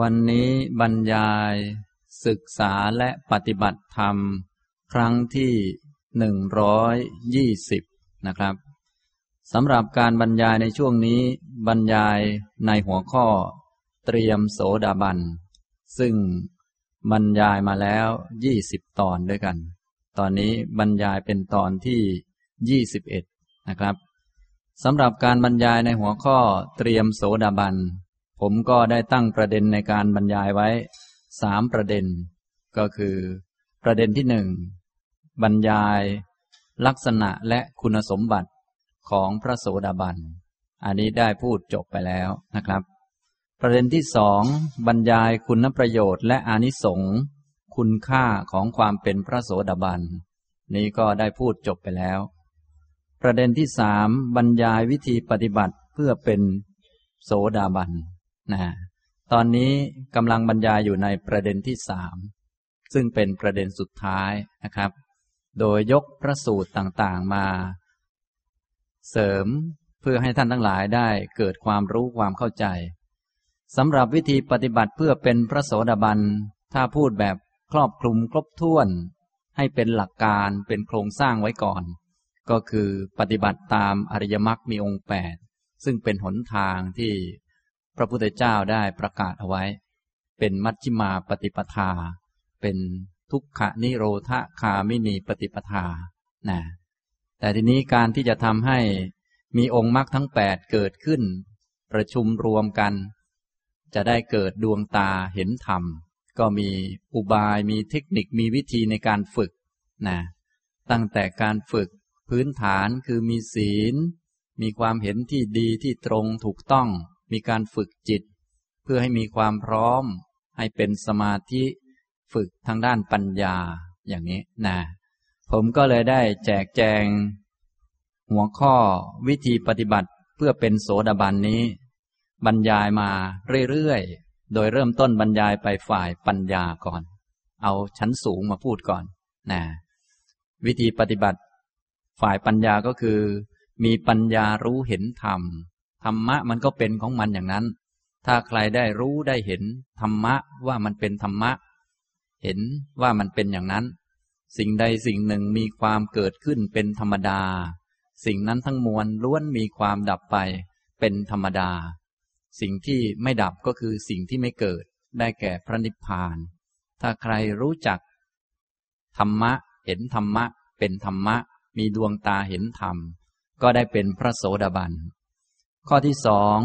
วันนี้บรรยายศึกษาและปฏิบัติธรรม ครั้งที่หนึ่งร้อยยี่สิบนะครับสำหรับการบรรยายในช่วงนี้บรรยายในหัวข้อ เตรียมโสดาบัน ซึ่งบรรยายมาแล้วยี่สิบตอนด้วยกัน ตอนนี้บรรยายเป็นตอนที่ยี่สิบเอ็ดนะครับสำหรับการบรรยายในหัวข้อเตรียมโสดาบัน ผมก็ได้ตั้งประเด็นในการบรรยายไว้สามประเด็น ก็คือ ประเด็นที่หนึ่งบรรยาย ลักษณะและคุณสมบัติของพระโสดาบัน อันนี้ได้พูดจบไปแล้วนะครับ ประเด็นที่สองบรรยายคุณประโยชน์ และอานิสงส์คุณค่าของความเป็นพระโสดาบัน นี้ก็ได้พูดจบไปแล้ว ประเด็นที่สามบรรยายวิธีปฏิบัติเพื่อเป็นโสดาบัน นะตอนนี้กำลังบรรยายอยู่ในประเด็นที่สามซึ่งเป็นประเด็นสุดท้ายนะครับ โดยยกพระสูตรต่างๆมา เสริมเพื่อให้ท่านทั้งหลายได้เกิดความรู้ความเข้าใจสำหรับวิธีปฏิบัติเพื่อเป็นพระโสดาบันถ้าพูดแบบครอบคลุมครบถ้วน ให้เป็นหลักการเป็นโครงสร้างไว้ก่อน ก็คือปฏิบัติตามอริยมรรคมีองค์แปดซึ่งเป็นหนทางที่ พระพุทธเจ้าได้ประกาศเอาไว้ เป็นมัชฌิมาปฏิปทา เป็นทุกขนิโรธคามินีปฏิปทานะแต่ทีนี้การที่จะทำให้มีองค์มรรคทั้งแปดเกิดขึ้น ประชุมรวมกัน จะได้เกิดดวงตาเห็นธรรม ก็มีอุบายมีเทคนิคมีวิธีในการฝึกนะตั้งแต่การฝึกพื้นฐานคือมีศีล มีความเห็นที่ดีที่ตรงถูกต้อง มีการฝึกจิต เพื่อให้มีความพร้อม ให้เป็นสมาธิฝึกทางด้านปัญญาอย่างนี้นะผมก็เลยได้แจกแจง หัวข้อวิธีปฏิบัติเพื่อเป็นโสดาบันนี้ บรรยายมาเรื่อยๆ โดยเริ่มต้นบรรยายไปฝ่ายปัญญาก่อน เอาชั้นสูงมาพูดก่อนนะวิธีปฏิบัติ ฝ่ายปัญญาก็คือ มีปัญญารู้เห็นธรรม ธรรมะมันก็เป็นของมันอย่างนั้น ถ้าใครได้รู้ได้เห็นธรรมะว่ามันเป็นธรรมะ เห็นว่ามันเป็นอย่างนั้น สิ่งใดสิ่งหนึ่งมีความเกิดขึ้นเป็นธรรมดา สิ่งนั้นทั้งมวลล้วนมีความดับไป เป็นธรรมดา สิ่งที่ไม่ดับก็คือสิ่งที่ไม่เกิด ได้แก่พระนิพพาน ถ้าใครรู้จัก ธรรมะ เห็นธรรมะ เป็นธรรมะ มีดวงตาเห็นธรรม ก็ได้เป็นพระโสดาบัน ข้อที่สอง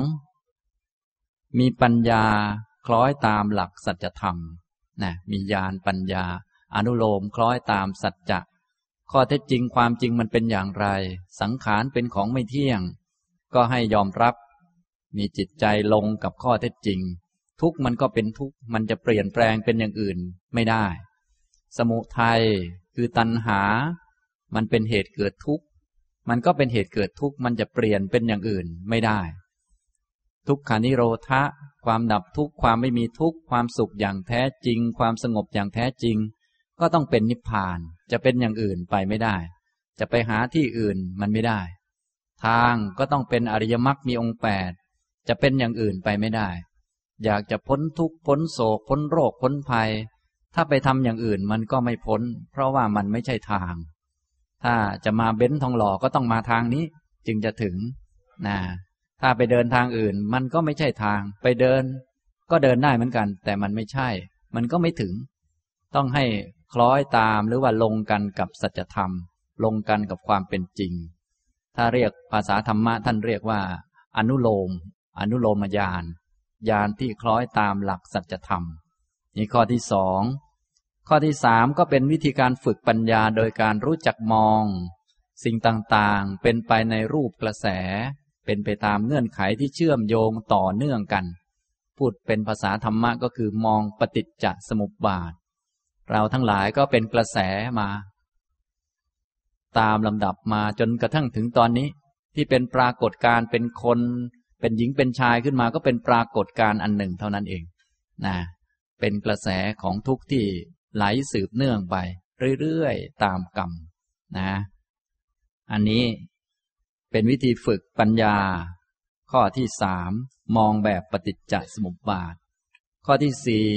มีปัญญาคล้อยตามหลักสัจธรรมนะมีญาณปัญญา อนุโลมคล้อยตามสัจจะข้อเท็จจริงความจริงมันเป็นอย่างไร สังขารเป็นของไม่เที่ยง ก็ให้ยอมรับ มีจิตใจลงกับข้อเท็จจริง ทุกมันก็เป็นทุกมันจะเปลี่ยนแปลงเป็นอย่างอื่นไม่ได้ สมุทัยคือตัณหา มันเป็นเหตุเกิดทุกข์ มันก็เป็นเหตุเกิดทุกข์มันจะเปลี่ยนเป็นอย่างอื่นไม่ได้ ทุกขานิโรธะความดับทุกข์ความไม่มีทุกข์ความสุขอย่างแท้จริง ความสงบอย่างแท้จริง ก็ต้องเป็นนิพพาน จะเป็นอย่างอื่นไปไม่ได้ จะไปหาที่อื่นมันไม่ได้ ทางก็ต้องเป็นอริยมรรคมีองค์แปดจะเป็นอย่างอื่นไปไม่ได้ อยากจะพ้นทุกข์พ้นโศกพ้นโรคพ้นภัย ถ้าไปทำอย่างอื่นมันก็ไม่พ้น เพราะว่ามันไม่ใช่ทาง ถ้าจะมาเบ้นทองหล่อก็ต้องมาทางนี้ จึงจะถึงนะถ้าไปเดินทางอื่น มันก็ไม่ใช่ทาง ไปเดิน ก็เดินได้เหมือนกัน แต่มันไม่ใช่ มันก็ไม่ถึง ต้องให้คล้อยตามหรือว่าลงกันกับสัจธรรม ลงกันกับความเป็นจริง ถ้าเรียกภาษาธรรมะท่านเรียกว่า อนุโลม อนุโลมญาณญาณที่คล้อยตามหลักสัจธรรมนี่ข้อที่สอง ข้อที่สามก็เป็นวิธีการฝึกปัญญาโดยการรู้จักมอง สิ่งต่างๆ เป็นไปในรูปกระแส เป็นไปตามเงื่อนไขที่เชื่อมโยงต่อเนื่องกัน พูดเป็นภาษาธรรมะก็คือมองปฏิจจสมุปบาท เราทั้งหลายก็เป็นกระแสมา ตามลำดับมาจนกระทั่งถึงตอนนี้ ที่เป็นปรากฏการเป็นคน เป็นหญิงเป็นชายขึ้นมาก็เป็นปรากฏการอันหนึ่งเท่านั้นเองนะเป็นกระแสของทุกที่ ไหลสืบเนื่องไป เรื่อยๆ ตามกรรมนะ อันนี้เป็นวิธีฝึกปัญญา ข้อที่สามมองแบบปฏิจจสมุปบาท ข้อที่สี่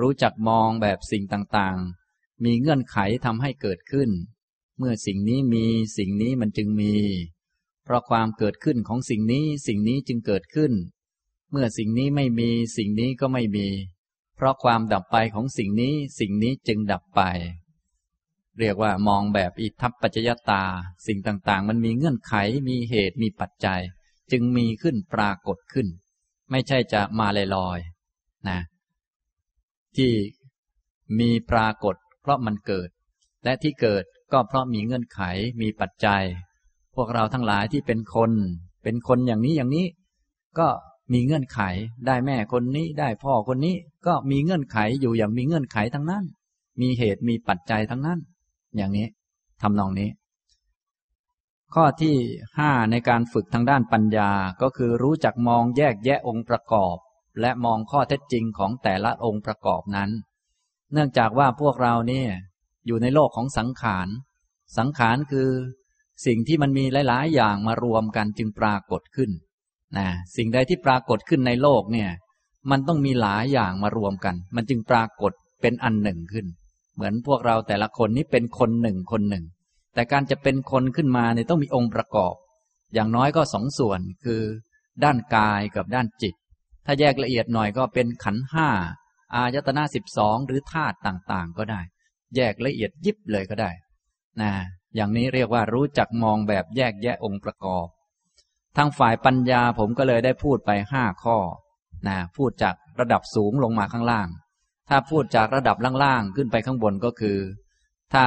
รู้จักมองแบบสิ่งต่างๆ มีเงื่อนไขทำให้เกิดขึ้น เมื่อสิ่งนี้มีสิ่งนี้มันจึงมี เพราะความเกิดขึ้นของสิ่งนี้สิ่งนี้จึงเกิดขึ้น เมื่อสิ่งนี้ไม่มีสิ่งนี้ก็ไม่มี เพราะความดับไปของสิ่งนี้สิ่งนี้จึงดับไป เรียกว่ามองแบบอิทัปปัจจยตา สิ่งต่างๆ มันมีเงื่อนไขมีเหตุมีปัจจัย จึงมีขึ้นปรากฏขึ้น ไม่ใช่จะมาลอยๆนะที่มีปรากฏ เพราะมันเกิด และที่เกิดก็เพราะมีเงื่อนไขมีปัจจัย พวกเราทั้งหลายที่เป็นคน เป็นคนอย่างนี้อย่างนี้ ก็ มีเงื่อนไขได้แม่คนนี้ได้พ่อคนนี้ก็มีเงื่อนไขอยู่อย่างมีเงื่อนไขทั้งนั้น มีเหตุมีปัจจัยทั้งนั้น อย่างนี้ทำนองนี้ ข้อที่ห้าในการฝึกทางด้านปัญญาก็คือรู้จักมองแยกแยะองค์ประกอบ และมองข้อเท็จจริงของแต่ละองค์ประกอบนั้น เนื่องจากว่าพวกเราเนี่ยอยู่ในโลกของสังขารสังขารคือ สิ่งที่มันมีหลาย ๆ อย่างมารวมกันจึงปรากฏขึ้น นะสิ่งใดที่ปรากฏขึ้นในโลกเนี่ย มันต้องมีหลายอย่างมารวมกัน มันจึงปรากฏเป็นอันหนึ่งขึ้น เหมือนพวกเราแต่ละคนนี้เป็นคนหนึ่งคนหนึ่ง แต่การจะเป็นคนขึ้นมาเนี่ยต้องมีองค์ประกอบ อย่างน้อยก็สองส่วนคือ ด้านกายกับด้านจิต ถ้าแยกละเอียดหน่อยก็เป็นขันห้าอายตนะสิบสองหรือธาตุต่างๆ ก็ได้ แยกละเอียดยิบเลยก็ได้นะอย่างนี้เรียกว่ารู้จักมองแบบแยกแยะองค์ประกอบ ทางฝ่ายปัญญาผมก็เลยได้พูดไปห้าข้อนะพูดจากระดับสูงลงมาข้างล่าง ถ้าพูดจากระดับล่างๆขึ้นไปข้างบนก็คือ ถ้า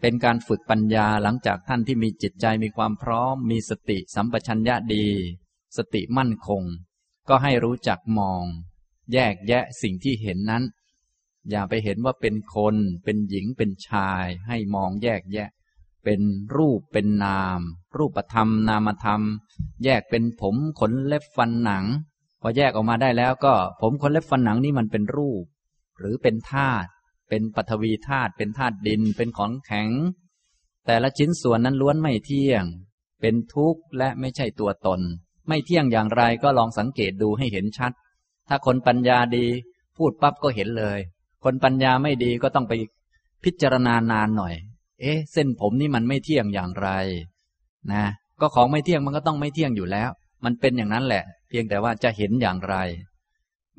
เป็นการฝึกปัญญาหลังจากท่านที่มีจิตใจมีความพร้อม มีสติสัมปชัญญะดี สติมั่นคง ก็ให้รู้จักมอง แยกแยะสิ่งที่เห็นนั้น อย่าไปเห็นว่าเป็นคน เป็นหญิงเป็นชาย ให้มองแยกแยะ เป็นรูปเป็นนาม รูปธรรม นามธรรม แยกเป็นผมขนเล็บฟันหนัง พอแยกออกมาได้แล้วก็ผมขนเล็บฟันหนังนี่มันเป็นรูป หรือเป็นธาตุเป็นปฐวีธาตุเป็นธาตุดิน เป็นของแข็ง แต่ละชิ้นส่วนนั้นล้วนไม่เที่ยง เป็นทุกข์และไม่ใช่ตัวตน ไม่เที่ยงอย่างไรก็ลองสังเกตดูให้เห็นชัด ถ้าคนปัญญาดี พูดปั๊บก็เห็นเลย คนปัญญาไม่ดีก็ต้องไปพิจารณานานหน่อย เอ๊ะ เส้นผมนี่มันไม่เที่ยงอย่างไร นะ ก็ของไม่เที่ยงมันก็ต้องไม่เที่ยงอยู่แล้ว มันเป็นอย่างนั้นแหละ เพียงแต่ว่าจะเห็นอย่างไร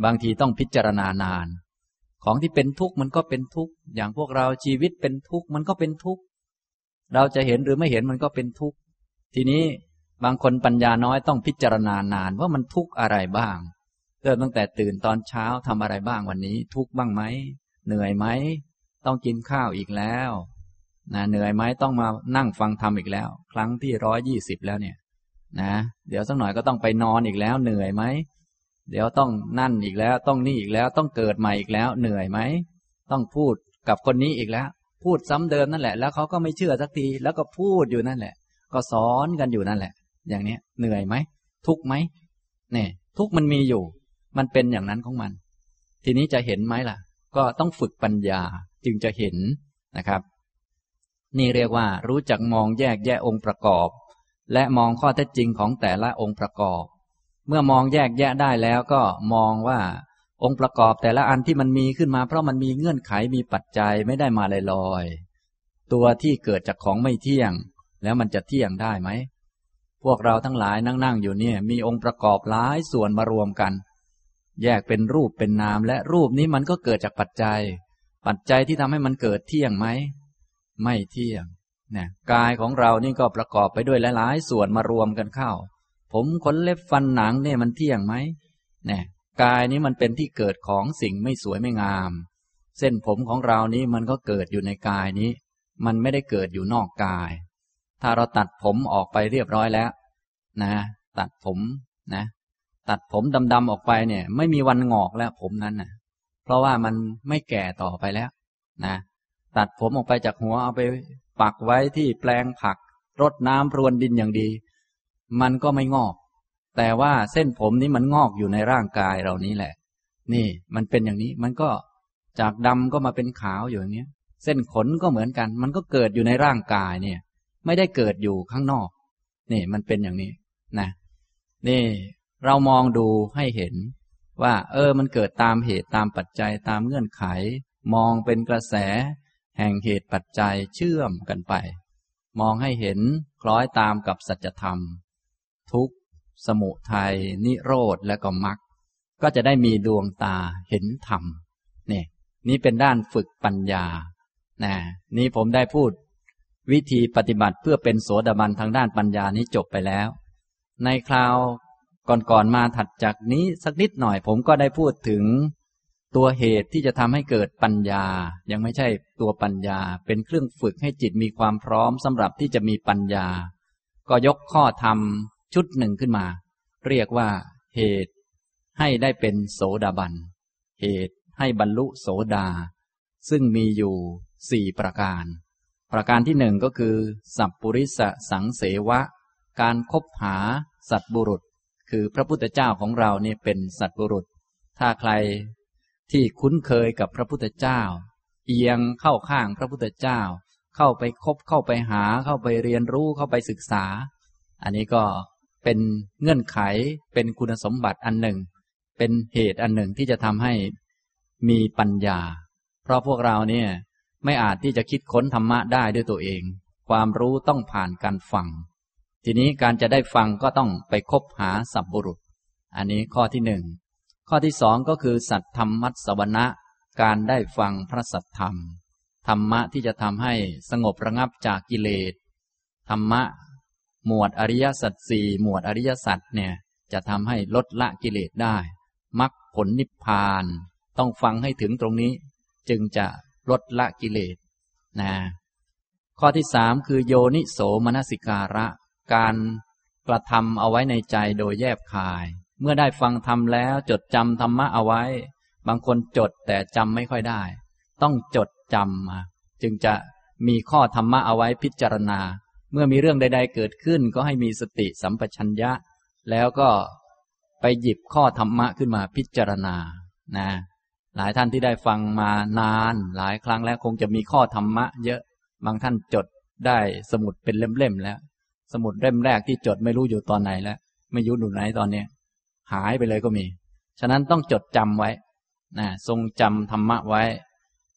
บางทีต้องพิจารณานาน ของที่เป็นทุกข์มันก็เป็นทุกข์ อย่างพวกเราชีวิตเป็นทุกข์มันก็เป็นทุกข์ เราจะเห็นหรือไม่เห็นมันก็เป็นทุกข์ ทีนี้บางคนปัญญาน้อยต้องพิจารณานานว่ามันทุกข์อะไรบ้าง เริ่มตั้งแต่ตื่นตอนเช้าทำอะไรบ้างวันนี้ ทุกข์บ้างไหม เหนื่อยไหม ต้องกินข้าวอีกแล้ว นะเหนื่อยไหมต้องมานั่งฟังธรรมอีกแล้ว ครั้งที่ร้อยยี่สิบแล้วเนี่ย นะ เดี๋ยวสักหน่อยก็ต้องไปนอนอีกแล้ว เหนื่อยไหมเดี๋ยวต้องนั่นอีกแล้ว ต้องนี่อีกแล้ว ต้องเกิดใหม่อีกแล้ว เหนื่อยไหมต้องพูดกับคนนี้อีกแล้ว พูดซ้ำเดิมนั่นแหละ แล้วเขาก็ไม่เชื่อสักทีแล้วก็พูดอยู่นั่นแหละ ก็สอนกันอยู่นั่นแหละ อย่างเนี้ยเหนื่อยไหมทุกไหมเนี่ย ทุกมันมีอยู่ มันเป็นอย่างนั้นของมัน ทีนี้จะเห็นไหมล่ะ ก็ต้องฝึกปัญญาจึงจะเห็นนะครับ นี่เรียกว่ารู้จักมองแยกแยะองค์ประกอบ และมองข้อเท็จจริงของแต่ละองค์ประกอบ เมื่อมองแยกแยะได้แล้วก็มองว่าองค์ประกอบแต่ละอันที่มันมีขึ้นมาเพราะมันมีเงื่อนไขมีปัจจัยไม่ได้มาลอยๆตัวที่เกิดจากของไม่เที่ยง แล้วมันจะเที่ยงได้ไหม พวกเราทั้งหลายนั่งๆอยู่เนี่ย มีองค์ประกอบหลายส่วนมารวมกัน แยกเป็นรูปเป็นนามและรูปนี้มันก็เกิดจากปัจจัย ปัจจัยที่ทำให้มันเกิดเที่ยงไหม ไม่เที่ยงนะกายของเรานี่ก็ประกอบไปด้วยหลายๆ ส่วนมารวมกันเข้า ผมขนเล็บฟันหนังเนี่ยมันเที่ยงไหมเนี่ยกายนี้มันเป็นที่เกิดของสิ่งไม่สวยไม่งาม เส้นผมของเรานี้มันก็เกิดอยู่ในกายนี้ มันไม่ได้เกิดอยู่นอกกาย ถ้าเราตัดผมออกไปเรียบร้อยแล้ว นะ ตัดผมนะ ตัดผมดำๆออกไปเนี่ย ไม่มีวันงอกแล้วผมนั้นนะเพราะว่ามันไม่แก่ต่อไปแล้ว นะ ตัดผมออกไปจากหัวเอาไปปักไว้ที่แปลงผัก รดน้ำพรวนดินอย่างดี มันก็ไม่งอก แต่ว่าเส้นผมนี้มันงอกอยู่ในร่างกายเรานี้แหละ นี่มันเป็นอย่างนี้มันก็จากดำก็มาเป็นขาวอยู่อย่างนี้เส้นขนก็เหมือนกัน มันก็เกิดอยู่ในร่างกายเนี่ย ไม่ได้เกิดอยู่ข้างนอก นี่มันเป็นอย่างนี้นะ นี่เรามองดูให้เห็นว่า เออ มันเกิดตามเหตุตามปัจจัยตามเงื่อนไข มองเป็นกระแส แห่งเหตุปัจจัยเชื่อมกันไป มองให้เห็นคล้อยตามกับสัจธรรม ทุกสมุทัยนิโรธและก็มรรคก็จะได้มีดวงตาเห็นธรรมนี่นี่เป็นด้านฝึกปัญญานะนี่ผมได้พูด วิธีปฏิบัติเพื่อเป็นโสดาบันทางด้านปัญญานี้จบไปแล้ว ในคราวก่อนๆมาถัดจากนี้สักนิดหน่อยผมก็ได้พูดถึง ตัวเหตุที่จะทำให้เกิดปัญญา ยังไม่ใช่ตัวปัญญา เป็นเครื่องฝึกให้จิตมีความพร้อมสำหรับที่จะมีปัญญา ก็ยกข้อธรรมชุดหนึ่งขึ้นมา เรียกว่า เหตุให้ได้เป็นโสดาบัน เหตุให้บรรลุโสดา ซึ่งมีอยู่สี่ประการ ประการที่หนึ่งก็คือ สัพปุริสสังเสวะ การคบหาสัตบุรุษ คือพระพุทธเจ้าของเราเนี่ยเป็นสัตบุรุษ ถ้าใคร ที่คุ้นเคยกับพระพุทธเจ้า เอียงเข้าข้างพระพุทธเจ้า เข้าไปคบเข้าไปหาเข้าไปเรียนรู้เข้าไปศึกษา อันนี้ก็เป็นเงื่อนไขเป็นคุณสมบัติอันหนึ่ง เป็นเหตุอันหนึ่งที่จะทำให้มีปัญญา เพราะพวกเราเนี่ยไม่อาจที่จะคิดค้นธรรมะได้ด้วยตัวเอง ความรู้ต้องผ่านการฟัง ทีนี้การจะได้ฟังก็ต้องไปคบหาสัพบุรุษ อันนี้ข้อที่หนึ่ง ข้อที่สองก็คือ สัตธรรมมัสวนะการได้ฟังพระสัตธรรม ธรรมะที่จะทำให้สงบระงับจากกิเลสธรรมะ หมวดอริยสัจสี่หมวดอริยสัจเนี่ยจะทำให้ลดละกิเลสได้มรรคผลนิพพาน ต้องฟังให้ถึงตรงนี้ จึงจะลดละกิเลสนะข้อที่สามคือโยนิโสมนสิการะ การกระทำเอาไว้ในใจโดยแยบคาย เมื่อได้ฟังธรรมแล้วจดจำธรรมะเอาไว้ บางคนจดแต่จำไม่ค่อยได้ ต้องจดจำมาจึงจะมีข้อธรรมะเอาไว้พิจารณา เมื่อมีเรื่องใด ๆ เกิดขึ้นก็ให้มีสติสัมปชัญญะ แล้วก็ไปหยิบข้อธรรมะขึ้นมาพิจารณา นะ หลายท่านที่ได้ฟังมานาน หลายครั้งแล้วคงจะมีข้อธรรมะ เยอะ บางท่านจดได้สมุดเป็นเล่มๆแล้ว สมุดเล่มแรกที่จดไม่รู้อยู่ตอนไหนแล้ว ไม่ยุ่อยู่ไหนตอนเนี้ย หายไปเลยก็มี ฉะนั้นต้องจดจำไว้นะทรงจำธรรมะไว้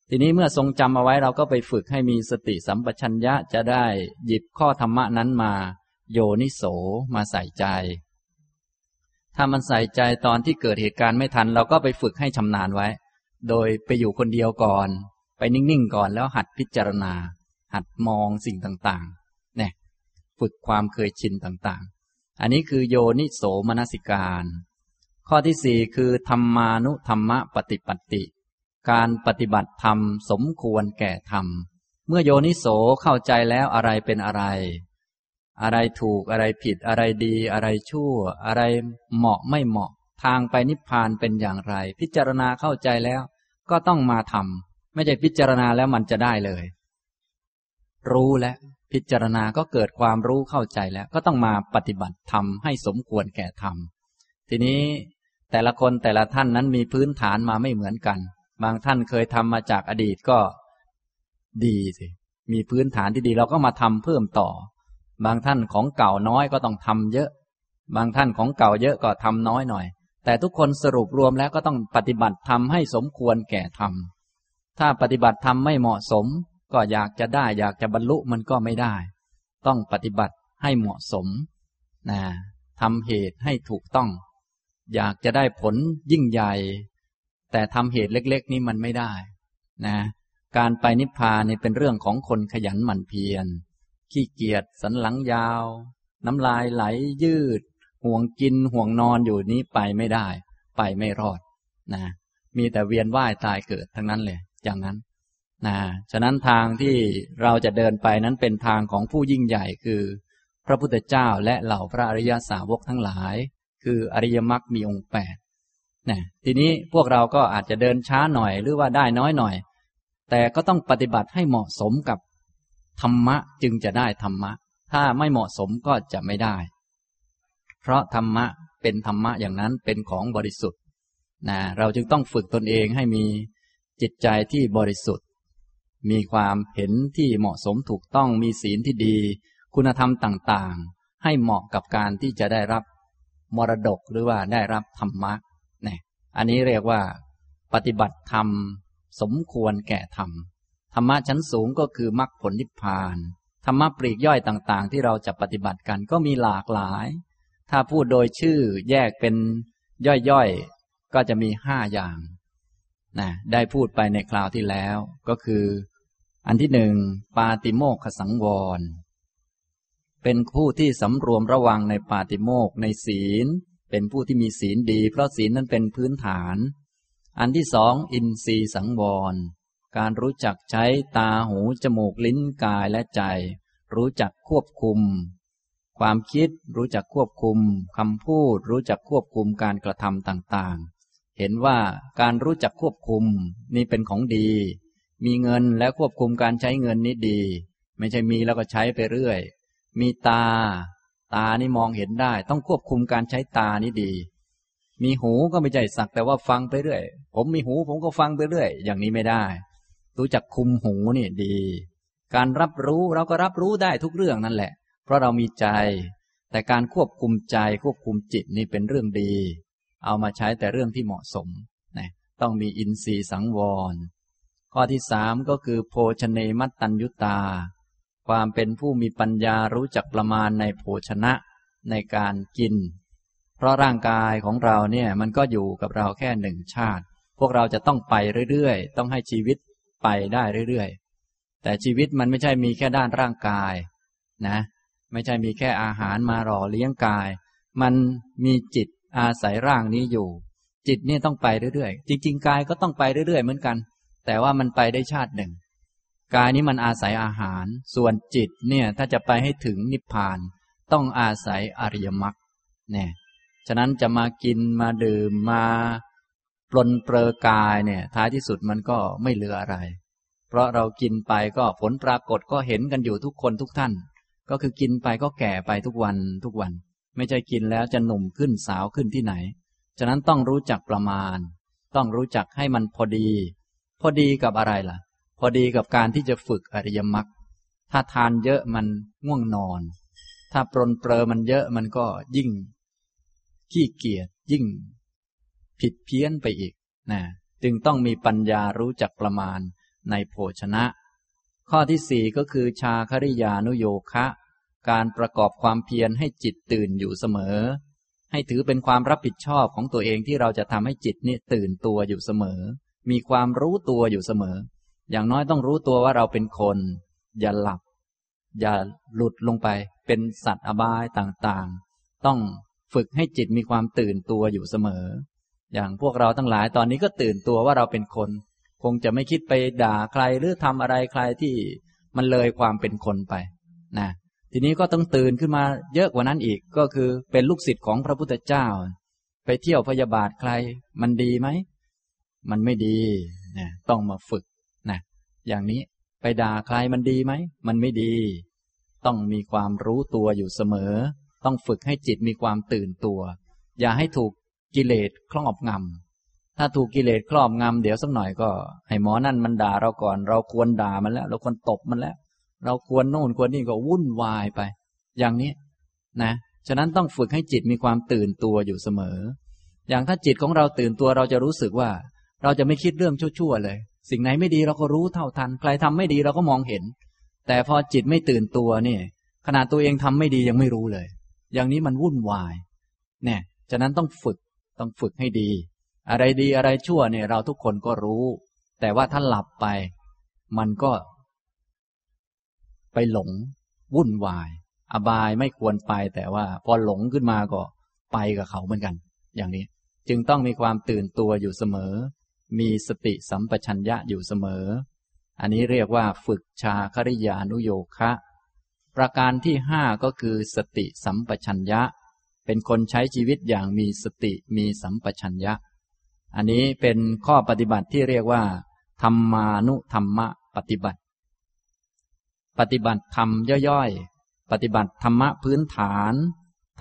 ทีนี้เมื่อทรงจำเอาไว้เราก็ไปฝึกให้มีสติสัมปชัญญะจะได้หยิบข้อธรรมะนั้นมา โยนิโสมาใส่ใจ ถ้ามันใส่ใจตอนที่เกิดเหตุการณ์ไม่ทัน เราก็ไปฝึกให้ชำนาญไว้ โดยไปอยู่คนเดียวก่อน ไปนิ่งๆก่อนแล้วหัดพิจารณา หัดมองสิ่งต่างๆเนี่ยฝึกความเคยชินต่างๆ อันนี้คือโยนิโสมนสิการ ข้อที่สี่คือธรรมานุธรรมะปฏิปัติ การปฏิบัติธรรมสมควรแก่ธรรม เมื่อโยนิโสเข้าใจแล้วอะไรเป็นอะไร อะไรถูกอะไรผิดอะไรดีอะไรชั่ว อะไรเหมาะไม่เหมาะ ทางไปนิพพานเป็นอย่างไร พิจารณาเข้าใจแล้ว ก็ต้องมาทำไม่ใช่พิจารณาแล้วมันจะได้เลย รู้และ พิจารณาก็เกิดความรู้เข้าใจแล้ว ก็ต้องมาปฏิบัติทำให้สมควรแก่ธรรม ทีนี้แต่ละคนแต่ละท่านนั้นมีพื้นฐานมาไม่เหมือนกัน บางท่านเคยทำมาจากอดีตก็ดีสิมีพื้นฐานที่ดีเราก็มาทำเพิ่มต่อ บางท่านของเก่าน้อยก็ต้องทำเยอะ บางท่านของเก่าเยอะก็ทำน้อยหน่อย แต่ทุกคนสรุปรวมแล้วก็ต้องปฏิบัติทำให้สมควรแก่ธรรม ถ้าปฏิบัติทำไม่เหมาะสม ก็อยากจะได้อยากจะบรรลุมันก็ไม่ได้ ต้องปฏิบัติให้เหมาะสมนะทำเหตุให้ถูกต้อง อยากจะได้ผลยิ่งใหญ่ แต่ทำเหตุเล็ก ๆ นี้มันไม่ได้นะการไปนิพพานนี่เป็นเรื่องของคนขยันหมั่นเพียร ขี้เกียจสันหลังยาว น้ำลายไหลยืด ห่วงกินห่วงนอนอยู่นี้ไปไม่ได้ ไปไม่รอดนะมีแต่เวียนว่ายตายเกิดทั้งนั้นเลยอย่างนั้น นะฉะนั้นทางที่เราจะเดินไปนั้นเป็นทางของผู้ยิ่งใหญ่คือ พระพุทธเจ้าและเหล่าพระอริยสาวกทั้งหลาย คืออริยมรรคมีองค์แปดนะทีนี้พวกเราก็อาจจะเดินช้าหน่อยหรือว่าได้น้อยหน่อย แต่ก็ต้องปฏิบัติให้เหมาะสมกับธรรมะจึงจะได้ธรรมะ ถ้าไม่เหมาะสมก็จะไม่ได้ เพราะธรรมะเป็นธรรมะอย่างนั้นเป็นของบริสุทธิ์นะเราจึงต้องฝึกตนเองให้มีจิตใจที่บริสุทธิ์ มีความเห็นที่เหมาะสมถูกต้องมีศีลที่ดี คุณธรรมต่างๆ ให้เหมาะกับการที่จะได้รับมรดกหรือว่าได้รับธรรมะนะอันนี้เรียกว่า ปฏิบัติธรรม สมควรแก่ธรรม ธรรมะชั้นสูงก็คือมรรคผลนิพพาน ธรรมะปลีกย่อยต่างๆ ที่เราจะปฏิบัติกันก็มีหลากหลาย ถ้าพูดโดยชื่อแยกเป็นย่อยๆ ก็จะมีห้าอย่างนะได้พูดไปในคราวที่แล้วก็คือ อันที่หนึ่งปาติโมกขสังวร เป็นผู้ที่สำรวมระวังในปาติโมกในศีล เป็นผู้ที่มีศีลดี เพราะศีลนั้นเป็นพื้นฐาน อันที่สองอินทรีสังวร การรู้จักใช้ตาหูจมูกลิ้นกายและใจ รู้จักควบคุม ความคิดรู้จักควบคุมคำพูดรู้จักควบคุมการกระทำต่างเห็นว่าการรู้จักควบคุมนี่เป็นของดี มีเงินและควบคุมการใช้เงินนี่ดี ไม่ใช่มีแล้วก็ใช้ไปเรื่อย มีตา ตานี่มองเห็นได้ ต้องควบคุมการใช้ตานี่ดี มีหูก็ไม่ใช่สักแต่ว่าฟังไปเรื่อย ผมมีหูผมก็ฟังไปเรื่อย อย่างนี้ไม่ได้ รู้จักคุมหูนี่ดี การรับรู้เราก็รับรู้ได้ทุกเรื่องนั่นแหละ เพราะเรามีใจ แต่การควบคุมใจควบคุมจิตนี่เป็นเรื่องดี เอามาใช้แต่เรื่องที่เหมาะสมนะต้องมีอินทรีย์สังวร ข้อที่สามก็คือ โภชเนมัตตัญยุตา ความเป็นผู้มีปัญญารู้จักประมาณในโภชนะในการกิน เพราะร่างกายของเราเนี่ยมันก็อยู่กับเราแค่หนึ่งชาติ พวกเราจะต้องไปเรื่อยๆ ต้องให้ชีวิตไปได้เรื่อยๆ แต่ชีวิตมันไม่ใช่มีแค่ด้านร่างกายนะ ไม่ใช่มีแค่อาหารมาหล่อเลี้ยงกาย มันมีจิตอาศัยร่างนี้อยู่ จิตนี่ต้องไปเรื่อยๆ จริง ๆ กายก็ต้องไปเรื่อยๆ เหมือนกัน แต่ว่ามันไปได้ชาติหนึ่ง กายนี้มันอาศัยอาหาร ส่วนจิตเนี่ยถ้าจะไปให้ถึงนิพพาน ต้องอาศัยอริยมรรคเนี่ยฉะนั้นจะมากินมาดื่มมาปลนเปลือกายเนี่ยท้ายที่สุดมันก็ไม่เหลืออะไร เพราะเรากินไปก็ผลปรากฏก็เห็นกันอยู่ทุกคนทุกท่าน ก็คือกินไปก็แก่ไปทุกวันทุกวัน ไม่ใช่กินแล้วจะหนุ่มขึ้นสาวขึ้นที่ไหน ฉะนั้นต้องรู้จักประมาณ ต้องรู้จักให้มันพอดี พอดีกับอะไรล่ะ พอดีกับการที่จะฝึกอริยมรรคถ้าทานเยอะมันง่วงนอน ถ้าปรนเปรอมันเยอะมันก็ยิ่ง ขี้เกียจยิ่ง ผิดเพี้ยนไปอีกนะจึงต้องมีปัญญารู้จักประมาณในโภชนะ ข้อที่สี่ก็คือชาคริยานุโยคะ การประกอบความเพียรให้จิตตื่นอยู่เสมอ ให้ถือเป็นความรับผิดชอบของตัวเองที่เราจะทำให้จิตนี่ตื่นตัวอยู่เสมอ มีความรู้ตัวอยู่เสมอ อย่างน้อยต้องรู้ตัวว่าเราเป็นคน อย่าหลับ อย่าหลุดลงไป เป็นสัตว์อบายต่างๆ ต้องฝึกให้จิตมีความตื่นตัวอยู่เสมอ อย่างพวกเราทั้งหลายตอนนี้ก็ตื่นตัวว่าเราเป็นคน คงจะไม่คิดไปด่าใครหรือทำอะไรใครที่มันเลยความเป็นคนไปนะทีนี้ก็ต้องตื่นขึ้นมาเยอะกว่านั้นอีกก็คือเป็นลูกศิษย์ของพระพุทธเจ้า ไปเที่ยวพยาบาทใคร มันดีไหม มันไม่ดีนะต้องมาฝึกนะอย่างนี้ไปด่าใครมันดีไหม มันไม่ดี ต้องมีความรู้ตัวอยู่เสมอ ต้องฝึกให้จิตมีความตื่นตัว อย่าให้ถูกกิเลสครอบงำถ้าถูกกิเลสครอบงำเดี๋ยวสักหน่อยก็ ให้หมอนั่นมันด่าเราก่อน เราควรด่ามันแล้ว เราควรตบมันแล้ว เราควรโน่นควรนี่ก็วุ่นวายไป อย่างนี้นะ ฉะนั้นต้องฝึกให้จิตมีความตื่นตัวอยู่เสมอ อย่างถ้าจิตของเราตื่นตัวเราจะรู้สึกว่า เราจะไม่คิดเรื่องชั่วๆเลย สิ่งไหนไม่ดีเราก็รู้เท่าทัน ใครทำไม่ดีเราก็มองเห็น แต่พอจิตไม่ตื่นตัวนี่ขนาดตัวเองทำไม่ดียังไม่รู้เลย อย่างนี้มันวุ่นวาย เนี่ย ฉะนั้นต้องฝึก ต้องฝึกให้ดี อะไรดีอะไรชั่วเนี่ย เราทุกคนก็รู้ แต่ว่าถ้าหลับไป มันก็ ไปหลง วุ่นวาย อบายไม่ควรไปแต่ว่า พอหลงขึ้นมาก็ไปกับเขาเหมือนกัน อย่างนี้ จึงต้องมีความตื่นตัวอยู่เสมอ มีสติสัมปชัญญะอยู่เสมอ อันนี้เรียกว่าฝึกชาคริยานุโยคะ ประการที่ห้าก็คือสติสัมปชัญญะ เป็นคนใช้ชีวิตอย่างมีสติมีสัมปชัญญะ อันนี้เป็นข้อปฏิบัติที่เรียกว่า ธรรมานุธรรมะปฏิบัติ ปฏิบัติธรรมย่อยๆ ปฏิบัติธรรมะพื้นฐาน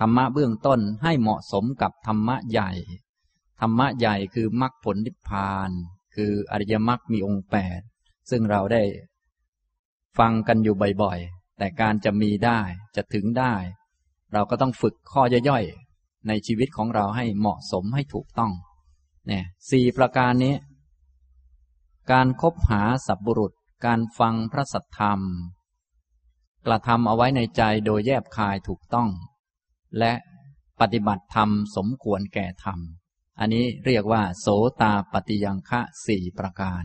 ธรรมะเบื้องต้นให้เหมาะสมกับธรรมะใหญ่ ธรรมะใหญ่คือมรรคผลนิพพาน คืออริยมรรคมีองค์แปดซึ่งเราได้ฟังกันอยู่บ่อยๆ แต่การจะมีได้จะถึงได้ เราก็ต้องฝึกข้อย่อยๆ ในชีวิตของเราให้เหมาะสมให้ถูกต้องเนี่ยสี่ประการนี้ การคบหาสับบุรุษ การฟังพระสัทธรรม กระทำเอาไว้ในใจโดยแยบคายถูกต้อง และปฏิบัติธรรมสมควรแก่ธรรม อันนี้เรียกว่า โสตาปฏิยังคะสี่ประการ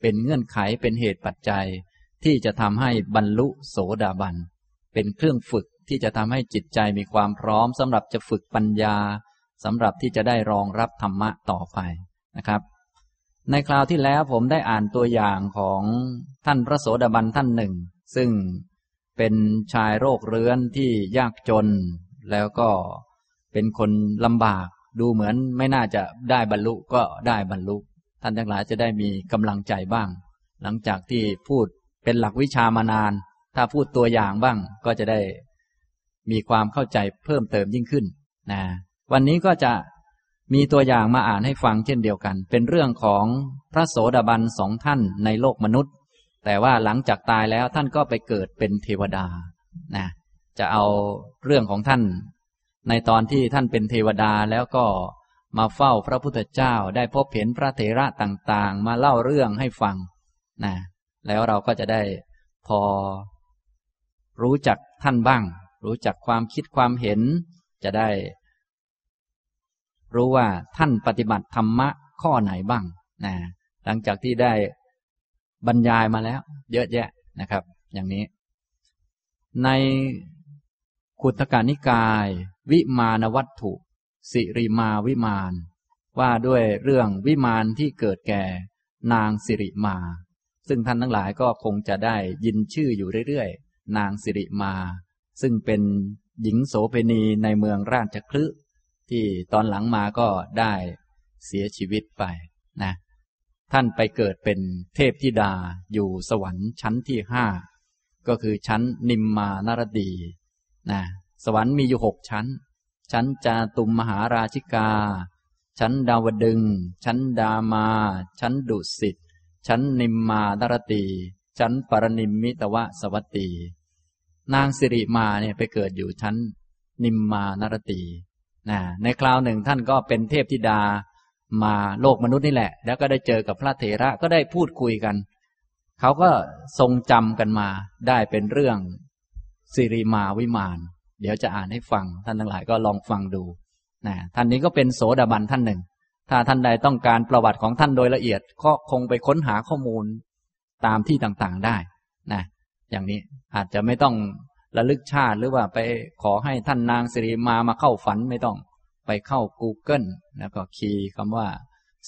เป็นเงื่อนไขเป็นเหตุปัจจัย ที่จะทำให้บรรลุโสดาบัน เป็นเครื่องฝึกที่จะทำให้จิตใจมีความพร้อมสำหรับจะฝึกปัญญาสำหรับที่จะได้รองรับธรรมะต่อไปนะครับ ในคราวที่แล้วผมได้อ่านตัวอย่างของท่านพระโสดาบันท่านหนึ่ง ซึ่งเป็นชายโรคเรื้อนที่ยากจน แล้วก็เป็นคนลำบาก ดูเหมือนไม่น่าจะได้บรรลุก็ได้บรรลุ ท่านทั้งหลายจะได้มีกำลังใจบ้าง หลังจากที่พูดเป็นหลักวิชามานาน ถ้าพูดตัวอย่างบ้าง ก็จะได้มีความเข้าใจเพิ่มเติมยิ่งขึ้นนะวันนี้ก็จะมีตัวอย่างมาอ่านให้ฟังเช่นเดียวกัน เป็นเรื่องของพระโสดาบันสองท่านในโลกมนุษย์ แต่ว่าหลังจากตายแล้วท่านก็ไปเกิดเป็นเทวดานะจะเอาเรื่องของท่าน ในตอนที่ท่านเป็นเทวดาแล้วก็มาเฝ้าพระพุทธเจ้าได้พบเห็นพระเถระต่างๆ มาเล่าเรื่องให้ฟังนะแล้วเราก็จะได้พอรู้จักท่านบ้าง รู้จักความคิดความเห็น จะได้ รู้ว่าท่านปฏิบัติธรรมะข้อไหนบ้างนะหลังจากที่ได้บรรยายมาแล้ว เยอะแยะนะครับ อย่างนี้ ในขุทกานิกาย วิมานวัตถุ สิริมาวิมาน ว่าด้วยเรื่องวิมานที่เกิดแก่ นางสิริมา ซึ่งท่านทั้งหลายก็คงจะได้ยินชื่ออยู่เรื่อยๆ นางสิริมา ซึ่งเป็นหญิงโสเภณีในเมืองราชคลึที่ตอนหลังมาก็ได้เสียชีวิตไปนะท่านไปเกิดเป็นเทพธิดาอยู่สวรรค์ชั้นที่ห้าก็คือชั้นนิมมานรดีนะ สวรรค์มีอยู่หกชั้น ชั้นจาตุมมหาราชิกา ชั้นดาวดึง ชั้นดามา ชั้นดุสิต ชั้นนิมมานารตี ชั้นปรนิมมิตวะสวัตตี นางสิริมาเนี่ยไปเกิดอยู่ชั้นนิมมานารตีนะในคราวหนึ่งท่านก็เป็นเทพธิดามาโลกมนุษย์นี่แหละ แล้วก็ได้เจอกับพระเถระก็ได้พูดคุยกัน เขาก็ทรงจำกันมาได้เป็นเรื่องสิริมาวิมาน เดี๋ยวจะอ่านให้ฟัง ท่านทั้งหลายก็ลองฟังดูนะท่านนี้ก็เป็นโสดาบันท่านหนึ่ง ถ้าท่านใดต้องการประวัติของท่านโดยละเอียด ก็คงไปค้นหาข้อมูลตามที่ต่างๆได้นะอย่างนี้อาจจะไม่ต้องระลึกชาติหรือว่าไปขอให้ท่านนางสิริมามาเข้าฝันไม่ต้องไปเข้า Google แล้วก็คีย์คำว่า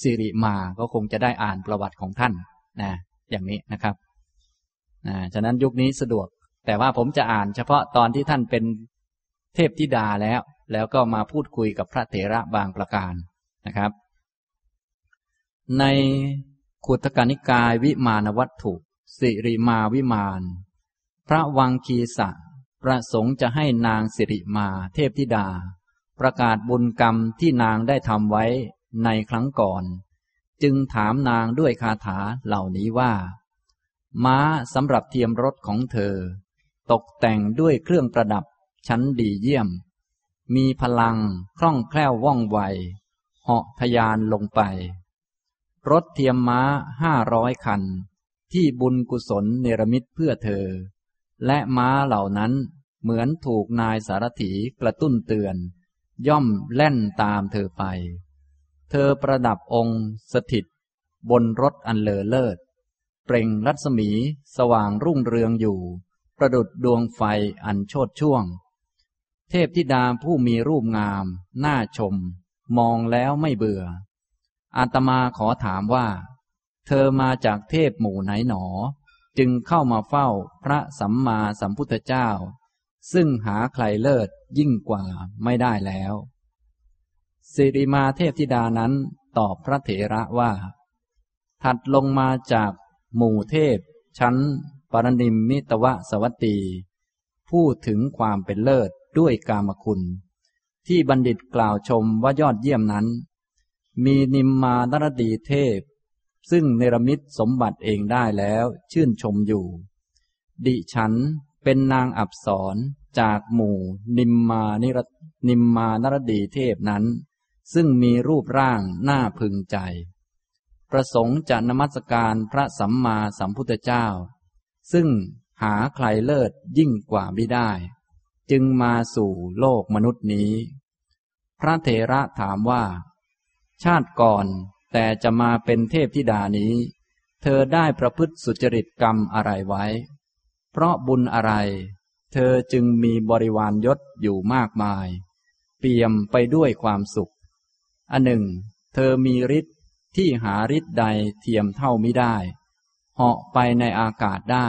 สิริมาก็คงจะได้อ่านประวัติของท่านนะอย่างนี้นะครับนะฉะนั้นยุคนี้สะดวก แต่ว่าผมจะอ่านเฉพาะตอนที่ท่านเป็น เทพธิดาแล้ว แล้วก็มาพูดคุยกับพระเถระบางประการนะครับ ในขุตกานิกายวิมานวัตถุ สิริมาวิมาน พระวังคีสะประสงค์จะให้นางสิริมาเทพธิดา ประกาศบุญกรรมที่นางได้ทำไว้ในครั้งก่อน จึงถามนางด้วยคาถาเหล่านี้ว่า ม้าสำหรับเทียมรถของเธอ ตกแต่งด้วยเครื่องประดับ ชั้นดีเยี่ยม มีพลังคล่องแคล่วว่องไว เหาะทยานลงไป รถเทียมม้าห้าร้อยคัน ที่บุญกุศลเนรมิตเพื่อเธอ และม้าเหล่านั้นเหมือนถูกนายสารถีกระตุ้นเตือน ย่อมแล่นตามเธอไป เธอประดับองค์สถิต บนรถอันเลอเลิศ เปล่งรัศมีสว่างรุ่งเรืองอยู่ ประดุดดวงไฟอันโชดช่วง เทพธิดาผู้มีรูปงาม น่าชม มองแล้วไม่เบื่อ อาตมาขอถามว่า เธอมาจากเทพหมู่ไหนหนอ จึงเข้ามาเฝ้าพระสัมมาสัมพุทธเจ้า ซึ่งหาใครเลิศยิ่งกว่าไม่ได้แล้วสิริมาเทพธิดานั้นตอบพระเถระว่า ถัดลงมาจากหมู่เทพ ชั้นปรนิมมิตวสวัตตีพูดถึงความเป็นเลิศ ด้วยกามคุณ ที่บัณฑิตกล่าวชมว่ายอดเยี่ยมนั้น มีนิมมานรดีเทพ ซึ่งเนรมิตสมบัติเองได้แล้วชื่นชมอยู่ ดิฉันเป็นนางอับสรจากหมู่ นิมมานิรนิมมานรดีเทพนั้น ซึ่งมีรูปร่างน่าพึงใจ ประสงค์จะนมัสการพระสัมมาสัมพุทธเจ้า ซึ่งหาใครเลิศยิ่งกว่าไม่ได้ จึงมาสู่โลกมนุษย์นี้ พระเถระถามว่า ชาติก่อนแต่จะมาเป็นเทพธิดานี้ เธอได้ประพฤติสุจริตกรรมอะไรไว้ เพราะบุญอะไร เธอจึงมีบริวารยศอยู่มากมาย เปี่ยมไปด้วยความสุข อันหนึ่ง เธอมีฤทธิ์ที่หาฤทธิ์ใดเทียมเท่าไม่ได้เหาะไปในอากาศได้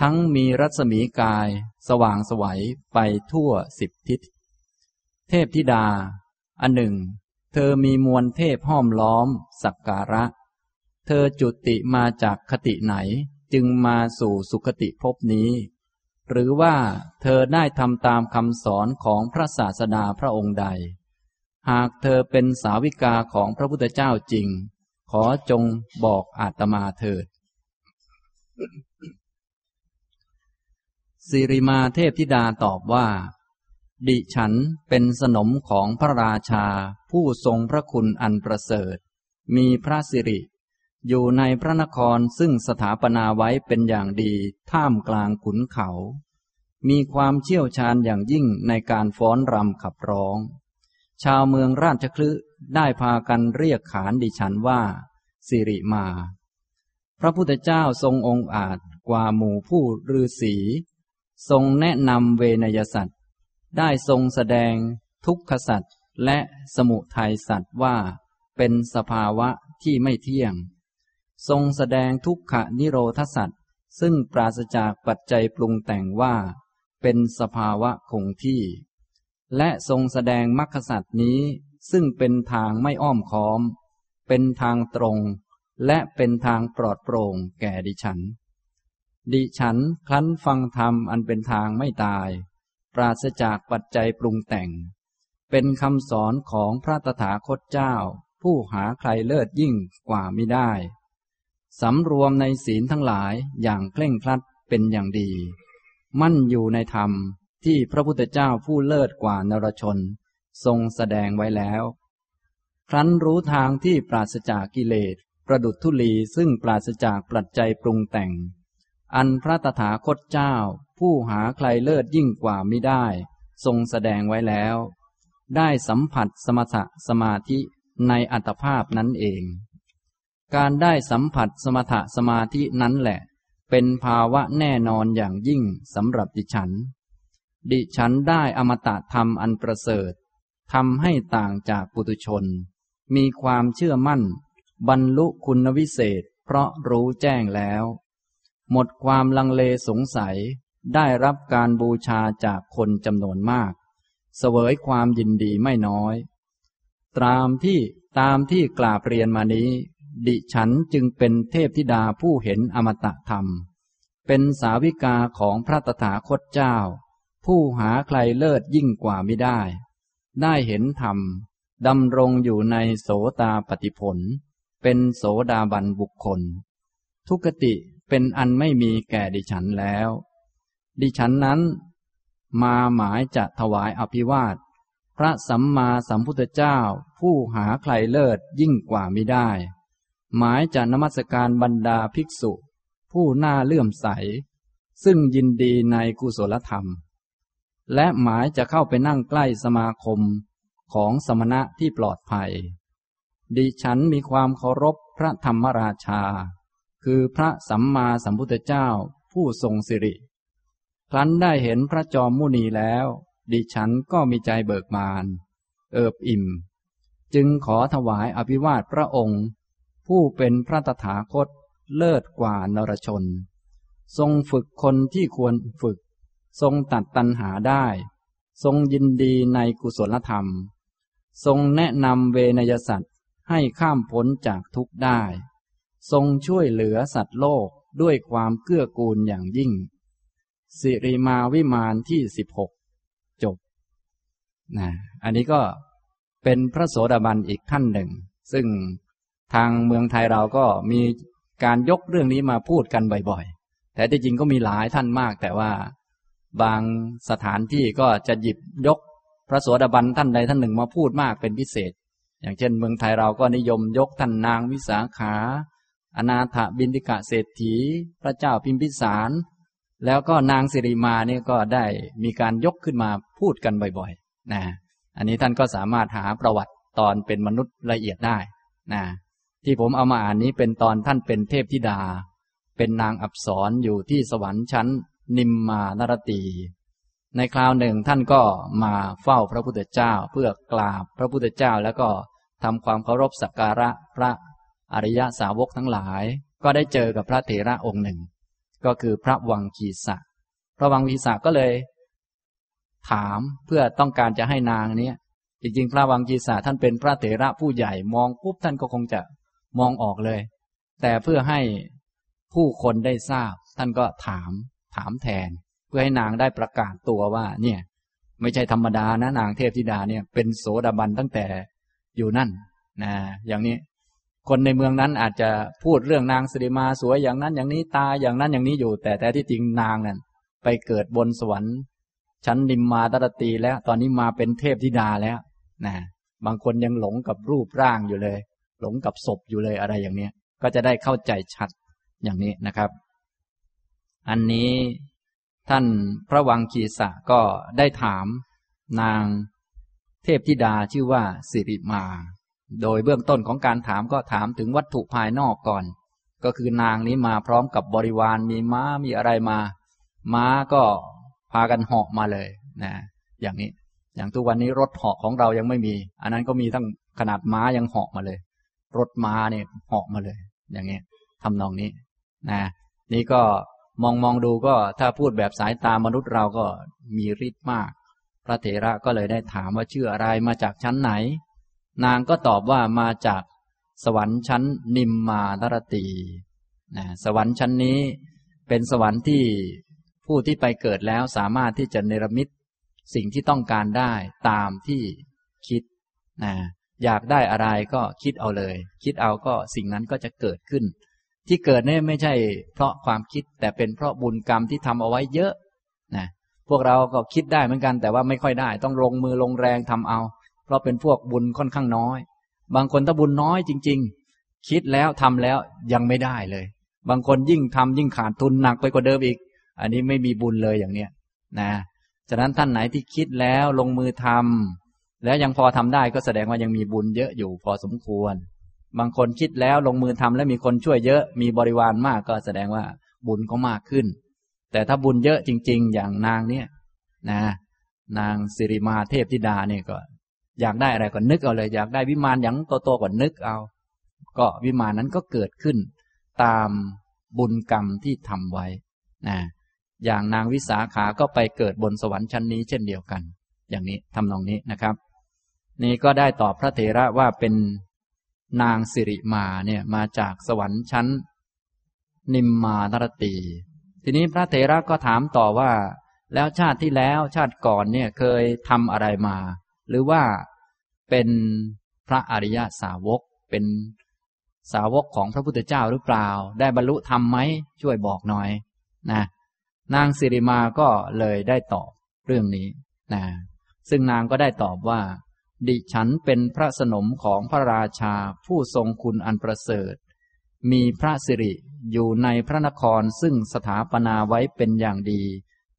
ทั้งมีรัศมีกาย สว่างสวัยไปทั่วสิบทิศ เทพธิดา อันหนึ่ง เธอมีมวลเทพห้อมล้อม สักการะ เธอจุติมาจากคติไหนจึงมาสู่สุคติภพนี้ หรือว่าเธอได้ทำตามคำสอนของพระศาสดาพระองค์ใด หากเธอเป็นสาวิกาของพระพุทธเจ้าจริง ขอจงบอกอาตมาเถิด สิริมาเทพธิดาตอบว่า ดิฉันเป็นสนมของพระราชาผู้ทรงพระคุณอันประเสริฐ มีพระสิริ อยู่ในพระนครซึ่งสถาปนาไว้เป็นอย่างดีท่ามกลางขุนเขา มีความเชี่ยวชาญอย่างยิ่งในการฟ้อนรำขับร้อง ชาวเมืองราชคลึได้พากันเรียกขานดิฉันว่า สิริมา พระพุทธเจ้าทรงองค์อาจกว่าหมู่ผู้ฤาษี ทรงแนะนำเวนยสัตว์ได้ทรงแสดงทุกขสัตว์และสมุทัยสัตว์ว่า เป็นสภาวะที่ไม่เที่ยง ทรงแสดงทุกขนิโรธสัตว์ซึ่งปราศจากปัจจัยปรุงแต่งว่า เป็นสภาวะคงที่ และทรงแสดงมรรคสัตว์นี้ซึ่งเป็นทางไม่อ้อมค้อม เป็นทางตรง และเป็นทางปลอดโปร่งแก่ดิฉัน ดิฉันคลั้นฟังธรรมอันเป็นทางไม่ตาย ปราศจากปัจจัยปรุงแต่ง เป็นคำสอนของพระตถาคตเจ้า ผู้หาใครเลิศยิ่งกว่าไม่ได้ สำรวมในศีลทั้งหลายอย่างเคร่งครัดเป็นอย่างดี มั่นอยู่ในธรรมที่พระพุทธเจ้าผู้เลิศกว่านรชน ทรงแสดงไว้แล้ว ครั้นรู้ทางที่ปราศจากกิเลส ประดุจทุลีซึ่งปราศจากปัจจัยปรุงแต่ง อันพระตถาคตเจ้า ผู้หาใครเลิศยิ่งกว่าไม่ได้ ทรงแสดงไว้แล้ว ได้สัมผัสสมถะสมาธิในอัตภาพนั้นเอง การได้สัมผัสสมถะสมาธินั้นแหละ เป็นภาวะแน่นอนอย่างยิ่งสำหรับดิฉัน ดิฉันได้อมตะธรรมอันประเสริฐทำให้ต่างจากปุตุชน มีความเชื่อมั่น บรรลุคุณวิเศษเพราะรู้แจ้งแล้ว หมดความลังเลสงสัย ได้รับการบูชาจากคนจำนวนมาก เสวยความยินดีไม่น้อย ตามที่ตามที่กล่าวเรียนมานี้ ดิฉันจึงเป็นเทพธิดาผู้เห็นอมตะธรรม เป็นสาวิกาของพระตถาคตเจ้า ผู้หาใครเลิศยิ่งกว่าไม่ได้ ได้เห็นธรรมดำรงอยู่ในโสตาปฏิผล เป็นโสดาบันบุคคล ทุกติ เป็นอันไม่มีแก่ดิฉันแล้ว ดิฉันนั้น มาหมายจะถวายอภิวาท พระสัมมาสัมพุทธเจ้าผู้หาใครเลิศยิ่งกว่ามิได้ หมายจะนมัสการบรรดาภิกษุ ผู้น่าเลื่อมใส ซึ่งยินดีในกุศลธรรม และหมายจะเข้าไปนั่งใกล้สมาคมของสมณะที่ปลอดภัย ดิฉันมีความเคารพพระธรรมราชา คือพระสัมมาสัมพุทธเจ้าผู้ทรงสิริ ครั้นได้เห็นพระจอมมุนีแล้ว ดิฉันก็มีใจเบิกบาน เอิบอิ่ม จึงขอถวายอภิวาทพระองค์ ผู้เป็นพระตถาคตเลิศกว่านรชน ทรงฝึกคนที่ควรฝึก ทรงตัดตัณหาได้ ทรงยินดีในกุศลธรรม ทรงแนะนำเวนยสัตว์ให้ข้ามพ้นจากทุกข์ได้ ทรงช่วยเหลือสัตว์โลกด้วยความเกื้อกูลอย่างยิ่ง สิริมาวิมานที่สิบหกจบนะอันนี้ก็เป็นพระโสดาบันอีกท่านหนึ่ง ซึ่งทางเมืองไทยเราก็มีการยกเรื่องนี้มาพูดกันบ่อยๆ แต่ที่จริงก็มีหลายท่านมาก แต่ว่าบางสถานที่ก็จะหยิบยกพระโสดาบันท่านใดท่านหนึ่งมาพูดมากเป็นพิเศษ อย่างเช่น เมืองไทยเราก็นิยมยกท่านนางวิสาขา อนาถบินติกะเศรษฐี พระเจ้าพิมพิสาร แล้วก็นางสิริมาเนี่ยก็ได้มีการยกขึ้นมาพูดกันบ่อยๆนะอันนี้ท่านก็สามารถหาประวัติตอนเป็นมนุษย์ละเอียดได้นะที่ผมเอามาอ่านนี้เป็นตอนท่านเป็นเทพธิดา เป็นนางอับสรอยู่ที่สวรรค์ชั้นนิมมานรตี ในคราวหนึ่งท่านก็มาเฝ้าพระพุทธเจ้าเพื่อกราบพระพุทธเจ้าแล้วก็ทำความเคารพสักการะพระ อริยสาวกทั้งหลาย ก็ได้เจอกับพระเถระองค์หนึ่ง ก็คือพระวังคีสะพระวังคีสะก็เลย ถามเพื่อต้องการจะให้นางเนี้ยจริงๆพระวังคีสะท่านเป็นพระเถระผู้ใหญ่มองปุ๊บท่านก็คงจะมองออกเลย แต่เพื่อให้ผู้คนได้ทราบ ท่านก็ถามถามแทน เพื่อให้นางได้ประกาศตัวว่า เนี่ย ไม่ใช่ธรรมดานะนางเทพธิดาเนี่ย เป็นโสดาบันตั้งแต่อยู่นั่นนะอย่างนี้ คนในเมืองนั้นอาจจะพูดเรื่องนางสิริมาสวยอย่างนั้นอย่างนี้ตาอย่างนั้นอย่างนี้อยู่ แต่แต่ที่จริงนางนั้นไปเกิดบนสวรรค์ชั้นนิมมาตรตีแล้ว ตอนนี้มาเป็นเทพธิดาแล้วนะบางคนยังหลงกับรูปร่างอยู่เลย หลงกับศพอยู่เลยอะไรอย่างนี้ก็จะได้เข้าใจชัดอย่างนี้นะครับ อันนี้ท่านพระวังคีสะก็ได้ถามนางเทพธิดาชื่อว่าสิริมา โดยเบื้องต้นของการถามก็ถามถึงวัตถุภายนอกก่อน ก็คือนางนี้มาพร้อมกับบริวารมีม้ามีอะไรมา ม้าก็พากันเหาะมาเลยนะอย่างนี้ อย่างทุกวันนี้รถเหาะของเรายังไม่มี อันนั้นก็มีทั้งขนาดม้ายังเหาะมาเลย รถม้าเนี่ยเหาะมาเลย อย่างนี้ทำนองนี้นะนี่ก็มองมองดูก็ถ้าพูดแบบสายตามนุษย์เราก็มีฤทธิ์มาก พระเถระก็เลยได้ถามว่าชื่ออะไรมาจากชั้นไหน นางก็ตอบว่ามาจากสวรรค์ชั้นนิมมานรตีนะสวรรค์ชั้นนี้เป็นสวรรค์ที่ผู้ที่ไปเกิดแล้วสามารถที่จะเนรมิตสิ่งที่ต้องการได้ตามที่คิดนะอยากได้อะไรก็คิดเอาเลย คิดเอาก็สิ่งนั้นก็จะเกิดขึ้น ที่เกิดเนี่ยไม่ใช่เพราะความคิดแต่เป็นเพราะบุญกรรมที่ทำเอาไว้เยอะนะพวกเราก็คิดได้เหมือนกันแต่ว่าไม่ค่อยได้ ต้องลงมือลงแรงทำเอา เพราะเป็นพวกบุญค่อนข้างน้อย บางคนถ้าบุญน้อยจริง ๆ คิดแล้วทำแล้วยังไม่ได้เลย บางคนยิ่งทำยิ่งขาดทุนหนักไปกว่าเดิมอีก อันนี้ไม่มีบุญเลยอย่างเนี้ยนะฉะนั้นท่านไหนที่คิดแล้วลงมือทำแล้วยังพอทำได้ก็แสดงว่ายังมีบุญเยอะอยู่พอสมควร บางคนคิดแล้วลงมือทำแล้วมีคนช่วยเยอะมีบริวารมากก็แสดงว่าบุญก็มากขึ้น แต่ถ้าบุญเยอะจริง ๆ อย่างนางเนี่ยนะนางสิริมาเทพธิดาเนี่ยก็ อยากได้อะไรก็นึกเอาเลย อยากได้วิมานอย่างโตๆกว่านึกเอา ก็วิมานนั้นก็เกิดขึ้น ตามบุญกรรมที่ทำไว้นะอย่างนางวิสาขาก็ไปเกิดบนสวรรค์ชั้นนี้เช่นเดียวกัน อย่างนี้ทำนองนี้นะครับ นี่ก็ได้ตอบพระเถระว่าเป็นนางสิริมาเนี่ยมาจากสวรรค์ชั้น นิมมานรตี ทีนี้พระเถระก็ถามต่อว่า แล้วชาติที่แล้วชาติก่อนเนี่ยเคยทำอะไรมา หรือว่าเป็นพระอริยสาวก เป็นสาวกของพระพุทธเจ้าหรือเปล่า ได้บรรลุธรรมไหมช่วยบอกหน่อยนะนางสิริมาก็เลยได้ตอบเรื่องนี้นะซึ่งนางก็ได้ตอบว่า ดิฉันเป็นพระสนมของพระราชาผู้ทรงคุณอันประเสริฐ มีพระสิริอยู่ในพระนครซึ่งสถาปนาไว้เป็นอย่างดี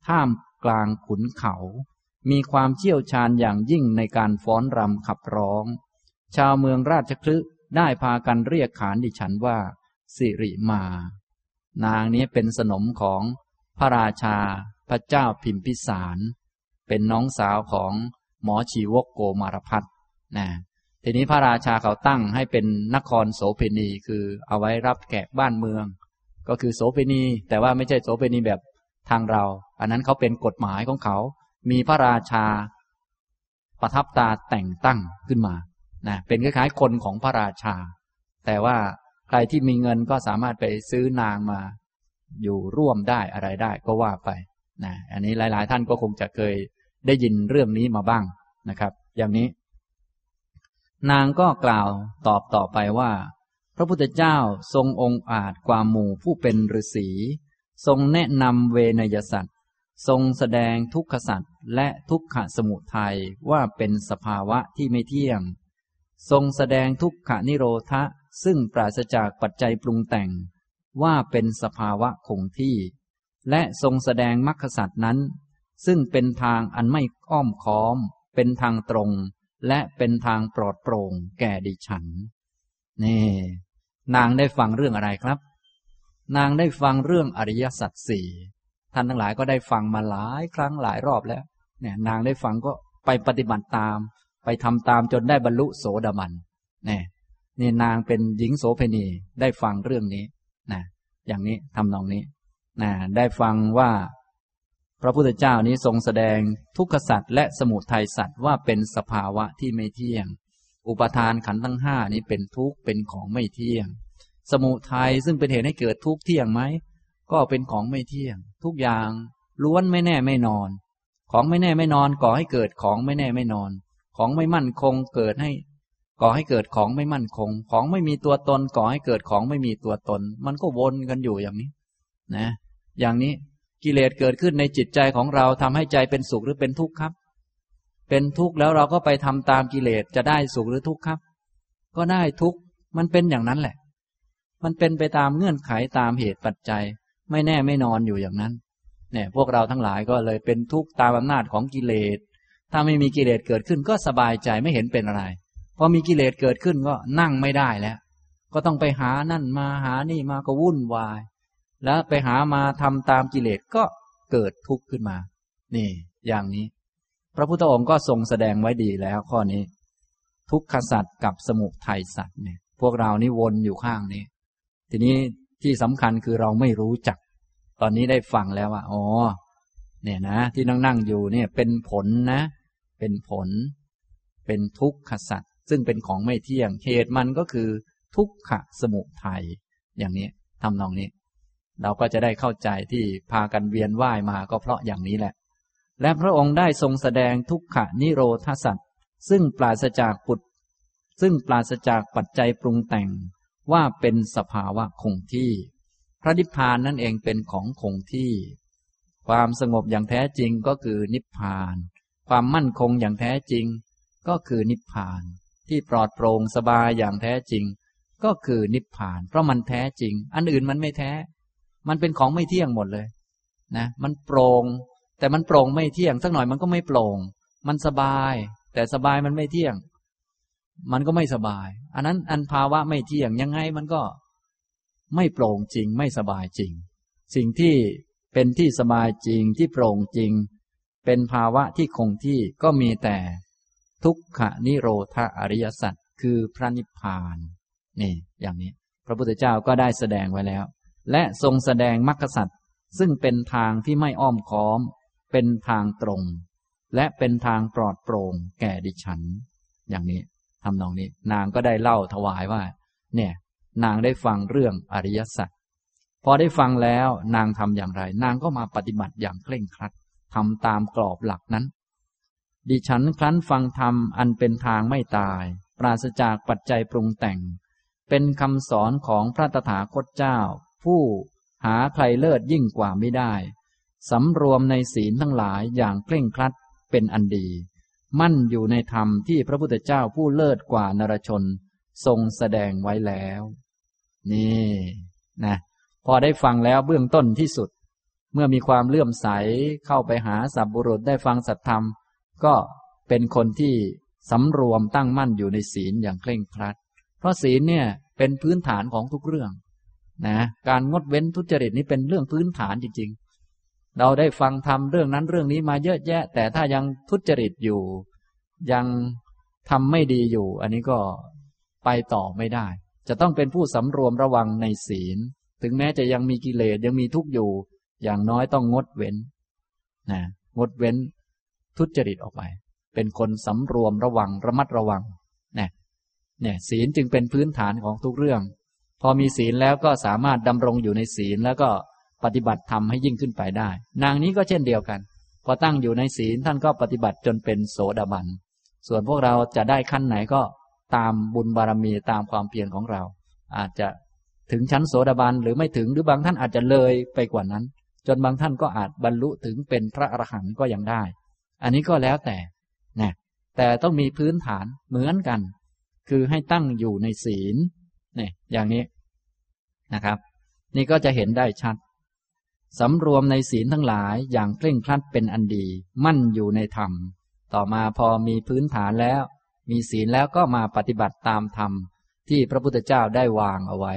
ท่ามกลางขุนเขา มีความเชี่ยวชาญอย่างยิ่งในการฟ้อนรำขับร้อง ชาวเมืองราชคลึได้พากันเรียกขานดิฉันว่า สิริมา นางนี้เป็นสนมของพระราชาพระเจ้าพิมพิสาร เป็นน้องสาวของหมอชีวกโกมารพัฒนะทีนี้พระราชาเขาตั้งให้เป็นนครโสเพณีคือเอาไว้รับแขกบ้านเมือง ก็คือโสเพณี แต่ว่าไม่ใช่โสเพณีแบบทางเรา อันนั้นเขาเป็นกฎหมายของเขา มีพระราชา ประทับตาแต่งตั้งขึ้นมานะเป็นคล้ายๆคนของพระราชา แต่ว่าใครที่มีเงินก็สามารถไปซื้อนางมา อยู่ร่วมได้อะไรได้ก็ว่าไปนะอันนี้หลาย ๆ ท่านก็คงจะเคยได้ยินเรื่องนี้มาบ้างนะครับ อย่างนี้ นางก็กล่าวตอบต่อไปว่า พระพุทธเจ้าทรงองค์อาจกว่าหมู่ผู้เป็นฤาษีทรงแนะนำเวนยสัตว์ทรงแสดงทุกขสัตว์ และทุกขสมุทัยว่าเป็นสภาวะที่ไม่เที่ยง ทรงแสดงทุกขนิโรธะซึ่งปราศจากปัจจัยปรุงแต่ง ว่าเป็นสภาวะคงที่ และทรงแสดงมรรคสัตว์นั้น ซึ่งเป็นทางอันไม่อ้อมค้อม เป็นทางตรง และเป็นทางปลอดโปร่งแก่ดิฉัน นี่ นางได้ฟังเรื่องอะไรครับ นางได้ฟังเรื่องอริยสัจสี่ท่านทั้งหลายก็ได้ฟังมาหลายครั้งหลายรอบแล้ว เนี่ยนางได้ฟังก็ไปปฏิบัติตาม ไปทำตามจนได้บรรลุโสดาบันเนี่ยนี่นางเป็นหญิงโสเพณีได้ฟังเรื่องนี้นะอย่างนี้ทำนองนี้นะได้ฟังว่า พระพุทธเจ้านี้ทรงแสดงทุกขสัตว์และสมุทัยสัตว์ว่าเป็นสภาวะที่ไม่เที่ยง อุปทานขันธ์ทั้งห้านี้เป็นทุกข์เป็นของไม่เที่ยง สมุทัยซึ่งเป็นเหตุให้เกิดทุกข์เที่ยงไหมก็เป็นของไม่เที่ยง ทุกอย่างล้วนไม่แน่ไม่นอน ของไม่แน่ไม่นอนก่อให้เกิดของไม่แน่ไม่นอน ของไม่มั่นคงเกิดให้ ก่อให้เกิดของไม่มั่นคง ของไม่มีตัวตนก่อให้เกิดของไม่มีตัวตน มันก็วนกันอยู่อย่างนี้ นะ อย่างนี้กิเลสเกิดขึ้นในจิตใจของเราทำให้ใจเป็นสุขหรือเป็นทุกข์ครับ เป็นทุกข์แล้วเราก็ไปทำตามกิเลสจะได้สุขหรือทุกข์ครับ ก็ได้ทุกข์มันเป็นอย่างนั้นแหละ มันเป็นไปตามเงื่อนไขตามเหตุปัจจัย ไม่แน่ไม่นอนอยู่อย่างนั้น เนี่ยพวกเราทั้งหลายก็เลยเป็นทุกข์ตามอำนาจของกิเลส ถ้าไม่มีกิเลสเกิดขึ้นก็สบายใจไม่เห็นเป็นอะไร พอมีกิเลสเกิดขึ้นก็นั่งไม่ได้แล้ว ก็ต้องไปหานั่นมาหานี่มาก็วุ่นวาย แล้วไปหามาทำตามกิเลสก็เกิดทุกข์ขึ้นมา นี่ อย่างนี้ พระพุทธองค์ก็ทรงแสดงไว้ดีแล้วข้อนี้ ทุกขสัตว์กับสมุทัยสัตว์เนี่ย พวกเรานี่วนอยู่ข้างนี้ ทีนี้ที่สำคัญคือเราไม่รู้จัก ตอนนี้ได้ฟังแล้วว่าอ๋อเนี่ยนะ ที่นั่งนั่งอยู่เนี่ย เป็นผลนะ เป็นผล เป็นทุกขสัตว์ซึ่งเป็นของไม่เที่ยงเหตุมันก็คือทุกขะสมุทัยอย่างนี้ทำนองนี้ เราก็จะได้เข้าใจที่พากันเวียนว่ายมาก็เพราะอย่างนี้แหละ และพระองค์ได้ทรงแสดงทุกขะนิโรธสัตว์ซึ่งปราศจากปุตซึ่งปราศจากปัจจัยปรุงแต่งว่าเป็นสภาวะคงที่ ระนิพพานนั่นเองเป็นของคงที่ ความสงบอย่างแท้จริงก็คือนิพพาน ความมั่นคงอย่างแท้จริง ก็คือนิพพาน ที่ปลอดโปร่งสบายอย่างแท้จริง ก็คือนิพพาน เพราะมันแท้จริง อันอื่นมันไม่แท้ มันเป็นของไม่เที่ยงหมดเลยนะมันโปร่งแต่มันโปร่งไม่เที่ยง สักหน่อยมันก็ไม่โปร่ง มันสบาย แต่สบายมันไม่เที่ยง มันก็ไม่สบาย อันนั้นอันภาวะไม่เที่ยงยังไงมันก็ ไม่โปร่งจริงไม่สบายจริง สิ่งที่เป็นที่สบายจริงที่โปร่งจริง เป็นภาวะที่คงที่ก็มีแต่ทุกขนิโรธาอริยสัจคือพระนิพพานนี่อย่างนี้ พระพุทธเจ้าก็ได้แสดงไว้แล้ว และทรงแสดงมรรคสัจซึ่งเป็นทางที่ไม่อ้อมค้อม เป็นทางตรง และเป็นทางปลอดโปร่งแก่ดิฉัน อย่างนี้ทำนองนี้ นางก็ได้เล่าถวายว่า เนี่ย นางได้ฟังเรื่องอริยสัจพอได้ฟังแล้วนางทำอย่างไร นางก็มาปฏิบัติอย่างเคร่งครัดทำตามกรอบหลักนั้น ดิฉันครั้นฟังธรรมอันเป็นทางไม่ตาย ปราศจากปัจจัยปรุงแต่ง เป็นคำสอนของพระตถาคตเจ้า ผู้หาใครเลิศยิ่งกว่าไม่ได้สำรวมในศีลทั้งหลายอย่างเคร่งครัดเป็นอันดี มั่นอยู่ในธรรมที่พระพุทธเจ้าผู้เลิศกว่านรชน ทรงแสดงไว้แล้ว นี่นะพอได้ฟังแล้วเบื้องต้นที่สุด เมื่อมีความเลื่อมใสเข้าไปหาสัพบุรุษได้ฟังสัตธรรม ก็เป็นคนที่สำรวมตั้งมั่นอยู่ในศีลอย่างเคร่งครัด เพราะศีลเนี่ยเป็นพื้นฐานของทุกเรื่องนะการงดเว้นทุจริตนี้เป็นเรื่องพื้นฐานจริง ๆ เราได้ฟังทำเรื่องนั้นเรื่องนี้มาเยอะแยะ แต่ถ้ายังทุจริตอยู่ ยังทำไม่ดีอยู่ อันนี้ก็ไปต่อไม่ได้ จะต้องเป็นผู้สำรวมระวังในศีล ถึงแม้จะยังมีกิเลสยังมีทุกข์อยู่ อย่างน้อยต้องงดเว้นนะงดเว้น ทุจริตออกไป เป็นคนสำรวมระวังระมัดระวังนี่ยเนี่ยศีลจึงเป็นพื้นฐานของทุกเรื่อง พอมีศีลแล้วก็สามารถดำรงอยู่ในศีลแล้วก็ปฏิบัติธรรมให้ยิ่งขึ้นไปได้ นางนี้ก็เช่นเดียวกัน พอตั้งอยู่ในศีลท่านก็ปฏิบัติจนเป็นโสดาบัน ส่วนพวกเราจะได้ขั้นไหนก็ ตามบุญบารมีตามความเพียรของเรา อาจจะถึงชั้นโสดาบันหรือไม่ถึงหรือบางท่านอาจจะเลยไปกว่านั้น จนบางท่านก็อาจบรรลุถึงเป็นพระอรหันต์ก็ยังได้ อันนี้ก็แล้วแต่นะแต่ต้องมีพื้นฐานเหมือนกัน คือให้ตั้งอยู่ในศีลเนี่ยอย่างนี้นะครับ นี่ก็จะเห็นได้ชัดสำรวมในศีลทั้งหลายอย่างเคร่งครัดเป็นอันดี มั่นอยู่ในธรรม ต่อมาพอมีพื้นฐานแล้ว มีศีลแล้วก็มาปฏิบัติตามธรรมที่พระพุทธเจ้าได้วางเอาไว้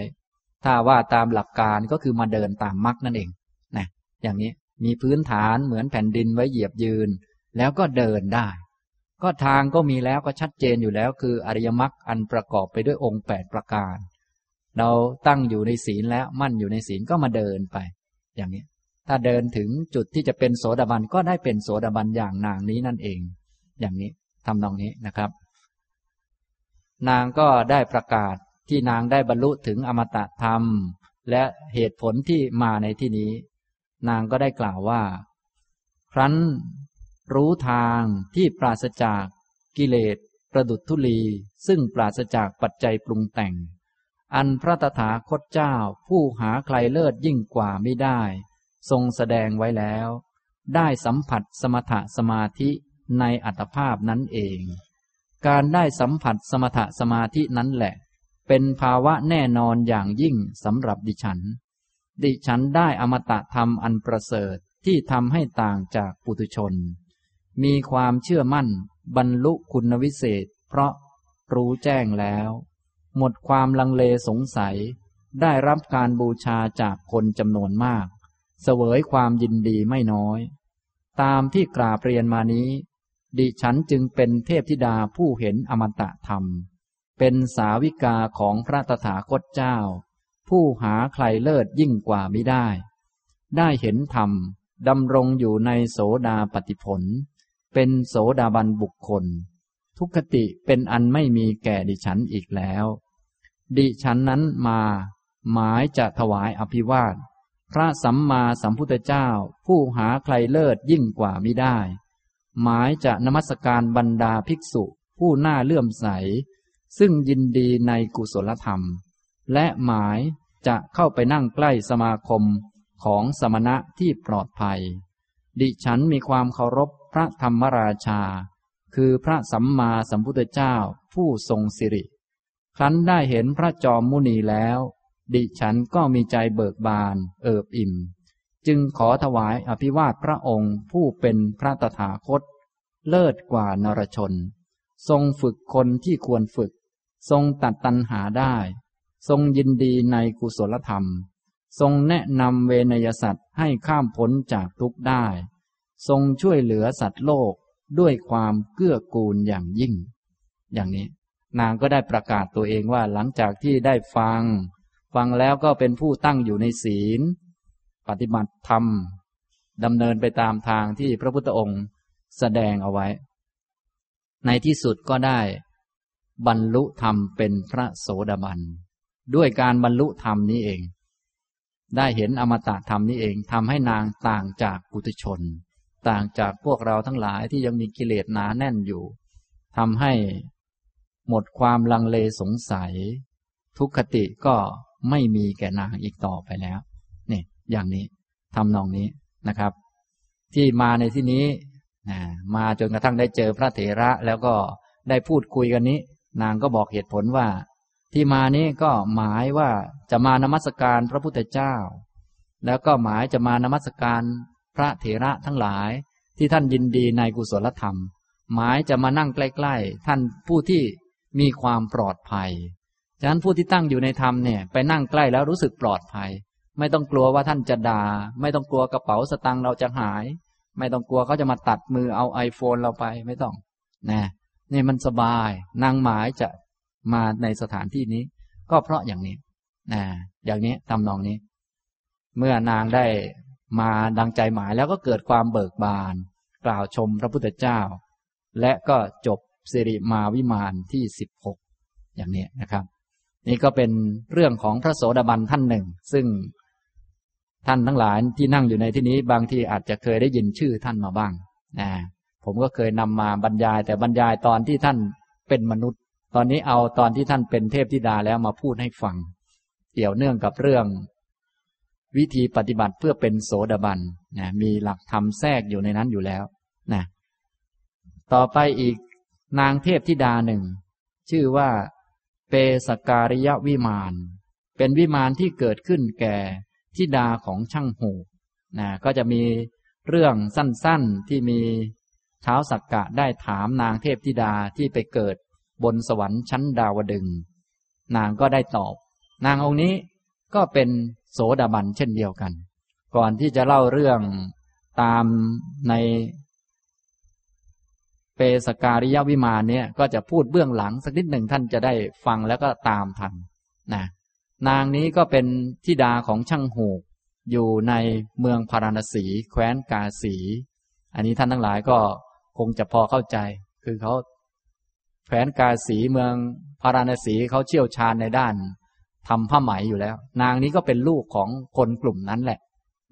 ถ้าว่าตามหลักการก็คือมาเดินตามมรรคนั่นเองนะอย่างนี้มีพื้นฐานเหมือนแผ่นดินไว้เหยียบยืน แล้วก็เดินได้ ก็ทางก็มีแล้วก็ชัดเจนอยู่แล้ว คืออริยมรรคอันประกอบไปด้วยองค์แปดประการ เราตั้งอยู่ในศีลแล้วมั่นอยู่ในศีลก็มาเดินไป อย่างนี้ ถ้าเดินถึงจุดที่จะเป็นโสดาบันก็ได้เป็นโสดาบันอย่างนางนี้นั่นเอง อย่างนี้ทำนองนี้นะครับ นางก็ได้ประกาศที่นางได้บรรลุถึงอมตะธรรม และเหตุผลที่มาในที่นี้ นางก็ได้กล่าวว่า ครั้นรู้ทางที่ปราศจากกิเลสประดุจทุลี ซึ่งปราศจากปัจจัยปรุงแต่ง อันพระตถาคตเจ้าผู้หาใครเลิศยิ่งกว่าไม่ได้ ทรงแสดงไว้แล้ว ได้สัมผัสสมถะสมาธิในอัตภาพนั้นเอง การได้สัมผัสสมถะสมาธินั้นแหละ เป็นภาวะแน่นอนอย่างยิ่งสำหรับดิฉัน ดิฉันได้อมตะธรรมอันประเสริฐที่ทำให้ต่างจากปุถุชน มีความเชื่อมั่น บรรลุคุณวิเศษ เพราะรู้แจ้งแล้ว หมดความลังเลสงสัย ได้รับการบูชาจากคนจำนวนมาก เสวยความยินดีไม่น้อย ตามที่กราบเรียนมานี้ ดิฉันจึงเป็นเทพธิดาผู้เห็นอมตะธรรม เป็นสาวิกาของพระตถาคตเจ้า ผู้หาใครเลิศยิ่งกว่ามิได้ ได้เห็นธรรมดำรงอยู่ในโสดาปฏิผล เป็นโสดาบันบุคคล ทุกขติเป็นอันไม่มีแก่ดิฉันอีกแล้ว ดิฉันนั้นมา หมายจะถวายอภิวาท พระสัมมาสัมพุทธเจ้าผู้หาใครเลิศยิ่งกว่ามิได้ หมายจะนมัสการบรรดาภิกษุผู้น่าเลื่อมใส ซึ่งยินดีในกุศลธรรม และหมายจะเข้าไปนั่งใกล้สมาคมของสมณะที่ปลอดภัย ดิฉันมีความเคารพพระธรรมราชา คือพระสัมมาสัมพุทธเจ้าผู้ทรงสิริ ครั้นได้เห็นพระจอมมุนีแล้ว ดิฉันก็มีใจเบิกบานเอิบอิ่ม จึงขอถวายอภิวาทพระองค์ผู้เป็นพระตถาคต เลิศกว่านรชน ทรงฝึกคนที่ควรฝึก ทรงตัดตัณหาได้ ทรงยินดีในกุศลธรรม ทรงแนะนำเวนยสัตว์ให้ข้ามพ้นจากทุกข์ได้ ทรงช่วยเหลือสัตว์โลกด้วยความเกื้อกูลอย่างยิ่ง อย่างนี้ นางก็ได้ประกาศตัวเองว่าหลังจากที่ได้ฟัง ฟังแล้วก็เป็นผู้ตั้งอยู่ในศีล ปฏิบัติธรรมดำเนินไปตามทางที่พระพุทธองค์แสดงเอาไว้ ในที่สุดก็ได้ บรรลุธรรมเป็นพระโสดาบัน ด้วยการบรรลุธรรมนี้เอง ได้เห็นอมตะธรรมนี้เองทำให้นางต่างจากปุถุชน ต่างจากพวกเราทั้งหลายที่ยังมีกิเลสหนาแน่นอยู่ทำให้หมดความลังเลสงสัย ทุกขติก็ไม่มีแก่นางอีกต่อไปแล้ว อย่างนี้ทำนองนี้นะครับ ที่มาในที่นี้มาจนกระทั่งได้เจอพระเถระแล้วก็ได้พูดคุยกันนี้ นางก็บอกเหตุผลว่า ที่มานี้ก็หมายว่าจะมานมัสการพระพุทธเจ้า แล้วก็หมายจะมานมัสการพระเถระทั้งหลายที่ท่านยินดีในกุศลธรรม หมายจะมานั่งใกล้ๆ ท่านผู้ที่มีความปลอดภัย ฉะนั้นผู้ที่ตั้งอยู่ในธรรมเนี่ยไปนั่งใกล้แล้วรู้สึกปลอดภัย ไม่ต้องกลัวว่าท่านจะด่า ไม่ต้องกลัวกระเป๋าสตังค์เราจะหาย ไม่ต้องกลัวเขาจะมาตัดมือเอาไอโฟนเราไปไม่ต้องนะนี่มันสบาย นางหมายจะมาในสถานที่นี้ ก็เพราะอย่างนี้นะอย่างนี้ทำนองนี้ เมื่อนางได้มาดังใจหมายแล้วก็เกิดความเบิกบาน กล่าวชมพระพุทธเจ้า และก็จบสิริมาวิมานที่สิบหกอย่างนี้นะครับ นี่ก็เป็นเรื่องของพระโสดาบันท่านหนึ่ง ซึ่ง ท่านทั้งหลายที่นั่งอยู่ในที่นี้บางทีอาจจะเคยได้ยินชื่อท่านมาบ้างนะผมก็เคยนำมาบรรยาย แต่บรรยายตอนที่ท่านเป็นมนุษย์ ตอนนี้เอาตอนที่ท่านเป็นเทพธิดาแล้วมาพูดให้ฟัง เกี่ยวเนื่องกับเรื่อง วิธีปฏิบัติเพื่อเป็นโสดาบันนะมีหลักธรรมแทรกอยู่ในนั้นอยู่แล้วนะต่อไปอีกนางเทพธิดาหนึ่ง ชื่อว่า เปสการิยวิมาน เป็นวิมานที่เกิดขึ้นแก่ ธิดาของช่างหูนะก็จะมีเรื่องสั้นๆที่มีเท้าสักกะได้ถามนางเทพธิดาที่ไปเกิดบนสวรรค์ชั้นดาวดึง นางก็ได้ตอบ นางองค์นี้ก็เป็นโสดาบันเช่นเดียวกัน ก่อนที่จะเล่าเรื่องตามในเปสการิยวิมานเนี่ยก็จะพูดเบื้องหลังสักนิดหนึ่งท่านจะได้ฟังแล้วก็ตามทันนะ นางนี้ก็เป็นทิดาของช่างหูก อยู่ในเมืองพาราณสี แคว้นกาสี อันนี้ท่านทั้งหลายก็คงจะพอเข้าใจ คือเขาแคว้นกาสีเมืองพาราณสีเขาเชี่ยวชาญในด้านทำผ้าไหมอยู่แล้ว นางนี้ก็เป็นลูกของคนกลุ่มนั้นแหละ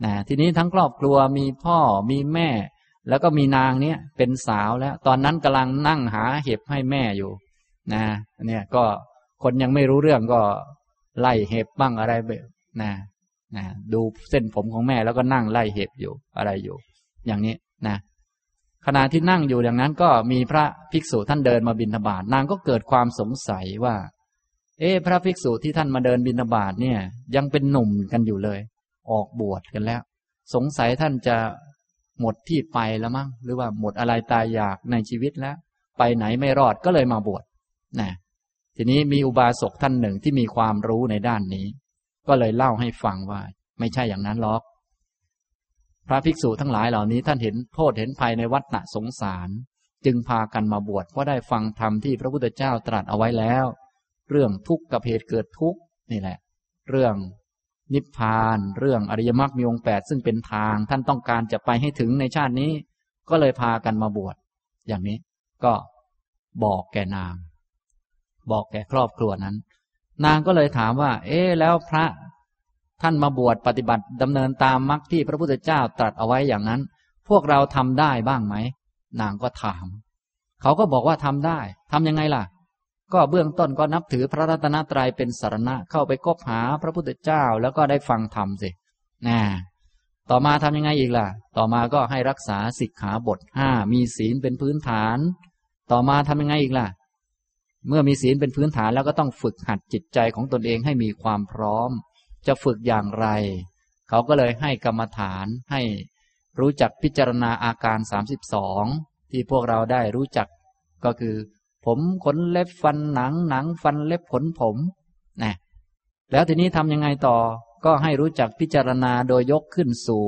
นะทีนี้ทั้งครอบครัวมีพ่อมีแม่ แล้วก็มีนางเนี้ยเป็นสาวแล้ว ตอนนั้นกำลังนั่งหาเห็บให้แม่อยู่ นะเนี่ยก็คนยังไม่รู้เรื่องก็ ไล่เห็บบ้างอะไรแบบนะนะดูเส้นผมของแม่แล้วก็นั่งไล่เห็บอยู่อะไรอยู่ อย่างนี้นะขณะที่นั่งอยู่อย่างนั้นก็มีพระภิกษุท่านเดินมาบิณฑบาตนางก็เกิดความสงสัยว่า เอ๊พระภิกษุที่ท่านมาเดินบิณฑบาตเนี่ย ยังเป็นหนุ่มกันอยู่เลย ออกบวชกันแล้ว สงสัยท่านจะหมดที่ไปแล้วมั้งหรือว่าหมดอะไรตายอยากในชีวิตแล้ว ไปไหนไม่รอดก็เลยมาบวชนะ ทีนี้มีอุบาสกท่านหนึ่งที่มีความรู้ในด้านนี้ ก็เลยเล่าให้ฟังว่า ไม่ใช่อย่างนั้นหรอก พระภิกษุทั้งหลายเหล่านี้ท่านเห็นโทษเห็นภัยในวัฏฏะสงสาร จึงพากันมาบวชเพราะได้ฟังธรรมที่พระพุทธเจ้าตรัสเอาไว้แล้ว เรื่องทุกข์กับเหตุเกิดทุกข์นี่แหละ เรื่องนิพพาน เรื่องอริยมรรคมีองค์แปดซึ่งเป็นทางท่านต้องการจะไปให้ถึงในชาตินี้ ก็เลยพากันมาบวชอย่างนี้ ก็บอกแก่นาง บอกแก่ครอบครัวนั้น นางก็เลยถามว่า เอ๊แล้วพระท่านมาบวชปฏิบัติดำเนินตามมรรคที่พระพุทธเจ้าตรัสเอาไว้อย่างนั้น พวกเราทำได้บ้างไหม นางก็ถาม เขาก็บอกว่าทำได้ ทํำยังไงล่ะ ก็เบื้องต้นก็นับถือพระรัตนตรัยเป็นสารณะเข้าไปกบหาพระพุทธเจ้าแล้วก็ได้ฟังธรรมสินะต่อมาทำยังไงอีกล่ะ ต่อมาก็ให้รักษาสิกขาบทห้ามีศีลเป็นพื้นฐาน ต่อมาทำยังไงอีกล่ะ เมื่อมีศีลเป็นพื้นฐานแล้วก็ต้องฝึกหัดจิตใจของตนเองให้มีความพร้อม จะฝึกอย่างไร เขาก็เลยให้กรรมฐานให้รู้จักพิจารณาอาการ 32 ที่พวกเราได้รู้จักก็คือ ผมขนเล็บฟันหนังหนังฟันเล็บขนผมนะแล้วทีนี้ทำยังไงต่อ ก็ให้รู้จักพิจารณาโดยยกขึ้นสู่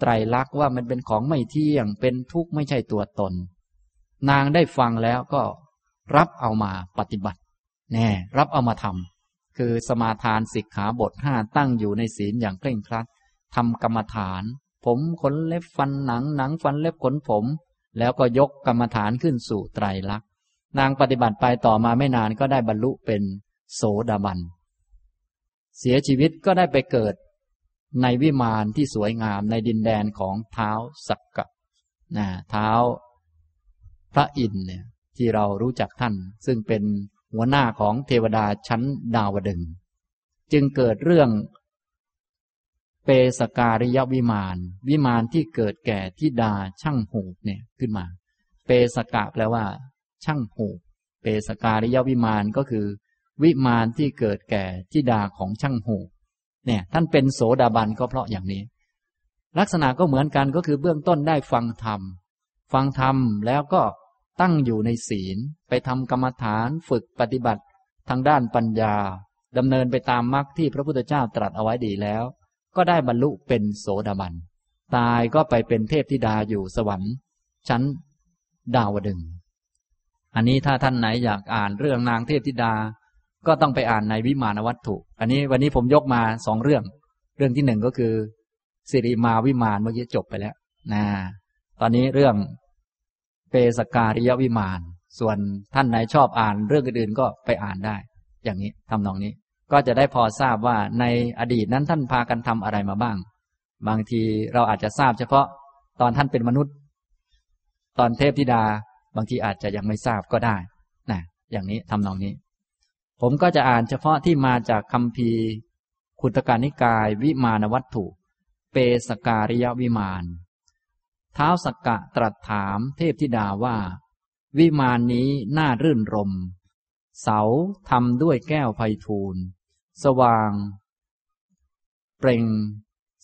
ไตรลักษณ์ว่ามันเป็นของไม่เที่ยงเป็นทุกข์ไม่ใช่ตัวตน นางได้ฟังแล้วก็ รับเอามาปฏิบัติ แน่ รับเอามาทำคือสมาทานสิกขาบทห้าตั้งอยู่ในศีลอย่างเคร่งครัดทำกรรมฐาน ผมขนเล็บฟันหนังหนังฟันเล็บขนผม แล้วก็ยกกรรมฐานขึ้นสู่ไตรลักษณ์นางปฏิบัติไปต่อมาไม่นานก็ได้บรรลุเป็นโสดาบัน เสียชีวิตก็ได้ไปเกิดในวิมานที่สวยงามในดินแดนของเท้าสักกะนะเท้าพระอินเนี่ย ที่เรารู้จักท่าน ซึ่งเป็นหัวหน้าของเทวดาชั้นดาวดึง จึงเกิดเรื่องเปสการิยวิมาน วิมานที่เกิดแก่ทิดาช่างหูเนี่ยขึ้นมา เปสกะแปลว่า ช่างหูเปสการิยวิมานก็คือ วิมานที่เกิดแก่ทิดาของช่างหูเนี่ย ท่านเป็นโสดาบันก็เพราะอย่างนี้ ลักษณะก็เหมือนกันก็คือเบื้องต้นได้ฟังธรรม ฟังธรรมแล้วก็ ตั้งอยู่ในศีล ไปทำกรรมฐานฝึกปฏิบัติ ทางด้านปัญญาดำเนินไปตามมรรคที่พระพุทธเจ้าตรัสเอาไว้ดีแล้ว ก็ได้บรรลุเป็นโสดาบัน ตายก็ไปเป็นเทพธิดาอยู่สวรรค์ ชั้น ดาวดึง อันนี้ถ้าท่านไหนอยากอ่านเรื่องนางเทพธิดา ก็ต้องไปอ่านในวิมานวัตถุ อันนี้วันนี้ผมยกมาสองเรื่อง เรื่องที่หนึ่งก็คือสิริมาวิมานเมื่อกี้จบไปแล้วนะตอนนี้เรื่อง เปสการิยวิมาน ส่วนท่านไหนชอบอ่านเรื่องอื่นๆก็ไปอ่านได้ อย่างนี้ทำนองนี้ ก็จะได้พอทราบว่าในอดีตนั้นท่านพากันทำอะไรมาบ้าง บางทีเราอาจจะทราบเฉพาะตอนท่านเป็นมนุษย์ ตอนเทพธิดา บางทีอาจจะยังไม่ทราบก็ได้นะอย่างนี้ทำนองนี้ ผมก็จะอ่านเฉพาะที่มาจากคำพีขุตการนิกาย วิมานวัตถุ เปสการิยวิมาน ท้าวสักกะตรัสถามเทพธิดาว่า วิมานนี้น่ารื่นรม เสาทำด้วยแก้วไพทูล สว่าง เปล่ง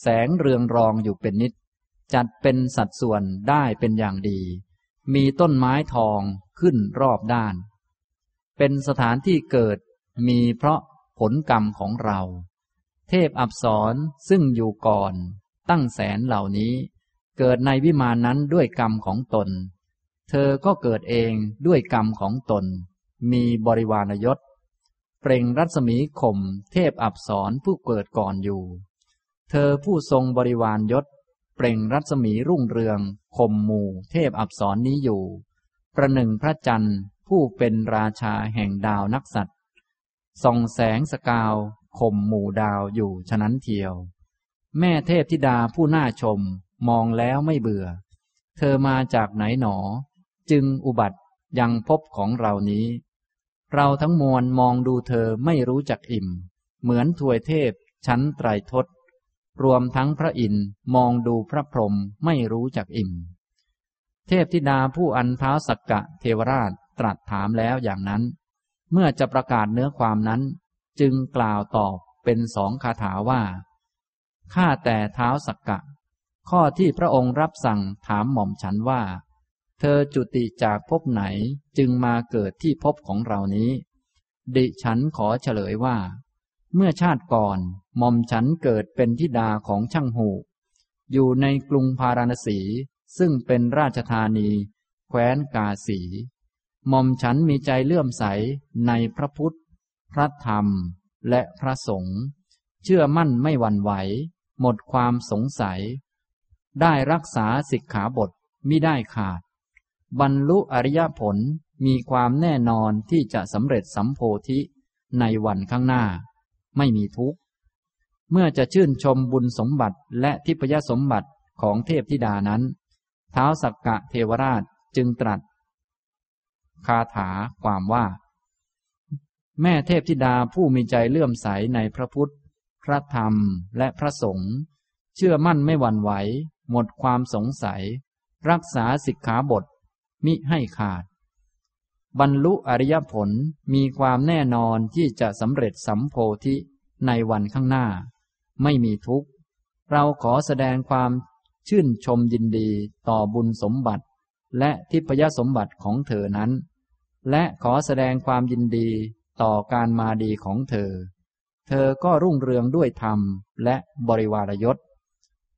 แสงเรืองรองอยู่เป็นนิด จัดเป็นสัดส่วนได้เป็นอย่างดี มีต้นไม้ทองขึ้นรอบด้าน เป็นสถานที่เกิดมีเพราะผลกรรมของเรา เทพอับสรซึ่งอยู่ก่อน ตั้งแสนเหล่านี้ เกิดในวิมานนั้นด้วยกรรมของตน เธอก็เกิดเองด้วยกรรมของตน มีบริวารยศ เปล่งรัศมีข่มเทพอับสรผู้เกิดก่อนอยู่ เธอผู้ทรงบริวารยศ เปล่งรัศมีรุ่งเรืองข่มหมู่เทพอับสรนี้อยู่ ประหนึ่งพระจันทร์ผู้เป็นราชาแห่งดาวนักสัตว์ส่องแสงสกาวข่มหมู่ดาวอยู่ฉะนั้นเทียว แม่เทพธิดาผู้น่าชม มองแล้วไม่เบื่อ เธอมาจากไหนหนอ จึงอุบัติยังพบของเรานี้ เราทั้งมวลมองดูเธอไม่รู้จักอิ่ม เหมือนถวยเทพชั้นไตรทศ รวมทั้งพระอินทร์มองดูพระพรหมไม่รู้จักอิ่ม เทพธิดาผู้อันเท้าสักกะเทวราชตรัสถามแล้วอย่างนั้น เมื่อจะประกาศเนื้อความนั้น จึงกล่าวตอบเป็นสองคาถาว่าข้าแต่เท้าสักกะ ข้อที่พระองค์รับสั่งถามหม่อมฉันว่า เธอจุติจากภพไหนจึงมาเกิดที่ภพของเรานี้ ดิฉันขอเฉลยว่า เมื่อชาติก่อนหม่อมฉันเกิดเป็นธิดาของช่างหูอยู่ในกรุงพาราณสีซึ่งเป็นราชธานี แคว้นกาสีหม่อมฉันมีใจเลื่อมใสในพระพุทธ พระธรรม และพระสงฆ์เชื่อมั่นไม่หวั่นไหว หมดความสงสัย ได้รักษาสิกขาบทมิได้ขาด บรรลุอริยผลมีความแน่นอนที่จะสำเร็จสัมโพธิในวันข้างหน้า ไม่มีทุกข์ เมื่อจะชื่นชมบุญสมบัติและทิพยสมบัติของเทพธิดานั้นเท้าสักกะเทวราชจึงตรัส คาถาความว่า แม่เทพธิดาผู้มีใจเลื่อมใสในพระพุทธ พระธรรมและพระสงฆ์เชื่อมั่นไม่หวั่นไหว หมดความสงสัย รักษาสิกขาบท มิให้ขาด บรรลุอริยผลมีความแน่นอนที่จะสำเร็จสัมโพธิในวันข้างหน้า ไม่มีทุกข์ เราขอแสดงความชื่นชมยินดีต่อบุญสมบัติ และทิพยสมบัติของเธอนั้น และขอแสดงความยินดีต่อการมาดีของเธอ เธอก็รุ่งเรืองด้วยธรรมและบริวารยศ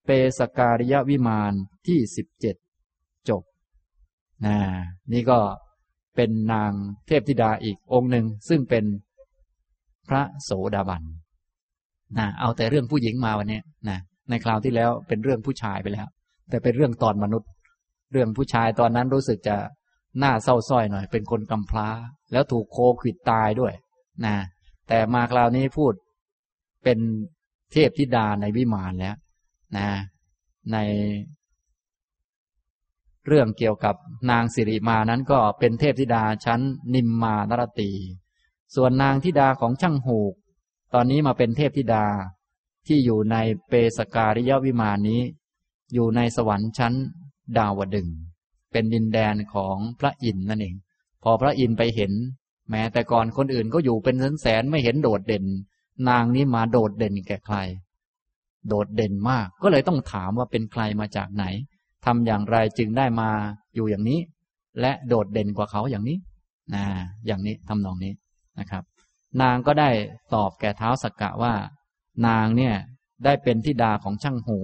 เปสการิยวิมานที่สิบเจ็ดจบนะนี่ก็เป็นนางเทพธิดาอีกองค์หนึ่งซึ่งเป็นพระโสดาบันนะเอาแต่เรื่องผู้หญิงมาวันนี้นะในคราวที่แล้วเป็นเรื่องผู้ชายไปแล้ว แต่เป็นเรื่องตอนมนุษย์ เรื่องผู้ชายตอนนั้นรู้สึกจะหน้าเศร้าส้อยหน่อย เป็นคนกำพร้า แล้วถูกโคขิดตายด้วยนะแต่มาคราวนี้พูดเป็นเทพธิดาในวิมานแล้ว นะในเรื่องเกี่ยวกับนางสิริมานั้นก็เป็นเทพธิดาชั้นนิมมานรตี ส่วนนางธิดาของช่างหูก ตอนนี้มาเป็นเทพธิดาที่อยู่ในเปสการิยวิมานนี้ อยู่ในสวรรค์ชั้นดาวดึง เป็นดินแดนของพระอินทร์นั่นเอง พอพระอินทร์ไปเห็น แม้แต่ก่อนคนอื่นก็อยู่เป็นแสนแสนไม่เห็นโดดเด่น นางนี้มาโดดเด่นแก่ใคร โดดเด่นมาก ก็เลยต้องถามว่าเป็นใครมาจากไหนทำอย่างไรจึงได้มาอยู่อย่างนี้ และโดดเด่นกว่าเขาอย่างนี้นะอย่างนี้ทำนองนี้นะครับ นางก็ได้ตอบแก่เท้าสักกะว่า นางเนี่ยได้เป็นทิดาของช่างหู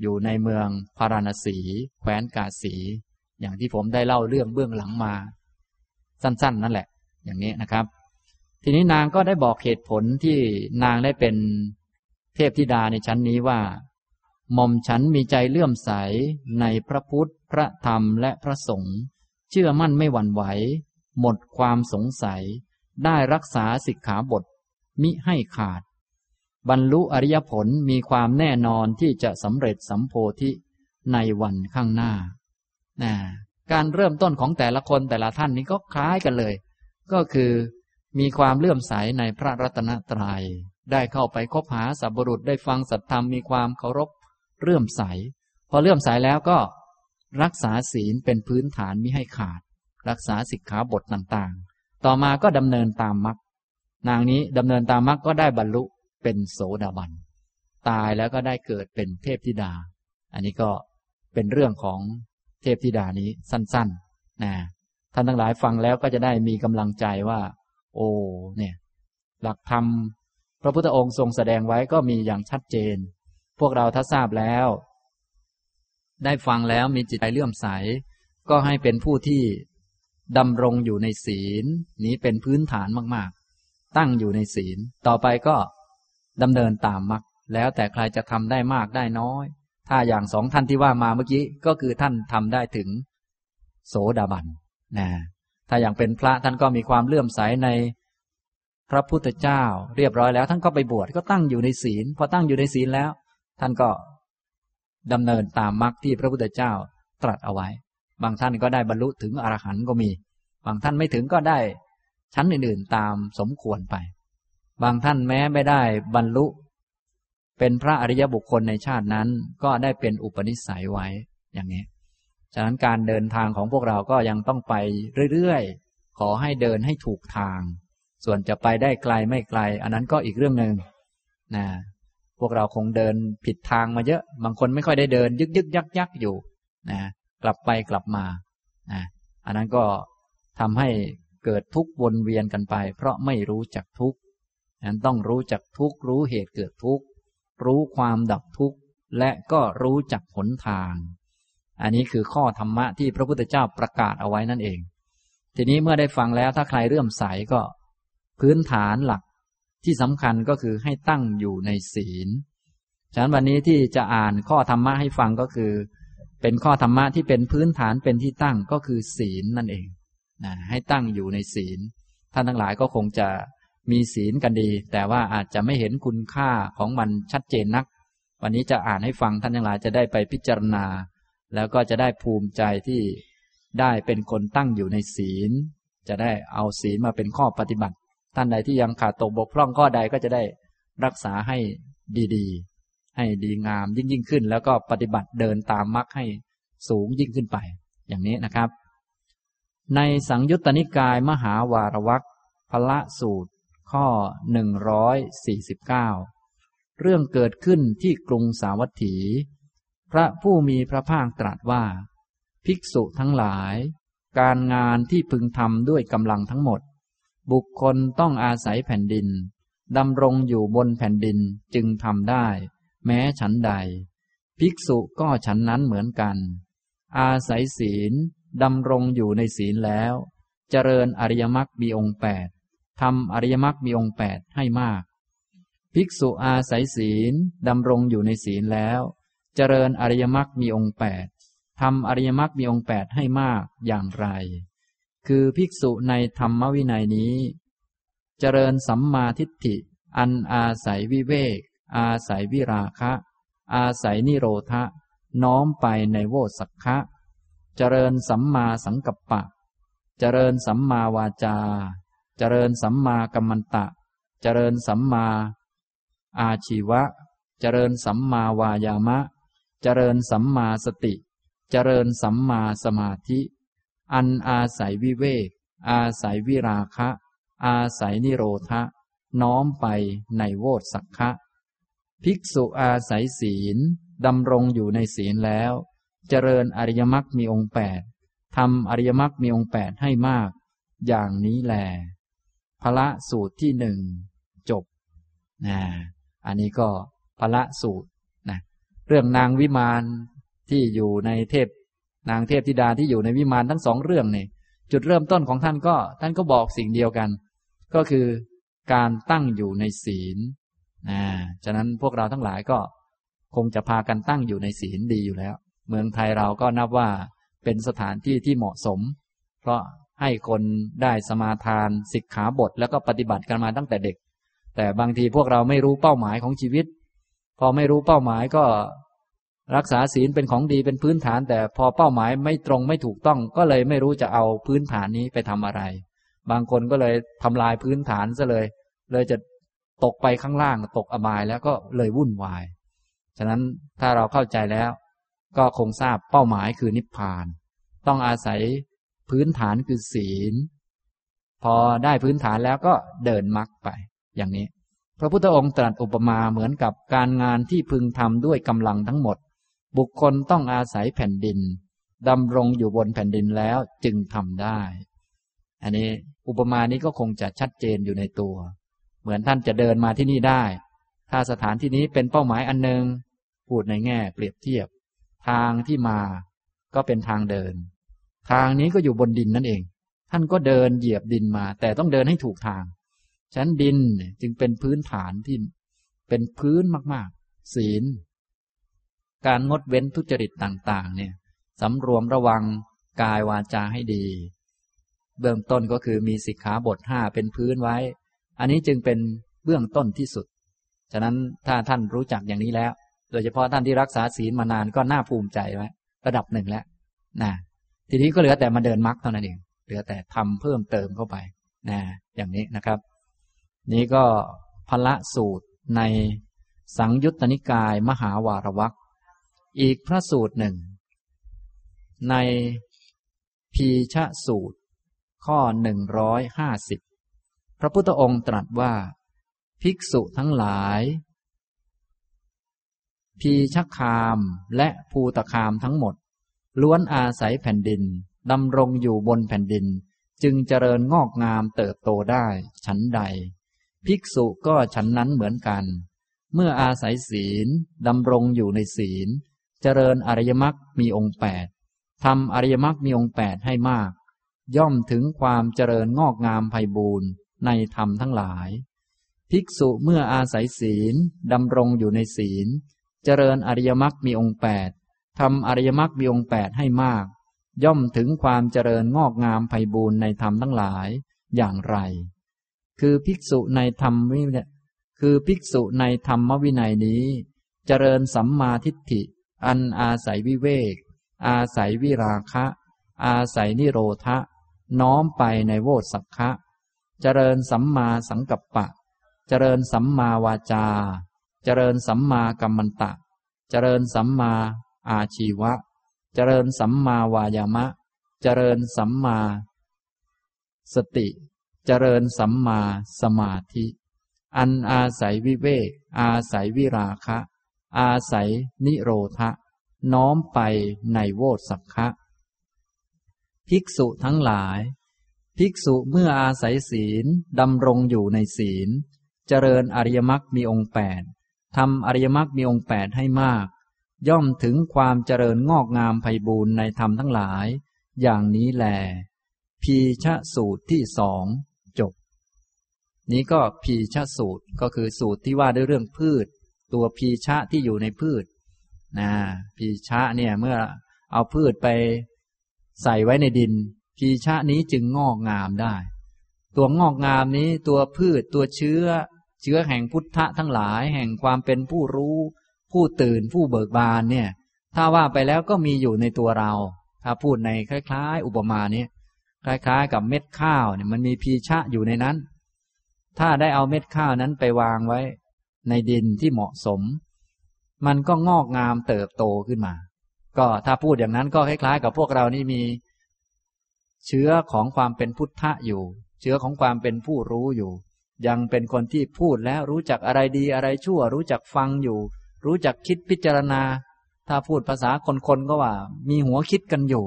อยู่ในเมืองพาราณสี แคว้นกาสี อย่างที่ผมได้เล่าเรื่องเบื้องหลังมา สั้น ๆ นั่นแหละ อย่างนี้นะครับ ทีนี้นางก็ได้บอกเหตุผลที่นางได้เป็น เทพธิดาในชั้นนี้ว่าหม่อมฉันมีใจเลื่อมใสในพระพุทธ พระธรรมและพระสงฆ์เชื่อมั่นไม่หวั่นไหว หมดความสงสัย ได้รักษาสิกขาบท มิให้ขาด บรรลุอริยผลมีความแน่นอนที่จะสำเร็จสัมโพธิในวันข้างหน้านะการเริ่มต้นของแต่ละคนแต่ละท่านนี้ก็คล้ายกันเลย ก็คือมีความเลื่อมใสในพระรัตนตรยัย ได้เข้าไปคบหาสัพบุรุษได้ฟังสัตธรรมมีความเคารพเลื่อมใส พอเลื่อมใสแล้วก็รักษาศีลเป็นพื้นฐานมิให้ขาด รักษาสิกขาบทต่างๆ ต่อมาก็ดำเนินตามมรรคนางนี้ดำเนินตามมรรคก็ได้บรรลุเป็นโสดาบัน ตายแล้วก็ได้เกิดเป็นเทพธิดา อันนี้ก็เป็นเรื่องของเทพธิดานี้สั้นๆนะท่านทั้งหลายฟังแล้วก็จะได้มีกำลังใจว่า โอ้เนี่ย หลักธรรม พระพุทธองค์ทรงแสดงไว้ก็มีอย่างชัดเจน พวกเราถ้าทราบแล้ว ได้ฟังแล้วมีจิตใจเลื่อมใส ก็ให้เป็นผู้ที่ดำรงอยู่ในศีล นี้เป็นพื้นฐานมาก ๆ ตั้งอยู่ในศีล ต่อไปก็ดำเนินตามมรรคแล้วแต่ใครจะทำได้มากได้น้อย ถ้าอย่างสองท่านที่ว่ามาเมื่อกี้ก็คือท่านทำได้ถึง โสดาบันนะถ้าอย่างเป็นพระท่านก็มีความเลื่อมใสใน พระพุทธเจ้า เรียบร้อยแล้ว ท่านก็ไปบวชก็ตั้งอยู่ในศีล พอตั้งอยู่ในศีลแล้ว ท่านก็ดำเนินตามมรรคที่พระพุทธเจ้าตรัสเอาไว้ บางท่านก็ได้บรรลุถึงอรหันต์ก็มี บางท่านไม่ถึงก็ได้ชั้นอื่นๆ ตามสมควรไป บางท่านแม้ไม่ได้บรรลุ เป็นพระอริยบุคคลในชาตินั้น ก็ได้เป็นอุปนิสัยไว้อย่างนี้ ฉะนั้นการเดินทางของพวกเราก็ยังต้องไปเรื่อยๆ ขอให้เดินให้ถูกทาง ส่วนจะไปได้ไกลไม่ไกล อันนั้นก็อีกเรื่องหนึ่งนะพวกเราคงเดินผิดทางมาเยอะ บางคนไม่ค่อยได้เดิน ยึกยึกยักยักอยู่นะกลับไปกลับมานะอันนั้นก็ทำให้เกิดทุกข์วนเวียนกันไป เพราะไม่รู้จักทุกข์นั้นต้องรู้จักทุกข์รู้เหตุเกิดทุกข์รู้ความดับทุกข์และก็รู้จักหนทาง อันนี้คือข้อธรรมะที่พระพุทธเจ้าประกาศเอาไว้นั่นเอง ทีนี้เมื่อได้ฟังแล้วถ้าใครเรื่มใสก็ พื้นฐานหลักที่สำคัญก็คือให้ตั้งอยู่ในศีล ฉะนั้นวันนี้ที่จะอ่านข้อธรรมะให้ฟังก็คือ เป็นข้อธรรมะที่เป็นพื้นฐานเป็นที่ตั้งก็คือศีลนั่นเองนะให้ตั้งอยู่ในศีล ท่านทั้งหลายก็คงจะมีศีลกันดี แต่ว่าอาจจะไม่เห็นคุณค่าของมันชัดเจนนัก วันนี้จะอ่านให้ฟังท่านทั้งหลายจะได้ไปพิจารณา แล้วก็จะได้ภูมิใจที่ได้เป็นคนตั้งอยู่ในศีล จะได้เอาศีลมาเป็นข้อปฏิบัติ ท่านใดที่ยังขาดตกบกพร่องข้อใดก็จะได้รักษาให้ดีๆ ให้ดีงามยิ่งยิ่งขึ้น แล้วก็ปฏิบัติเดินตามมรรคให้สูงยิ่งขึ้นไป อย่างนี้นะครับ ในสังยุตตนิกายมหาวารวักพละสูตร ข้อ 149 เรื่องเกิดขึ้นที่กรุงสาวัตถี พระผู้มีพระภาคตรัสว่า ภิกษุทั้งหลาย การงานที่พึงทำด้วยกำลังทั้งหมด บุคคลต้องอาศัยแผ่นดินดำรงอยู่บนแผ่นดินจึงทำได้ แม้ฉันใด ภิกษุก็ฉันนั้นเหมือนกัน อาศัยศีลดำรงอยู่ในศีลแล้ว เจริญอริยมรรคมีองค์แปดทำอริยมรรคมีองค์แปดให้มาก ภิกษุอาศัยศีลดำรงอยู่ในศีลแล้ว เจริญอริยมรรคมีองค์แปดทำอริยมรรคมีองค์แปดให้มากอย่างไร คือภิกษุในธรรมวินัยนี้ เจริญสัมมาทิฏฐิ อันอาศัยวิเวก อาศัยวิราคะ อาศัยนิโรธะ น้อมไปในโวสักคะเจริญสัมมาสังกัปปะ เจริญสัมมาวาจา เจริญสัมมากัมมันตะ เจริญสัมมา อาชีวะ เจริญสัมมาวายามะ เจริญสัมมาสติ เจริญสัมมาสมาธิ อันอาศัยวิเวก อาศัยวิราคะ อาศัยนิโรธะ น้อมไปในโวตสักคะ ภิกษุอาศัยศีล ดำรงอยู่ในศีลแล้ว เจริญอริยมรรคมีองค์แปดทำอริยมรรคมีองค์แปดให้มาก อย่างนี้แลพระสูตรที่หนึ่งจบนะอันนี้ก็พระสูตรนะเรื่องนางวิมานที่อยู่ในเทพ นางเทพธิดาที่อยู่ในวิมานทั้งสองเรื่องนี่จุดเริ่มต้นของท่านก็ท่านก็บอกสิ่งเดียวกัน ก็คือการตั้งอยู่ในศีลนะฉะนั้นพวกเราทั้งหลายก็คงจะพากันตั้งอยู่ในศีลดีอยู่แล้ว เมืองไทยเราก็นับว่าเป็นสถานที่ที่เหมาะสม เพราะให้คนได้สมาทานศิกขาบทแล้วก็ปฏิบัติกันมาตั้งแต่เด็ก แต่บางทีพวกเราไม่รู้เป้าหมายของชีวิต พอไม่รู้เป้าหมายก็ รักษาศีลเป็นของดีเป็นพื้นฐาน แต่พอเป้าหมายไม่ตรงไม่ถูกต้อง ก็เลยไม่รู้จะเอาพื้นฐานนี้ไปทำอะไร บางคนก็เลยทำลายพื้นฐานซะเลย เลยจะตกไปข้างล่างตกอบายแล้วก็เลยวุ่นวาย ฉะนั้นถ้าเราเข้าใจแล้ว ก็คงทราบเป้าหมายคือนิพพาน ต้องอาศัยพื้นฐานคือศีล พอได้พื้นฐานแล้วก็เดินมรรคไป อย่างนี้ พระพุทธองค์ตรัสอุปมาเหมือนกับการงานที่พึงทำด้วยกำลังทั้งหมด บุคคลต้องอาศัยแผ่นดินดำรงอยู่บนแผ่นดินแล้วจึงทำได้ อันนี้อุปมานี้ก็คงจะชัดเจนอยู่ในตัว เหมือนท่านจะเดินมาที่นี่ได้ ถ้าสถานที่นี้เป็นเป้าหมายอันหนึ่งพูดในแง่เปรียบเทียบ ทางที่มาก็เป็นทางเดิน ทางนี้ก็อยู่บนดินนั่นเอง ท่านก็เดินเหยียบดินมา แต่ต้องเดินให้ถูกทาง ชั้นดินจึงเป็นพื้นฐานที่เป็นพื้นมาก ๆ ศีล การงดเว้นทุจริตต่างๆ เนี่ยสำรวมระวังกายวาจาให้ดี เบื้องต้นก็คือมีสิกขาบทห้าเป็นพื้นไว้ อันนี้จึงเป็นเบื้องต้นที่สุด ฉะนั้นถ้าท่านรู้จักอย่างนี้แล้ว โดยเฉพาะท่านที่รักษาศีลมานานก็น่าภูมิใจไว้ระดับหนึ่งแล้วนะทีนี้ก็เหลือแต่มาเดินมรรคเท่านั้นเองเหลือแต่ทำเพิ่มเติมเข้าไปนะอย่างนี้นะครับ นี้ก็พละสูตรในสังยุตตนิกายมหาวารวัก อีกพระสูตรหนึ่ง ในพีชะสูตร ข้อหนึ่งร้อยห้าสิบพระพุทธองค์ตรัสว่า ภิกษุทั้งหลาย พีชะคามและภูตคามทั้งหมด ล้วนอาศัยแผ่นดินดำรงอยู่บนแผ่นดิน จึงเจริญงอกงามเติบโตได้ฉันใด ภิกษุก็ฉันนั้นเหมือนกัน เมื่ออาศัยศีลดำรงอยู่ในศีล เจริญอริยมรรคมีองค์แปดทำอริยมรรคมีองค์แปดให้มาก ย่อมถึงความเจริญงอกงามไพบูรณ์ในธรรมทั้งหลาย ภิกษุเมื่ออาศัยศีลดำรงอยู่ในศีล เจริญอริยมรรคมีองค์แปดทำอริยมรรคมีองค์แปดให้มาก ย่อมถึงความเจริญงอกงามไพบูรณ์ในธรรมทั้งหลายอย่างไร คือภิกษุในธรรมวินัยคือภิกษุในธรรมวินัยนี้ เจริญสัมมาทิฏฐิ อันอาศัยวิเวก อาศัยวิราคะ อาศัยนิโรธะ น้อมไปในโวสักคะเจริญสัมมาสังกัปปะ เจริญสัมมาวาจา เจริญสัมมากัมมันตะ เจริญสัมมาอาชีวะ เจริญสัมมาวายามะ เจริญสัมมา สติ เจริญสัมมาสมาธิ อันอาศัยวิเวก อาศัยวิราคะ อาศัยนิโรธะ น้อมไปในโวสักคะ ภิกษุทั้งหลาย ภิกษุเมื่ออาศัยศีลดำรงอยู่ในศีล เจริญอริยมรรคมีองค์แปดทำอริยมรรคมีองค์แปดให้มาก ย่อมถึงความเจริญงอกงามไพบูรณ์ในธรรมทั้งหลาย อย่างนี้แล พีชะสูตรที่สองจบ นี้ก็พีชะสูตรก็คือสูตรที่ว่าด้วยเรื่องพืช ตัวพีชะที่อยู่ในพืชนะพีชะเนี่ยเมื่อเอาพืชไปใส่ไว้ในดิน พีชะนี้จึงงอกงามได้ ตัวงอกงามนี้ตัวพืชตัวเชื้อ เชื้อแห่งพุทธะทั้งหลายแห่งความเป็นผู้รู้ ผู้ตื่นผู้เบิกบานเนี่ย ถ้าว่าไปแล้วก็มีอยู่ในตัวเรา ถ้าพูดในคล้ายๆ อุปมาเนี้คล้ายๆ กับเม็ดข้าวเนี่ยมันมีพีชะอยู่ในนั้น ถ้าได้เอาเม็ดข้าวนั้นไปวางไว้ ในดินที่เหมาะสม มันก็งอกงามเติบโตขึ้นมา ก็ถ้าพูดอย่างนั้นก็คล้ายๆ กับพวกเรานี่มี เชื้อของความเป็นพุทธะอยู่ เชื้อของความเป็นผู้รู้อยู่ ยังเป็นคนที่พูดแล้วรู้จักอะไรดีอะไรชั่ว รู้จักฟังอยู่ รู้จักคิดพิจารณา ถ้าพูดภาษาคนๆก็ว่า มีหัวคิดกันอยู่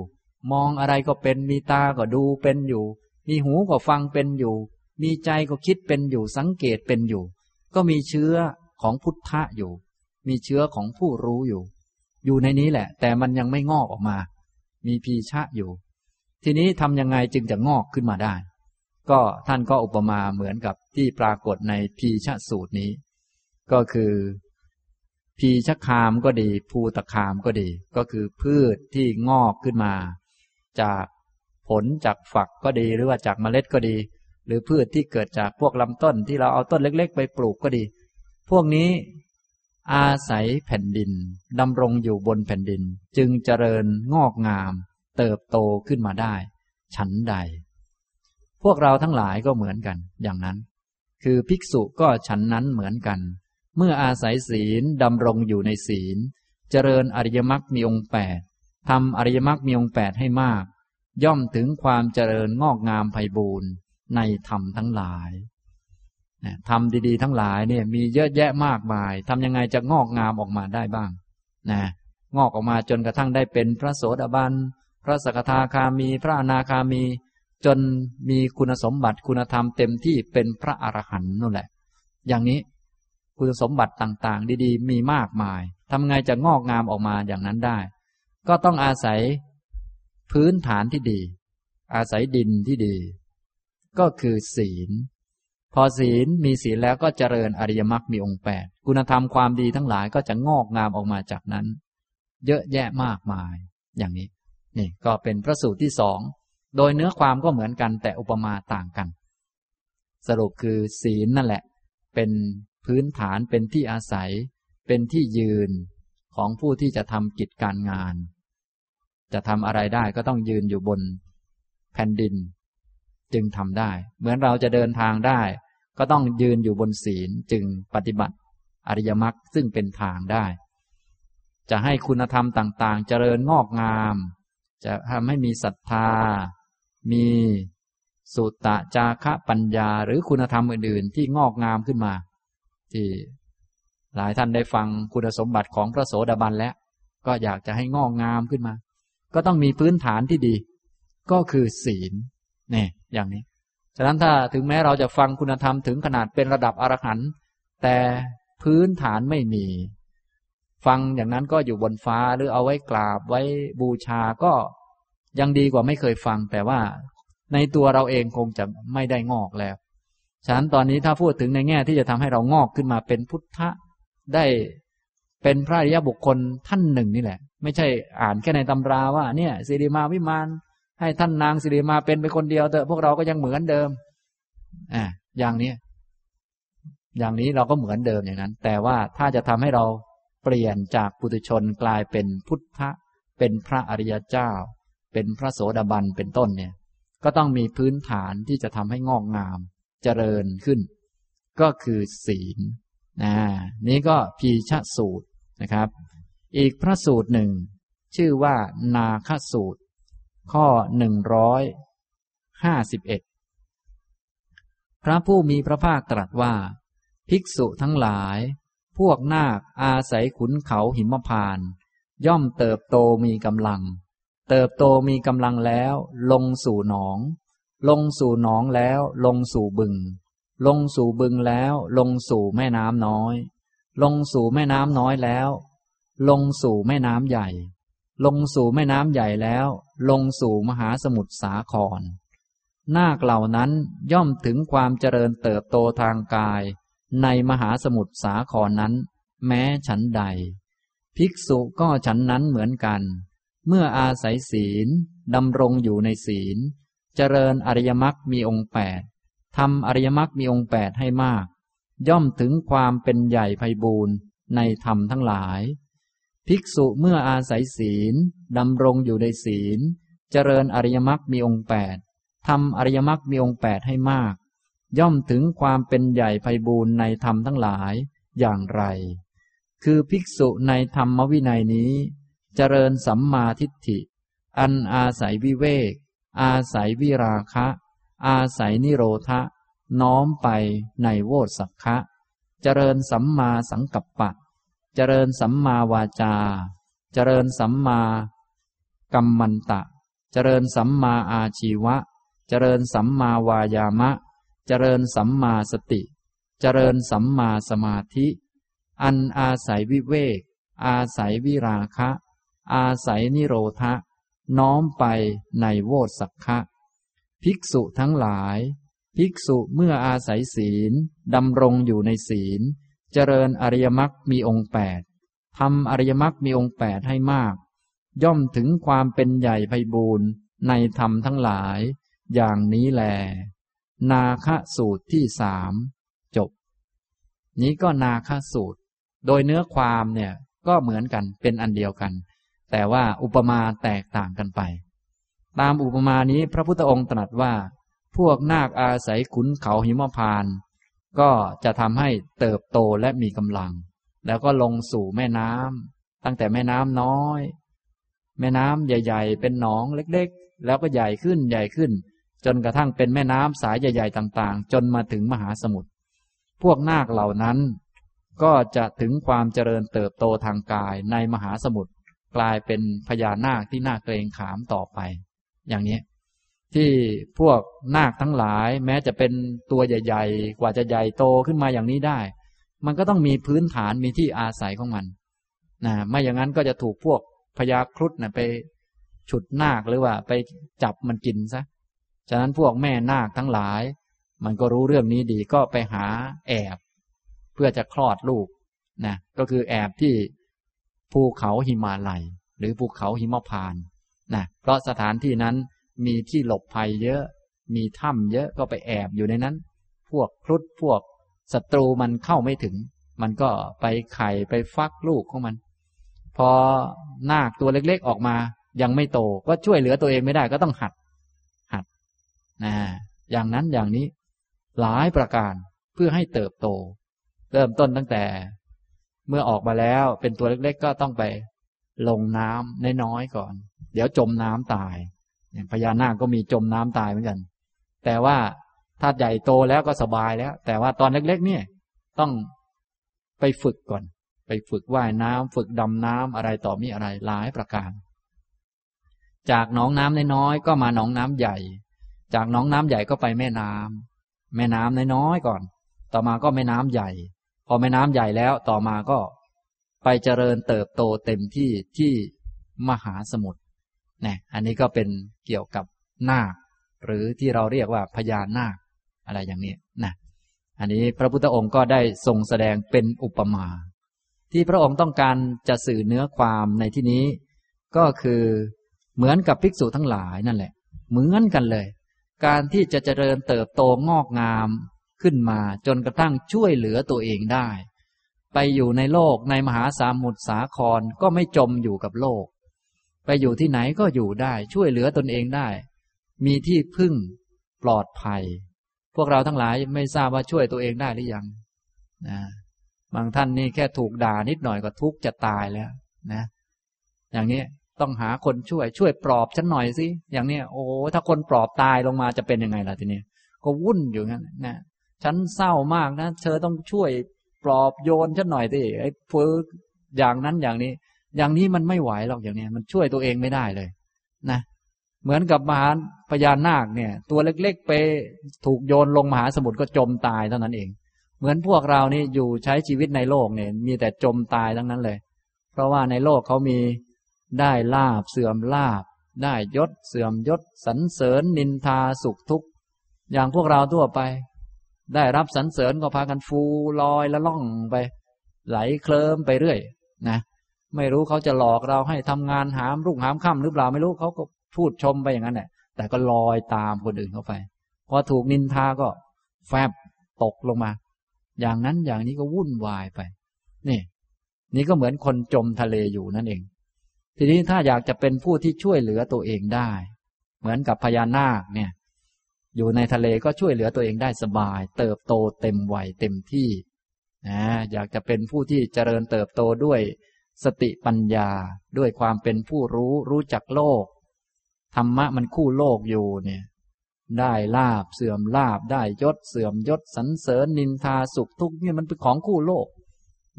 มองอะไรก็เป็นมีตาก็ดูเป็นอยู่ มีหูก็ฟังเป็นอยู่ มีใจก็คิดเป็นอยู่สังเกตเป็นอยู่ ก็มีเชื้อของพุทธะอยู่ มีเชื้อของผู้รู้อยู่ อยู่ในนี้แหละ แต่มันยังไม่งอกออกมา มีพีชะอยู่ ทีนี้ทำยังไงจึงจะงอกขึ้นมาได้ ก็ท่านก็อุปมาเหมือนกับที่ปรากฏในพีชะสูตรนี้ ก็คือ พีชะคามก็ดี ภูตะคามก็ดี ก็คือพืชที่งอกขึ้นมา จากผลจากฝักก็ดีหรือว่าจากเมล็ดก็ดี รือพืชที่เกิดจากพวกลำต้นที่เราเอาต้นเล็ก ๆ ไปปลูกก็ดี พวกนี้อาศัยแผ่นดินดำรงอยู่บนแผ่นดิน จึงเจริญงอกงาม เติบโตขึ้นมาได้ ฉันใด พวกเราทั้งหลายก็เหมือนกัน อย่างนั้น คือภิกษุก็ฉันนั้นเหมือนกัน เมื่ออาศัยศีลดำรงอยู่ในศีล เจริญอริยมรรคมีองค์แปดทำอริยมรรคมีองค์แปดให้มาก ย่อมถึงความเจริญงอกงามไพบูรณ์ ในธรรมทั้งหลายทำดีๆ ทั้งหลายเนี่ยมีเยอะแยะมากมายทำยังไงจะงอกงามออกมาได้บ้างนะงอกออกมาจนกระทั่งได้เป็นพระโสดาบันพระสกทาคามี พระอนาคามี จนมีคุณสมบัติคุณธรรมเต็มที่เป็นพระอรหันต์นั่นแหละ อย่างนี้คุณสมบัติต่างๆ ดีๆ มีมากมายทำไงจะงอกงามออกมาอย่างนั้นได้ ก็ต้องอาศัยพื้นฐานที่ดี อาศัยดินที่ดี ก็คือศีล พอศีลมีศีลแล้วก็เจริญอริยมรรคมีองค์แปดคุณธรรมความดีทั้งหลายก็จะงอกงามออกมาจากนั้น เยอะแยะมากมาย อย่างนี้ นี่ก็เป็นพระสูตรที่สองโดยเนื้อความก็เหมือนกันแต่อุปมาต่างกัน สรุปคือศีลนั่นแหละ เป็นพื้นฐานเป็นที่อาศัย เป็นที่ยืนของผู้ที่จะทำกิจการงาน จะทำอะไรได้ก็ต้องยืนอยู่บน แผ่นดิน จึงทำได้ เหมือนเราจะเดินทางได้ ก็ต้องยืนอยู่บนศีลจึงปฏิบัติ อริยมรรคซึ่งเป็นทางได้ จะให้คุณธรรมต่าง ๆ เจริญงอกงาม จะทำให้มีศรัทธา มีสุตตะจาคะปัญญา หรือคุณธรรมอื่น ๆ ที่งอกงามขึ้นมา ที่หลายท่านได้ฟังคุณสมบัติของพระโสดาบันแล้ว ก็อยากจะให้งอกงามขึ้นมา ก็ต้องมีพื้นฐานที่ดี ก็คือศีล นี่ยอย่างนี้ ฉะนั้นถ้าถึงแม้เราจะฟังคุณธรรมถึงขนาดเป็นระดับอรหันต์แต่พื้นฐานไม่มี ฟังอย่างนั้นก็อยู่บนฟ้าหรือเอาไว้กราบไว้บูชาก็ยังดีกว่าไม่เคยฟัง แต่ว่าในตัวเราเองคงจะไม่ได้งอกแล้วฉะนั้นตอนนี้ถ้าพูดถึงในแง่ที่จะทำให้เรางอกขึ้นมาเป็นพุทธะได้เป็นพระอริยบุคคลท่านหนึ่งนี่แหละ ไม่ใช่อ่านแค่ในตำราว่าเนี่ยสิริมาวิมาน ให้ท่านนางสิริมาเป็นไปคนเดียวแต่พวกเราก็ยังเหมือนเดิม อ่าอย่างนี้อย่างนี้เราก็เหมือนเดิมอย่างนั้น แต่ว่าถ้าจะทำให้เราเปลี่ยนจากปุถุชนกลายเป็นพุทธะเป็นพระอริยเจ้า เป็นพระโสดาบันเป็นต้นเนี่ย ก็ต้องมีพื้นฐานที่จะทำให้งอกงามเจริญขึ้น ก็คือศีลนะนี้ก็พีชสูตรนะครับ อีกพระสูตรหนึ่ง ชื่อว่านาคสูตร ข้อหนึ่งร้อยห้าสิบเอ็ดพระผู้มีพระภาคตรัสว่า ภิกษุทั้งหลาย พวกนาคอาศัยขุนเขาหิมพาน ย่อมเติบโตมีกำลัง เติบโตมีกำลังแล้ว ลงสู่หนอง ลงสู่หนองแล้ว ลงสู่บึง ลงสู่บึงแล้ว ลงสู่แม่น้ำน้อย ลงสู่แม่น้ำน้อยแล้ว ลงสู่แม่น้ำใหญ่ ลงสู่แม่น้ำใหญ่แล้ว ลงสู่มหาสมุทรสาคร นาคเหล่านั้นย่อมถึงความเจริญเติบโตทางกาย ในมหาสมุทรสาครนั้น แม้ฉันใด ภิกษุก็ฉันนั้นเหมือนกัน เมื่ออาศัยศีลดำรงอยู่ในศีล เจริญอริยมรรคมีองค์แปดทำอริยมรรคมีองค์แปดให้มาก ย่อมถึงความเป็นใหญ่ไพบูรณ์ในธรรมทั้งหลาย ภิกษุเมื่ออาศัยศีลดำรงอยู่ในศีล เจริญอริยมรรคมีองค์แปดทำอริยมรรคมีองค์แปดให้มาก ย่อมถึงความเป็นใหญ่ไพบูรณ์ในธรรมทั้งหลายอย่างไร คือภิกษุในธรรมวินัยนี้ เจริญสัมมาทิฏฐิ อันอาศัยวิเวก อาศัยวิราคะ อาศัยนิโรธะ น้อมไปในโวสักคะ เจริญสัมมาสังกัปปะ เจริญสัมมาวาจา เจริญสัมมา กัมมันตะ เจริญสัมมาอาชีวะ เจริญสัมมาวายามะ เจริญสัมมาสติ เจริญสัมมาสมาธิ อันอาศัยวิเวก อาศัยวิราคะ อาศัยนิโรธะ น้อมไปในโวสักคะภิกษุทั้งหลาย ภิกษุเมื่ออาศัยศีล ดำรงอยู่ในศีล เจริญอริยมรรคมีองค์แปดทำอริยมรรคมีองค์แปดให้มาก ย่อมถึงความเป็นใหญ่ไพบูรณ์ในธรรมทั้งหลาย อย่างนี้แล นาคสูตรที่สามจบ นี้ก็นาคสูตร โดยเนื้อความเนี่ยก็เหมือนกันเป็นอันเดียวกัน แต่ว่าอุปมาแตกต่างกันไป ตามอุปมานี้พระพุทธองค์ตรัสว่า พวกนาคอาศัยขุนเขาหิมพาน ก็จะทำให้เติบโตและมีกำลัง แล้วก็ลงสู่แม่น้ำตั้งแต่แม่น้ำน้อย แม่น้ำใหญ่ ๆ เป็นหนองเล็กๆ แล้วก็ใหญ่ขึ้นใหญ่ขึ้น จนกระทั่งเป็นแม่น้ำสายใหญ่ ๆ ต่างๆ จนมาถึงมหาสมุทรพวกนาคเหล่านั้น ก็จะถึงความเจริญเติบโตทางกายในมหาสมุทรกลายเป็นพญานาคที่น่าเกรงขามต่อไป อย่างนี้ ที่พวกนาคทั้งหลาย แม้จะเป็นตัวใหญ่ ๆ กว่าจะใหญ่โตขึ้นมาอย่างนี้ได้ มันก็ต้องมีพื้นฐานมีที่อาศัยของมันนะไม่อย่างนั้นก็จะถูกพวกพญาครุฑนะไปฉุดนาคหรือว่า ไปจับมันกินซะฉะนั้นพวกแม่นาคทั้งหลาย มันก็รู้เรื่องนี้ดีก็ไปหาแอบ เพื่อจะคลอดลูกนะก็คือแอบที่ภูเขาหิมาลัย หรือภูเขาหิมพานนะเพราะสถานที่นั้น มีที่หลบภัยเยอะ มีถ้ำเยอะก็ไปแอบอยู่ในนั้น พวกครุฑพวกศัตรูมันเข้าไม่ถึง มันก็ไปไข่ไปฟักลูกของมัน พอนาคตัวเล็กๆออกมา ยังไม่โตก็ช่วยเหลือตัวเองไม่ได้ก็ต้องหัด หัดนะอย่างนั้นอย่างนี้ หลายประการเพื่อให้เติบโต เริ่มต้นตั้งแต่ เมื่อออกมาแล้วเป็นตัวเล็กๆก็ต้องไปลงน้ำน้อยๆก่อน เดี๋ยวจมน้ำตาย อย่างพญานาคก็มีจมน้ำตายเหมือนกัน แต่ว่าถ้าใหญ่โตแล้วก็สบายแล้ว แต่ว่าตอนเล็ก ๆ เนี่ย ต้องไปฝึกก่อน ไปฝึกว่ายน้ำฝึกดำน้ำอะไรต่อมีอะไรหลายประการ จากหนองน้ำน้อยๆก็มาหนองน้ำใหญ่ จากหนองน้ำใหญ่ก็ไปแม่น้ำแม่น้ำน้อยๆก่อน ต่อมาก็แม่น้ำใหญ่ พอแม่น้ำใหญ่แล้วต่อมาก็ไปเจริญเติบโตเต็มที่ที่มหาสมุทร นี่อันนี้ก็เป็นเกี่ยวกับนาคหรือที่เราเรียกว่าพญานาคอะไรอย่างนี้นะอันนี้พระพุทธองค์ก็ได้ทรงแสดงเป็นอุปมา ที่พระองค์ต้องการจะสื่อเนื้อความในที่นี้ ก็คือเหมือนกับภิกษุทั้งหลายนั่นแหละ เหมือนกันเลย การที่จะเจริญเติบโตงอกงามขึ้นมาจนกระทั่งช่วยเหลือตัวเองได้ ไปอยู่ในโลกในมหาสามุทรสาครก็ไม่จมอยู่กับโลก ไปอยู่ที่ไหนก็อยู่ได้ ช่วยเหลือตนเองได้ มีที่พึ่งปลอดภัย พวกเราทั้งหลายไม่ทราบว่าช่วยตัวเองได้หรือยังนะบางท่านนี่แค่ถูกด่านิดหน่อยก็ทุกข์จะตายแล้ว นะ อย่างนี้ต้องหาคนช่วยช่วยปลอบฉันหน่อยสิอย่างนี้โอ้ถ้าคนปลอบตายลงมาจะเป็นยังไงล่ะทีนี้ก็วุ่นอยู่งั้นนะฉันเศร้ามากนะเธอต้องช่วยปลอบโยนฉันหน่อยสิไอ้เพื่ออย่างนั้นอย่างนี้ อย่างนี้มันไม่ไหวหรอกอย่างนี้มันช่วยตัวเองไม่ได้เลย นะ เหมือนกับมหาพญานาคเนี่ย ตัวเล็กๆไปถูกโยนลงมหาสมุทรก็จมตายเท่านั้นเอง เหมือนพวกเรานี่อยู่ใช้ชีวิตในโลกเนี่ย มีแต่จมตายทั้งนั้นเลย เพราะว่าในโลกเขามีได้ลาบเสื่อมลาบ ได้ยศเสื่อมยศสรรเสริญนินทาสุขทุกข์อย่างพวกเราทั่วไป ได้รับสรรเสริญก็พากันฟูลอยละล่องไป ไหลเคลิ้มไปเรื่อย นะ ไม่รู้เขาจะหลอกเราให้ทำงานหามรุ่งหามค่ำหรือเปล่าไม่รู้เขาก็พูดชมไปอย่างนั้นแหละแต่ก็ลอยตามคนอื่นเข้าไปพอถูกนินทาก็แฟบตกลงมา อย่างนั้นอย่างนี้ก็วุ่นวายไป นี่ นี่ก็เหมือนคนจมทะเลอยู่นั่นเอง ทีนี้ถ้าอยากจะเป็นผู้ที่ช่วยเหลือตัวเองได้ เหมือนกับพญานาคเนี่ย อยู่ในทะเลก็ช่วยเหลือตัวเองได้สบาย เติบโตเต็มวัยเต็มที่นะอยากจะเป็นผู้ที่เจริญเติบโตด้วย สติปัญญาด้วยความเป็นผู้รู้รู้จักโลก ธรรมะมันคู่โลกอยู่เนี่ยได้ลาบเสื่อมลาบได้ยศเสื่อมยศสันเสริญนินทาสุขทุกข์เนี่ยมันเป็นของคู่โลก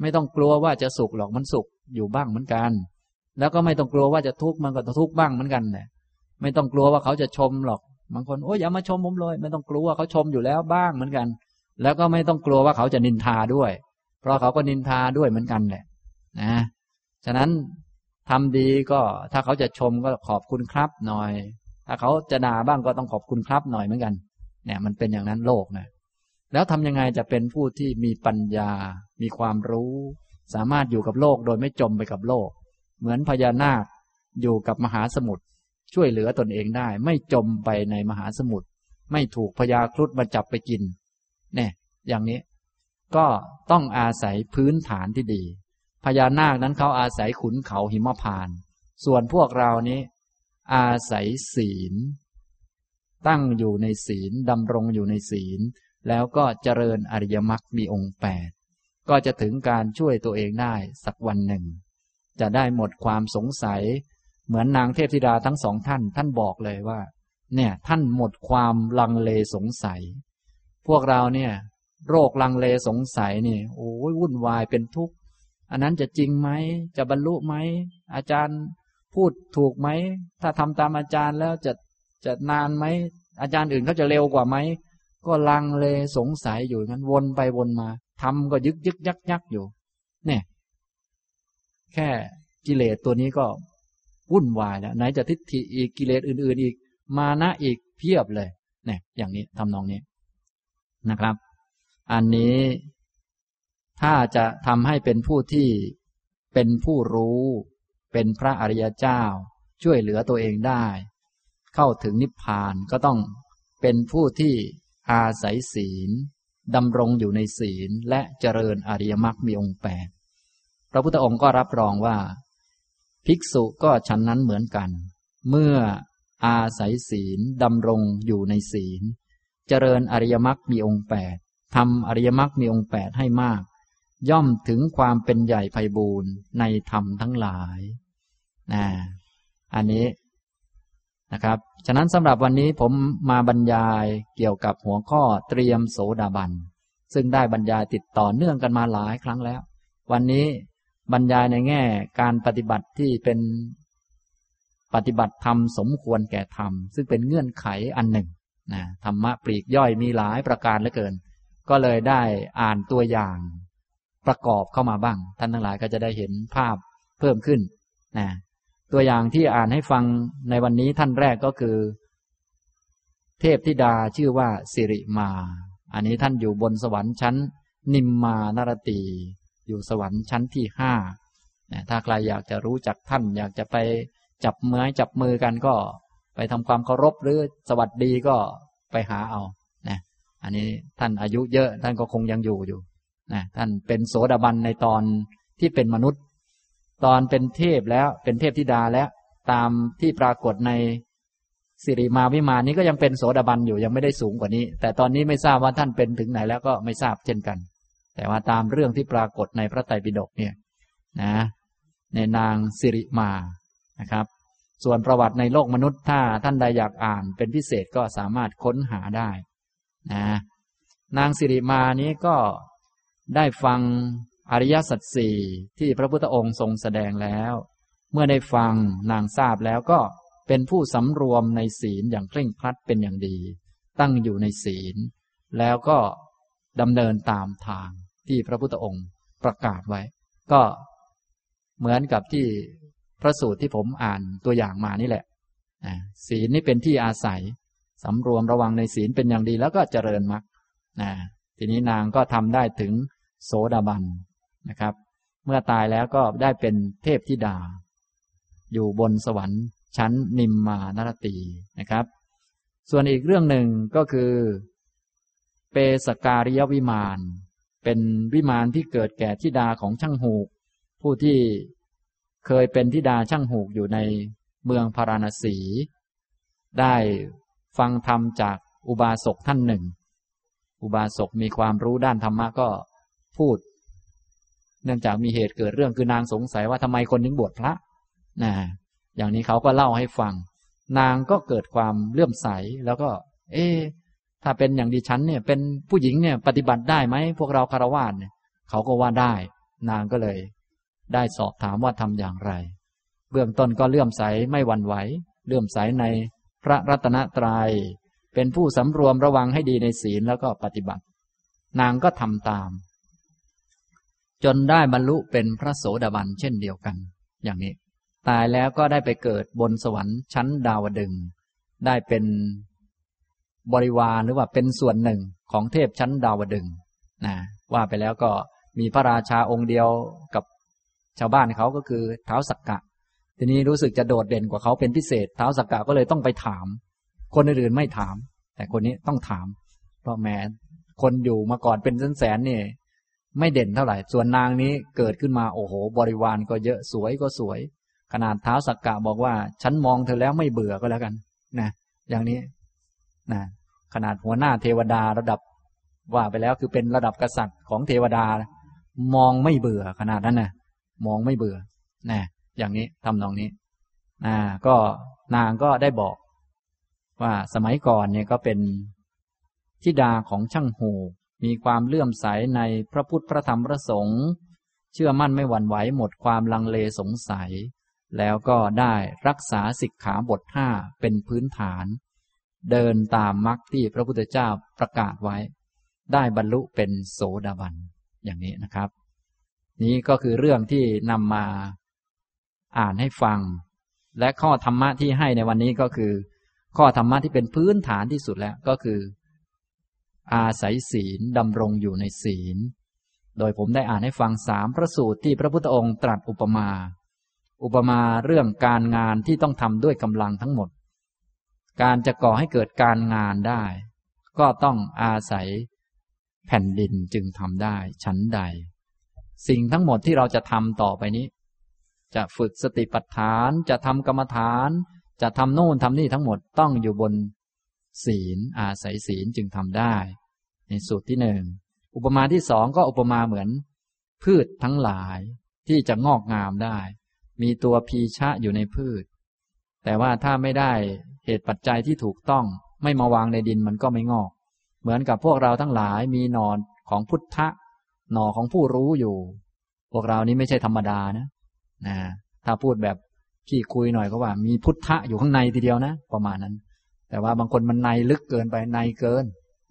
ไม่ต้องกลัวว่าจะสุขหรอกมันสุขอยู่บ้างเหมือนกัน แล้วก็ไม่ต้องกลัวว่าจะทุกข์มันก็ทุกข์บ้างเหมือนกันแหละไม่ต้องกลัวว่าเขาจะชมหรอกบางคนโอ้ยอย่ามาชมผมเลย ไม่ต้องกลัวว่าเขาชมอยู่แล้วบ้างเหมือนกัน แล้วก็ไม่ต้องกลัวว่าเขาจะนินทาด้วย เพราะเขาก็นินทาด้วยเหมือนกันแหละนะ ฉะนั้นทำดีก็ถ้าเขาจะชมก็ขอบคุณครับหน่อย ถ้าเขาจะด่าบ้างก็ต้องขอบคุณครับหน่อยเหมือนกัน เนี่ย มันเป็นอย่างนั้นโลกนะแล้วทำยังไงจะเป็นผู้ที่มีปัญญา มีความรู้ สามารถอยู่กับโลกโดยไม่จมไปกับโลก เหมือนพญานาคอยู่กับมหาสมุทรช่วยเหลือตนเองได้ ไม่จมไปในมหาสมุทรไม่ถูกพญาครุฑมาจับไปกิน เนี่ย อย่างนี้ ก็ต้องอาศัยพื้นฐานที่ดี พญานาคนั้นเขาอาศัยขุนเขาหิมพาน ส่วนพวกเรานี้ อาศัยศีล ตั้งอยู่ในศีลดำรงอยู่ในศีล แล้วก็เจริญอริยมรรคมีองค์แปดก็จะถึงการช่วยตัวเองได้สักวันหนึ่ง จะได้หมดความสงสัย เหมือนนางเทพธิดาทั้งสองท่าน ท่านบอกเลยว่า เนี่ยท่านหมดความลังเลสงสัย พวกเราเนี่ย โรคลังเลสงสัยนี่โอ้ยวุ่นวายเป็นทุกข์ อันนั้นจะจริงไหม จะบรรลุไหม อาจารย์พูดถูกไหม ถ้าทำตามอาจารย์แล้วจะจะนานไหม อาจารย์อื่นเขาจะเร็วกว่าไหม ก็ลังเลสงสัยอยู่นั้นวนไปวนมาทำก็ยึกยึกยักยักอยู่ เนี่ย แค่กิเลสตัวนี้ก็วุ่นวายแล้วไหนจะทิฏฐิอีกกิเลสอื่น ๆ อีก มานะอีกเพียบเลย เนี่ย อย่างนี้ทำนองนี้นะครับ อันนี้ ถ้าจะทำให้เป็นผู้ที่เป็นผู้รู้ เป็นพระอริยเจ้า ช่วยเหลือตัวเองได้ เข้าถึงนิพพานก็ต้องเป็นผู้ที่อาศัยศีลดำรงอยู่ในศีลและเจริญอริยมรรคมีองค์แปดพระพุทธองค์ก็รับรองว่า ภิกษุก็ฉันนั้นเหมือนกัน เมื่ออาศัยศีลดำรงอยู่ในศีล เจริญอริยมรรคมีองค์แปดทำอริยมรรคมีองค์แปดให้มาก ย่อมถึงความเป็นใหญ่ไพบูรณ์ในธรรมทั้งหลายนะอันนี้นะครับ ฉะนั้นสำหรับวันนี้ผมมาบรรยายเกี่ยวกับหัวข้อเตรียมโสดาบัน ซึ่งได้บรรยายติดต่อเนื่องกันมาหลายครั้งแล้ว วันนี้บรรยายในแง่การปฏิบัติที่เป็นปฏิบัติธรรมสมควรแก่ธรรม ซึ่งเป็นเงื่อนไขอันหนึ่งนะธรรมะปลีกย่อยมีหลายประการเหลือเกิน ก็เลยได้อ่านตัวอย่าง ประกอบเข้ามาบ้าง ท่านทั้งหลายก็จะได้เห็นภาพเพิ่มขึ้นนะตัวอย่างที่อ่านให้ฟังในวันนี้ท่านแรกก็คือ เทพธิดาชื่อว่าสิริมา อันนี้ท่านอยู่บนสวรรค์ชั้น นิมมานารตี อยู่สวรรค์ชั้นที่ห้าถ้าใครอยากจะรู้จักท่าน อยากจะไปจับมือจับมือกันก็ ไปทำความเคารพหรือสวัสดีก็ไปหาเอานะอันนี้ท่านอายุเยอะท่านก็คงยังอยู่อยู่ นะท่านเป็นโสดาบันในตอนที่เป็นมนุษย์ ตอนเป็นเทพแล้วเป็นเทพธิดาแล้ว ตามที่ปรากฏในสิริมาวิมานนี้ก็ยังเป็นโสดาบันอยู่ยังไม่ได้สูงกว่านี้ แต่ตอนนี้ไม่ทราบว่าท่านเป็นถึงไหนแล้วก็ไม่ทราบเช่นกัน แต่ว่าตามเรื่องที่ปรากฏในพระไตรปิฎกเนี่ยนะ ในนางสิริมานะครับ ส่วนประวัติในโลกมนุษย์ถ้าท่านใดอยากอ่านเป็นพิเศษก็สามารถค้นหาได้นะนางสิริมานี้ก็ ได้ฟังอริยสัจสี่ที่พระพุทธองค์ทรงแสดงแล้ว เมื่อได้ฟังนางทราบแล้วก็เป็นผู้สำรวมในศีลอย่างเคร่งครัดเป็นอย่างดี ตั้งอยู่ในศีล แล้วก็ดำเนินตามทางที่พระพุทธองค์ประกาศไว้ ก็เหมือนกับที่พระสูตรที่ผมอ่านตัวอย่างมานี่แหละศีลนี่เป็นที่อาศัยสำรวมระวังในศีลเป็นอย่างดีแล้วก็เจริญมรรคทีนี้นางก็ทำได้ถึง โสดาบันนะครับ เมื่อตายแล้วก็ได้เป็นเทพธิดา อยู่บนสวรรค์ ชั้นนิมมานรตีนะครับ ส่วนอีกเรื่องหนึ่งก็คือ เปสการิยวิมาน เป็นวิมานที่เกิดแก่ธิดาของช่างหูก ผู้ที่เคยเป็นธิดาช่างหูกอยู่ในเมืองพาราณสี ได้ฟังธรรมจากอุบาสกท่านหนึ่ง อุบาสกมีความรู้ด้านธรรมะก็ พูด เนื่องจากมีเหตุเกิดเรื่องคือนางสงสัยว่าทำไมคนถึงบวชพระนะอย่างนี้เขาก็เล่าให้ฟัง นางก็เกิดความเลื่อมใสแล้วก็ เอ๊ถ้าเป็นอย่างดิฉันเนี่ย เป็นผู้หญิงเนี่ย ปฏิบัติได้ไหมพวกเราคารวะเนี่ยเขาก็ว่าได้ นางก็เลย ได้สอบถามว่าทำอย่างไร เบื้องต้นก็เลื่อมใสไม่หวั่นไหวเลื่อมใสในพระรัตนตรยัยเป็นผู้สำรวมระวังให้ดีในศีลแล้วก็ปฏิบัติ นางก็ทำตาม จนได้บรรลุเป็นพระโสดาบันเช่นเดียวกัน อย่างนี้ ตายแล้วก็ได้ไปเกิดบนสวรรค์ชั้นดาวดึง ได้เป็นบริวารหรือว่าเป็นส่วนหนึ่งของเทพชั้นดาวดึงนะว่าไปแล้วก็มีพระราชาองค์เดียวกับชาวบ้านเขาก็คือเท้าสักกะ ทีนี้รู้สึกจะโดดเด่นกว่าเขาเป็นพิเศษเท้าสักกะก็เลยต้องไปถาม คนอื่นๆไม่ถาม แต่คนนี้ต้องถาม เพราะแม้คนอยู่มาก่อนเป็นแสนๆนี่ย ไม่เด่นเท่าไหร่ ส่วนนางนี้เกิดขึ้นมาโอ้โห บริวารก็เยอะสวยก็สวย ขนาดเท้าสักกะบอกว่า ฉันมองเธอแล้วไม่เบื่อก็แล้วกันนะอย่างนี้นะขนาดหัวหน้าเทวดาระดับว่าไปแล้วคือเป็นระดับกษัตริย์ของเทวดา มองไม่เบื่อขนาดนั้นนะมองไม่เบื่อนะอย่างนี้ทำนองนี้นะก็นางก็ได้บอก ว่าสมัยก่อนเนี่ยก็เป็นธิดาของช่างหู มีความเลื่อมใสในพระพุทธพระธรรมพระสงฆ์เชื่อมั่นไม่หวั่นไหวหมดความลังเลสงสัย แล้วก็ได้รักษาสิกขาบทห้าเป็นพื้นฐาน เดินตามมรรคที่พระพุทธเจ้าประกาศไว้ ได้บรรลุเป็นโสดาบันอย่างนี้นะครับ นี้ก็คือเรื่องที่นำมาอ่านให้ฟัง และข้อธรรมะที่ให้ในวันนี้ก็คือ ข้อธรรมะที่เป็นพื้นฐานที่สุดแล้วก็คือ อาศัยศีลดำรงอยู่ในศีล โดยผมได้อ่านให้ฟังสามพระสูตรที่พระพุทธองค์ตรัสอุปมา อุปมาเรื่องการงานที่ต้องทำด้วยกำลังทั้งหมด การจะก่อให้เกิดการงานได้ ก็ต้องอาศัยแผ่นดินจึงทำได้ชั้นใด สิ่งทั้งหมดที่เราจะทำต่อไปนี้ จะฝึกสติปัฏฐานจะทำกรรมฐาน จะทำโน่นทำนี่ทั้งหมดต้องอยู่บน ศีล อาศัยศีลจึงทำได้ ในสูตรที่หนึ่งอุปมาที่สองก็อุปมาเหมือน พืชทั้งหลายที่จะงอกงามได้ มีตัวพีชะอยู่ในพืช แต่ว่าถ้าไม่ได้เหตุปัจจัยที่ถูกต้อง ไม่มาวางในดินมันก็ไม่งอก เหมือนกับพวกเราทั้งหลายมีหนอนของพุทธะหนอของผู้รู้อยู่ พวกเรานี้ไม่ใช่ธรรมดานะนะ ถ้าพูดแบบขี้คุยหน่อยก็ว่า มีพุทธะอยู่ข้างในทีเดียวนะ ประมาณนั้น แต่ว่าบางคนมันในลึกเกินไปในเกิน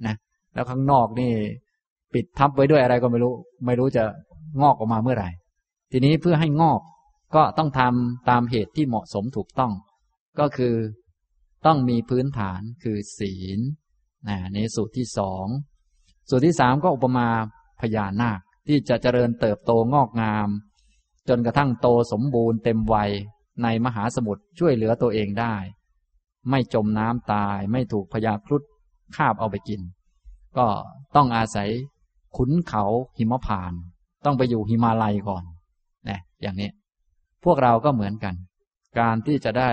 นะแล้วข้างนอกนี่ ปิดทับไว้ด้วยอะไรก็ไม่รู้ ไม่รู้จะงอกออกมาเมื่อไหร่ ทีนี้เพื่อให้งอกก็ต้องทำตามเหตุที่เหมาะสมถูกต้อง ก็คือต้องมีพื้นฐานคือศีลนะในสูตรที่สองสูตรที่สามก็อุปมาพญานาคที่จะเจริญเติบโตงอกงาม จนกระทั่งโตสมบูรณ์เต็มวัยในมหาสมุทรช่วยเหลือตัวเองได้ ไม่จมน้ำตาย ไม่ถูกพญาครุฑคาบเอาไปกิน ก็ต้องอาศัยขุนเขาหิมพาน ต้องไปอยู่หิมาลัยก่อนนะอย่างนี้ พวกเราก็เหมือนกัน การที่จะได้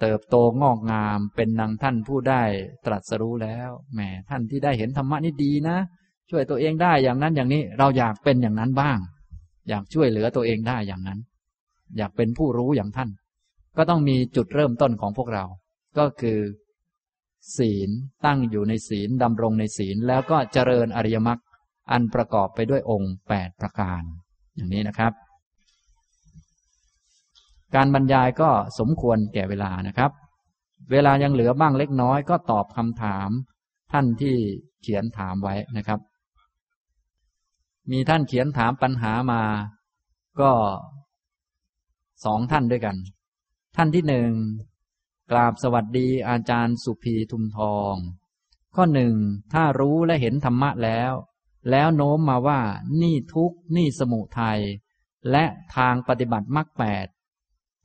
เติบโตงอกงามเป็นนางท่านผู้ได้ตรัสรู้แล้วแหมท่านที่ได้เห็นธรรมะนี่ดีนะ ช่วยตัวเองได้อย่างนั้นอย่างนี้เราอยากเป็นอย่างนั้นบ้าง อยากช่วยเหลือตัวเองได้อย่างนั้น อยากเป็นผู้รู้อย่างท่าน ก็ต้องมีจุดเริ่มต้นของพวกเรา ก็คือ ศีลตั้งอยู่ในศีลดำรงในศีลแล้วก็เจริญอริยมรรคอันประกอบไปด้วยองค์แปดประการ อย่างนี้นะครับ การบรรยายก็สมควรแก่เวลานะครับ เวลายังเหลือบ้างเล็กน้อยก็ตอบคำถาม ท่านที่เขียนถามไว้นะครับ มีท่านเขียนถามปัญหามา ก็สองท่านด้วยกัน ท่านที่หนึ่ง กราบสวัสดีอาจารย์สุภีทุมทอง ข้อหนึ่งถ้ารู้และเห็นธรรมะแล้ว แล้วโน้มมาว่า นี่ทุกนี่สมุทัยและทางปฏิบัติมรรคแปด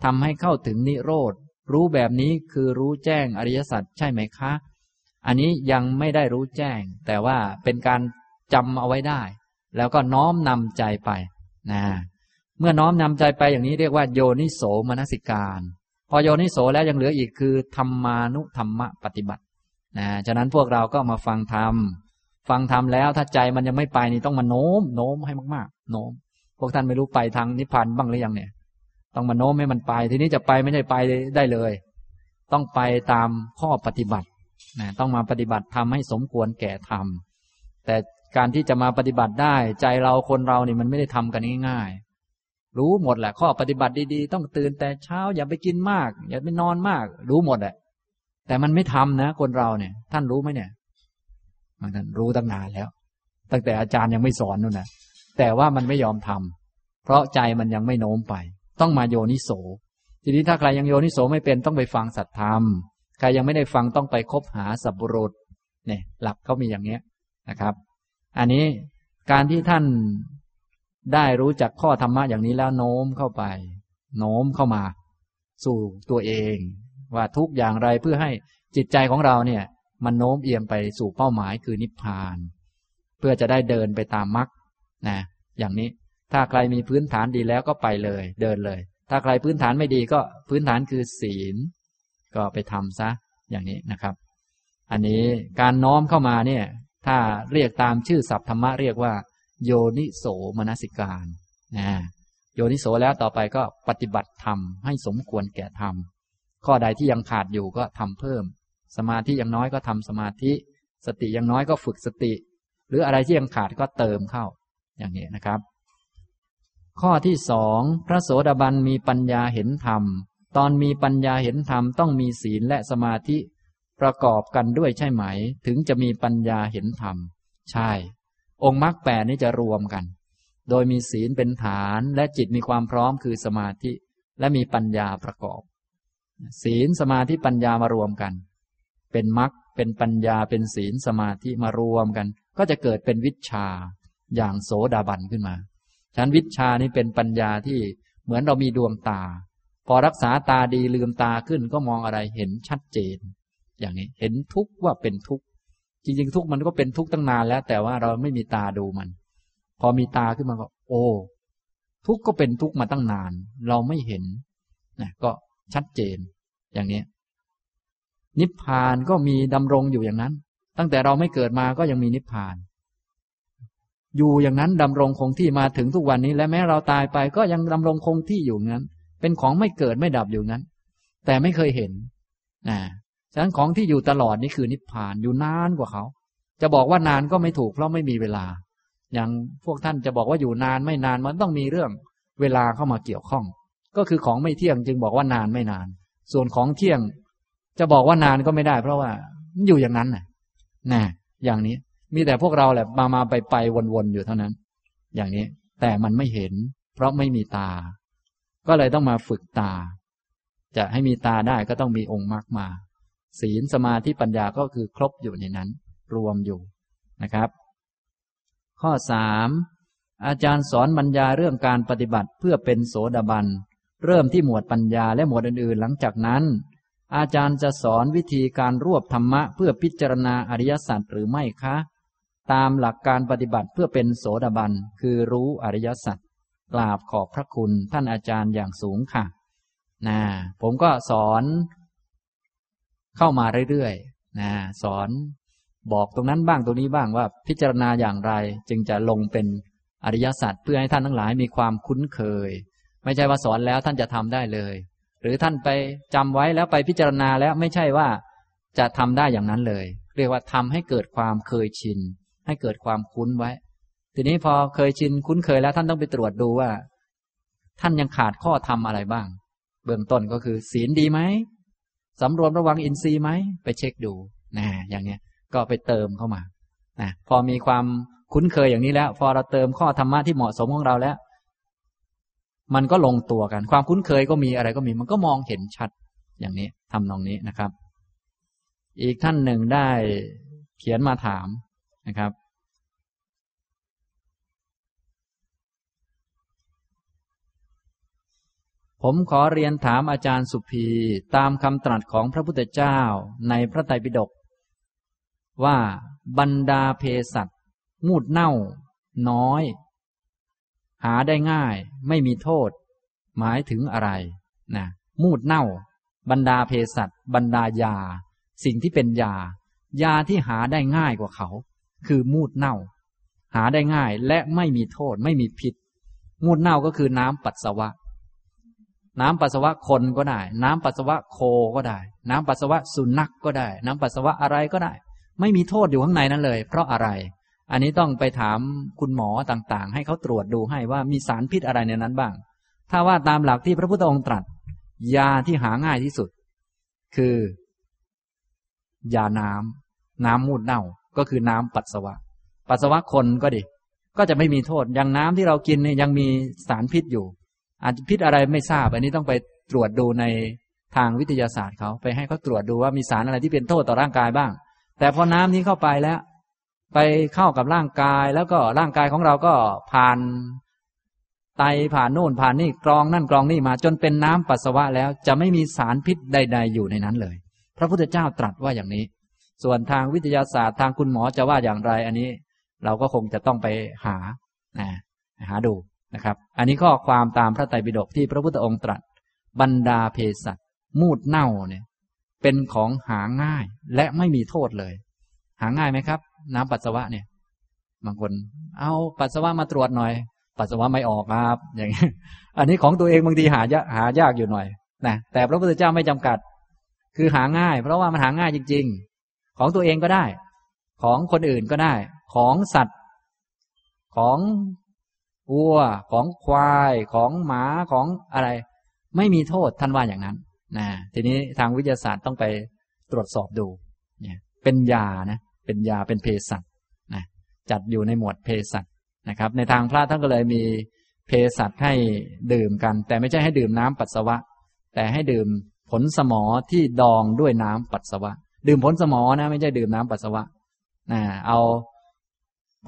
ทำให้เข้าถึงนิโรธ รู้แบบนี้คือรู้แจ้งอริยสัจใช่ไหมคะ อันนี้ยังไม่ได้รู้แจ้ง แต่ว่าเป็นการจำเอาไว้ได้ แล้วก็น้อมนำใจไปนะเมื่อน้อมนำใจไปอย่างนี้เรียกว่าโยนิโสมนสิการ พอโยนิโสแล้วยังเหลืออีกคือธรรมานุธรรมปฏิบัตินะฉะนั้นพวกเราก็มาฟังธรรมฟังทำแล้วถ้าใจมันยังไม่ไปนี่ต้องมาโน้มโน้มให้มากๆ โน้ม พวกท่านไม่รู้ไปทางนิพพานบ้างหรือยังเนี่ย ต้องมาโน้มให้มันไป ทีนี้จะไปไม่ใช่ไปได้เลย ต้องไปตามข้อปฏิบัตินะต้องมาปฏิบัติทำให้สมควรแก่ธรรมแต่การที่จะมาปฏิบัติได้ ใจเราคนเรานี่มันไม่ได้ทำกันง่าย รู้หมดแหละข้อปฏิบัติดีๆ ต้องตื่นแต่เช้าอย่าไปกินมาก อย่าไปนอนมาก รู้หมดแหละแต่มันไม่ทำนะ คนเราเนี่ย ท่านรู้ไหมเนี่ยมันรู้ตั้งนานแล้ว ตั้งแต่อาจารย์ยังไม่สอนนู่นนะแต่ว่ามันไม่ยอมทำเพราะใจมันยังไม่โน้มไป ต้องมาโยนิโสทีนี้ถ้าใครยังโยนิโสไม่เป็นต้องไปฟังสัตธรรม ใครยังไม่ได้ฟังต้องไปคบหาสัพบุรุษเนี่ยหลักเขามีอย่างเนี้ยนะครับ อันนี้การที่ท่าน ได้รู้จักข้อธรรมะอย่างนี้แล้วโน้มเข้าไป โน้มเข้ามา สู่ตัวเอง ว่าทุกอย่างไรเพื่อให้จิตใจของเราเนี่ย มันโน้มเอียงไปสู่เป้าหมายคือนิพพาน เพื่อจะได้เดินไปตามมรรคนะอย่างนี้ถ้าใครมีพื้นฐานดีแล้วก็ไปเลย เดินเลย ถ้าใครพื้นฐานไม่ดีก็พื้นฐานคือศีล ก็ไปทำซะอย่างนี้นะครับ อันนี้การน้อมเข้ามาเนี่ย ถ้าเรียกตามชื่อศัพท์ธรรมะเรียกว่า โยนิโสมนสิการนะโยนิโสแล้วต่อไปก็ปฏิบัติธรรมให้สมควรแก่ธรรม ข้อใดที่ยังขาดอยู่ก็ทำเพิ่ม สมาธิยังน้อยก็ทำสมาธิ สติยังน้อยก็ฝึกสติ หรืออะไรที่ยังขาดก็เติมเข้า อย่างนี้นะครับ ข้อที่สองพระโสดาบันมีปัญญาเห็นธรรม ตอนมีปัญญาเห็นธรรมต้องมีศีลและสมาธิประกอบกันด้วยใช่ไหม ถึงจะมีปัญญาเห็นธรรม ใช่ องค์มรรคแปดนี้จะรวมกัน โดยมีศีลเป็นฐานและจิตมีความพร้อมคือสมาธิและมีปัญญาประกอบ ศีลสมาธิปัญญามารวมกัน เป็นมรรคเป็นปัญญาเป็นศีลสมาธิมารวมกัน ก็จะเกิดเป็นวิชาอย่างโสดาบันขึ้นมาฉันวิชานี้เป็นปัญญาที่เหมือนเรามีดวงตา พอรักษาตาดีลืมตาขึ้นก็มองอะไรเห็นชัดเจน อย่างนี้เห็นทุกข์ว่าเป็นทุกข์ จริง ๆ ทุกมันก็เป็นทุกตั้งนานแล้ว แต่ว่าเราไม่มีตาดูมัน พอมีตาขึ้นมาก็ โอ้ทุกก็เป็นทุกมาตั้งนาน เราไม่เห็นนะก็ชัดเจน อย่างนี้นิพพานก็มีดำรงอยู่อย่างนั้น ตั้งแต่เราไม่เกิดมาก็ยังมีนิพพาน อยู่อย่างนั้นดำรงคงที่มาถึงทุกวันนี้ และแม้เราตายไปก็ยังดำรงคงที่อยู่งั้น เป็นของไม่เกิดไม่ดับอยู่งั้น แต่ไม่เคยเห็นนะ ฉะนั้นของที่อยู่ตลอดนี่คือนิพพานอยู่นานกว่าเขา จะบอกว่านานก็ไม่ถูกเพราะไม่มีเวลา อย่างพวกท่านจะบอกว่าอยู่นานไม่นานมันต้องมีเรื่องเวลาเข้ามาเกี่ยวข้อง ก็คือของไม่เที่ยงจึงบอกว่านานไม่นาน ส่วนของเที่ยง จะบอกว่านานก็ไม่ได้ เพราะว่ามันอยู่อย่างนั้นน่ะนะอย่างนี้มีแต่พวกเราแหละมามาไปไปวนๆอยู่เท่านั้น อย่างนี้ แต่มันไม่เห็น เพราะไม่มีตา ก็เลยต้องมาฝึกตา จะให้มีตาได้ก็ต้องมีองค์มรรคมา ศีลสมาธิปัญญาก็คือครบอยู่ในนั้น รวมอยู่นะครับ ข้อสามอาจารย์สอนบรรยาเรื่องการปฏิบัติเพื่อเป็นโสดาบัน เริ่มที่หมวดปัญญาและหมวดอื่นๆ หลังจากนั้น อาจารย์จะสอนวิธีการรวบธรรมะเพื่อพิจารณาอริยสัจหรือไม่คะ ตามหลักการปฏิบัติเพื่อเป็นโสดาบัน คือรู้อริยสัจกราบขอบพระคุณท่านอาจารย์อย่างสูงค่ะนะผมก็สอน เข้ามาเรื่อยๆนะสอนบอกตรงนั้นบ้างตรงนี้บ้างว่าพิจารณาอย่างไร จึงจะลงเป็นอริยสัจเพื่อให้ท่านทั้งหลายมีความคุ้นเคย ไม่ใช่ว่าสอนแล้วท่านจะทำได้เลย หรือท่านไปจำไว้แล้วไปพิจารณาแล้วไม่ใช่ว่าจะทำได้อย่างนั้นเลย เรียกว่าทำให้เกิดความเคยชิน ให้เกิดความคุ้นไว้ ทีนี้พอเคยชินคุ้นเคยแล้วท่านต้องไปตรวจดูว่า ท่านยังขาดข้อธรรมอะไรบ้าง เบื้องต้นก็คือ ศีลดีไหม สำรวมระวังอินทรีย์ไหมไปเช็คดูนะอย่างเนี้ยก็ไปเติมเข้ามานะพอมีความคุ้นเคยอย่างนี้แล้ว พอเราเติมข้อธรรมะที่เหมาะสมของเราแล้ว มันก็ลงตัวกัน ความคุ้นเคยก็มีอะไรก็มี มันก็มองเห็นชัดอย่างนี้ทำนองนี้นะครับ อีกท่านหนึ่งได้เขียนมาถามนะครับ ผมขอเรียนถามอาจารย์สุภีตามคำตรัสของพระพุทธเจ้าในพระไตรปิฎกว่าบรรดาเพสัตมูดเน่า น้อย หาได้ง่าย ไม่มีโทษ หมายถึงอะไรนะมูดเน่า บรรดาเพสัตบรรดายา สิ่งที่เป็นยา ยาที่หาได้ง่ายกว่าเขา คือมูดเน่า หาได้ง่ายและไม่มีโทษไม่มีพิษ มูดเน่าก็คือน้ำปัสสาวะ น้ำปัสสาวะคนก็ได้ น้ำปัสสาวะโคก็ได้ น้ำปัสสาวะสุนัขกก็ได้ น้ำปัสสาวะอะไรก็ได้ ไม่มีโทษอยู่ข้างในนั้นเลย เพราะอะไร อันนี้ต้องไปถามคุณหมอต่างๆ ให้เขาตรวจดูให้ว่ามีสารพิษอะไรในนั้นบ้าง ถ้าว่าตามหลักที่พระพุทธองค์ตรัส ยาที่หาง่ายที่สุด คือยาน้ำน้ำมูดเน่าก็คือน้ำปัสสาวะ ปัสสาวะคนก็ดี ก็จะไม่มีโทษอย่างน้ำที่เรากินเนี่ยยังมีสารพิษอยู่ อาจจะพิษอะไรไม่ทราบ อันนี้ต้องไปตรวจดูในทางวิทยาศาสตร์เขาไปให้เขาตรวจดูว่ามีสารอะไรที่เป็นโทษต่อร่างกายบ้าง แต่พอน้ำนี้เข้าไปแล้ว ไปเข้ากับร่างกายแล้วก็ร่างกายของเราก็ผ่านไตผ่านโน่นผ่านนี่กรองนั่นกรองนี่มาจนเป็นน้ำปัสสาวะแล้ว จะไม่มีสารพิษใด ๆ อยู่ในนั้นเลย พระพุทธเจ้าตรัสว่าอย่างนี้ ส่วนทางวิทยาศาสตร์ทางคุณหมอจะว่าอย่างไรอันนี้ เราก็คงจะต้องไปหาหาดู นะครับ อันนี้ข้อความตามพระไตรปิฎกที่พระพุทธองค์ตรัส บรรดาเพสัตมูดเน่าเนี่ยเป็นของหาง่ายและไม่มีโทษเลย หาง่ายไหมครับ น้ำปัสสาวะเนี่ยบางคน เอาปัสสาวะมาตรวจหน่อย ปัสสาวะไม่ออกครับ อย่างนี้อันนี้ของตัวเองบางทีหายากหายากอยู่หน่อยนะแต่พระพุทธเจ้าไม่จำกัด คือหาง่าย เพราะว่ามันหาง่ายจริง ๆ ของตัวเองก็ได้ ของคนอื่นก็ได้ ของสัตว์ ของ วัวของควายของหมาของอะไร ไม่มีโทษท่านว่าอย่างนั้นนะทีนี้ทางวิทยาศาสตร์ต้องไปตรวจสอบดูเนี่ยเป็นยานะเป็นยาเป็นเภสัชนะจัดอยู่ในหมวดเภสัชนะครับ ในทางพระท่านก็เลยมีเภสัชให้ดื่มกัน แต่ไม่ใช่ให้ดื่มน้ำปัสสาวะ แต่ให้ดื่มผลสมอที่ดองด้วยน้ำปัสสาวะ ดื่มผลสมอนะ ไม่ใช่ดื่มน้ำปัสสาวะนะเอา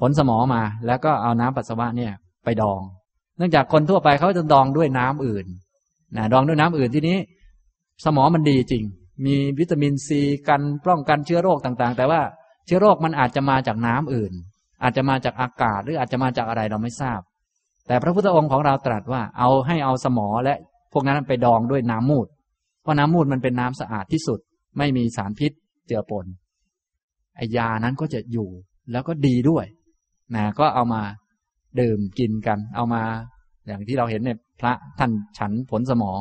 ผลสมอมา แล้วก็เอาน้ำปัสสาวะเนี่ย ไปดอง เนื่องจากคนทั่วไปเขาจะดองด้วยน้ำอื่นนะดองด้วยน้ำอื่นที่นี้ สมอมันดีจริง มีวิตามินซีกันป้องกันเชื้อโรคต่างๆ แต่ว่าเชื้อโรคมันอาจจะมาจากน้ำอื่น อาจจะมาจากอากาศหรืออาจจะมาจากอะไรเราไม่ทราบ แต่พระพุทธองค์ของเราตรัสว่าเอาให้เอาสมอและพวกนั้นไปดองด้วยน้ำมูดเพราะน้ำมูดมันเป็นน้ำสะอาดที่สุด ไม่มีสารพิษเจือปนไอยานั้นก็จะอยู่แล้วก็ดีด้วยนะก็เอามา ดื่มกินกัน เอามา อย่างที่เราเห็นเนี่ยพระท่านฉันผลสมอ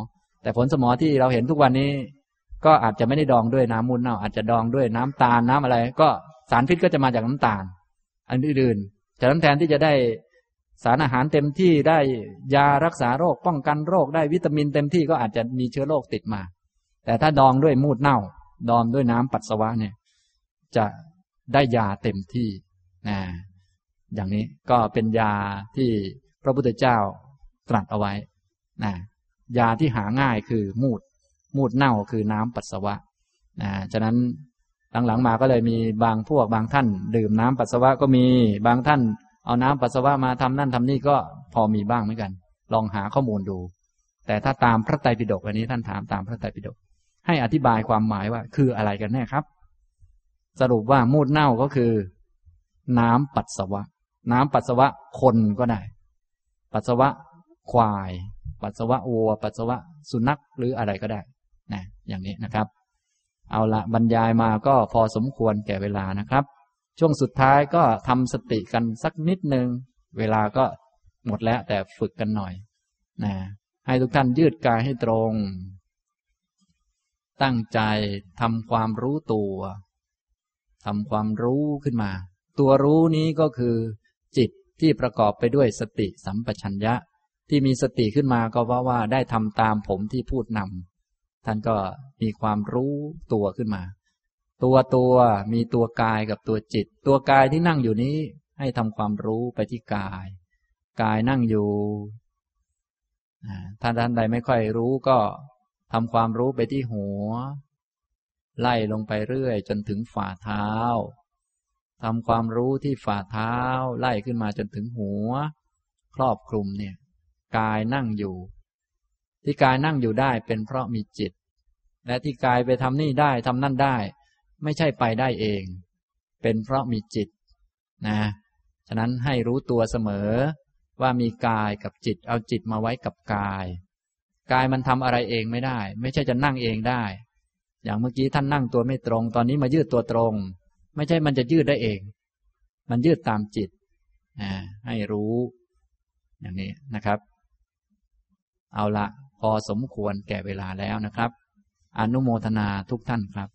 แต่ผลสมอที่เราเห็นทุกวันนี้ ก็อาจจะไม่ได้ดองด้วยน้ำมูลเน่าอาจจะดองด้วยน้ำตาลน้ำอะไร ก็สารพิษก็จะมาจากน้ำตาล อันอื่นๆจากนั้นแทนที่จะได้สารอาหารเต็มที่ได้ยารักษาโรคป้องกันโรคได้วิตามินเต็มที่ก็อาจจะมีเชื้อโรคติดมา แต่ถ้าดองด้วยมูดเน่า ดองด้วยน้ำปัสสาวะเนี่ย จะได้ยาเต็มที่นะ อย่างนี้ก็เป็นยาที่พระพุทธเจ้าตรัสเอาไว้นะยาที่หาง่ายคือมูด มูดเน่าคือน้ำปัสสาวะนะฉะนั้นหลังๆมาก็เลยมีบางพวกบางท่าน ดื่มน้ำปัสสาวะก็มีบางท่าน เอาน้ำปัสสาวะมาทำนั่นทำนี่ก็พอมีบ้างเหมือนกัน ลองหาข้อมูลดู แต่ถ้าตามพระไตรปิฎกอันนี้ท่านถามตามพระไตรปิฎกให้อธิบายความหมายว่าคืออะไรกันแน่ครับ สรุปว่ามูดเน่าก็คือ น้ำปัสสาวะ น้ำปัสสาวะคนก็ได้ ปัสสาวะควาย ปัสสาวะวัว ปัสสาวะสุนัขหรืออะไรก็ได้นะอย่างนี้นะครับ เอาละบรรยายมาก็พอสมควรแก่เวลานะครับ ช่วงสุดท้ายก็ทำสติกันสักนิดหนึ่งเวลาก็หมดแล้วแต่ฝึกกันหน่อยนะให้ทุกท่านยืดกายให้ตรง ตั้งใจทำความรู้ตัวทำความรู้ขึ้นมา ตัวรู้นี้ก็คือ จิตที่ประกอบไปด้วยสติสัมปชัญญะ ที่มีสติขึ้นมาก็เพราะว่าได้ทำตามผมที่พูดนำท่านก็มีความรู้ตัวขึ้นมา ตัวตัวมีตัวกายกับตัวจิต ตัวกายที่นั่งอยู่นี้ให้ทำความรู้ไปที่กาย กายนั่งอยู่ถ้าท่านใดไม่ค่อยรู้ก็ทำความรู้ไปที่หัว ไล่ลงไปเรื่อยจนถึงฝ่าเท้า ทำความรู้ที่ฝ่าเท้าไล่ขึ้นมาจนถึงหัว ครอบคลุมเนี่ย กายนั่งอยู่ ที่กายนั่งอยู่ได้เป็นเพราะมีจิต และที่กายไปทำนี่ได้ทำนั่นได้ ไม่ใช่ไปได้เอง เป็นเพราะมีจิต นะฉะนั้นให้รู้ตัวเสมอว่ามีกายกับจิต เอาจิตมาไว้กับกาย กายมันทำอะไรเองไม่ได้ ไม่ใช่จะนั่งเองได้ อย่างเมื่อกี้ท่านนั่งตัวไม่ตรง ตอนนี้มายืดตัวตรง ไม่ใช่มันจะยืดได้เอง มันยืดตามจิตให้รู้ อย่างนี้นะครับ เอาละพอสมควรแก่เวลาแล้วนะครับ อนุโมทนาทุกท่านครับ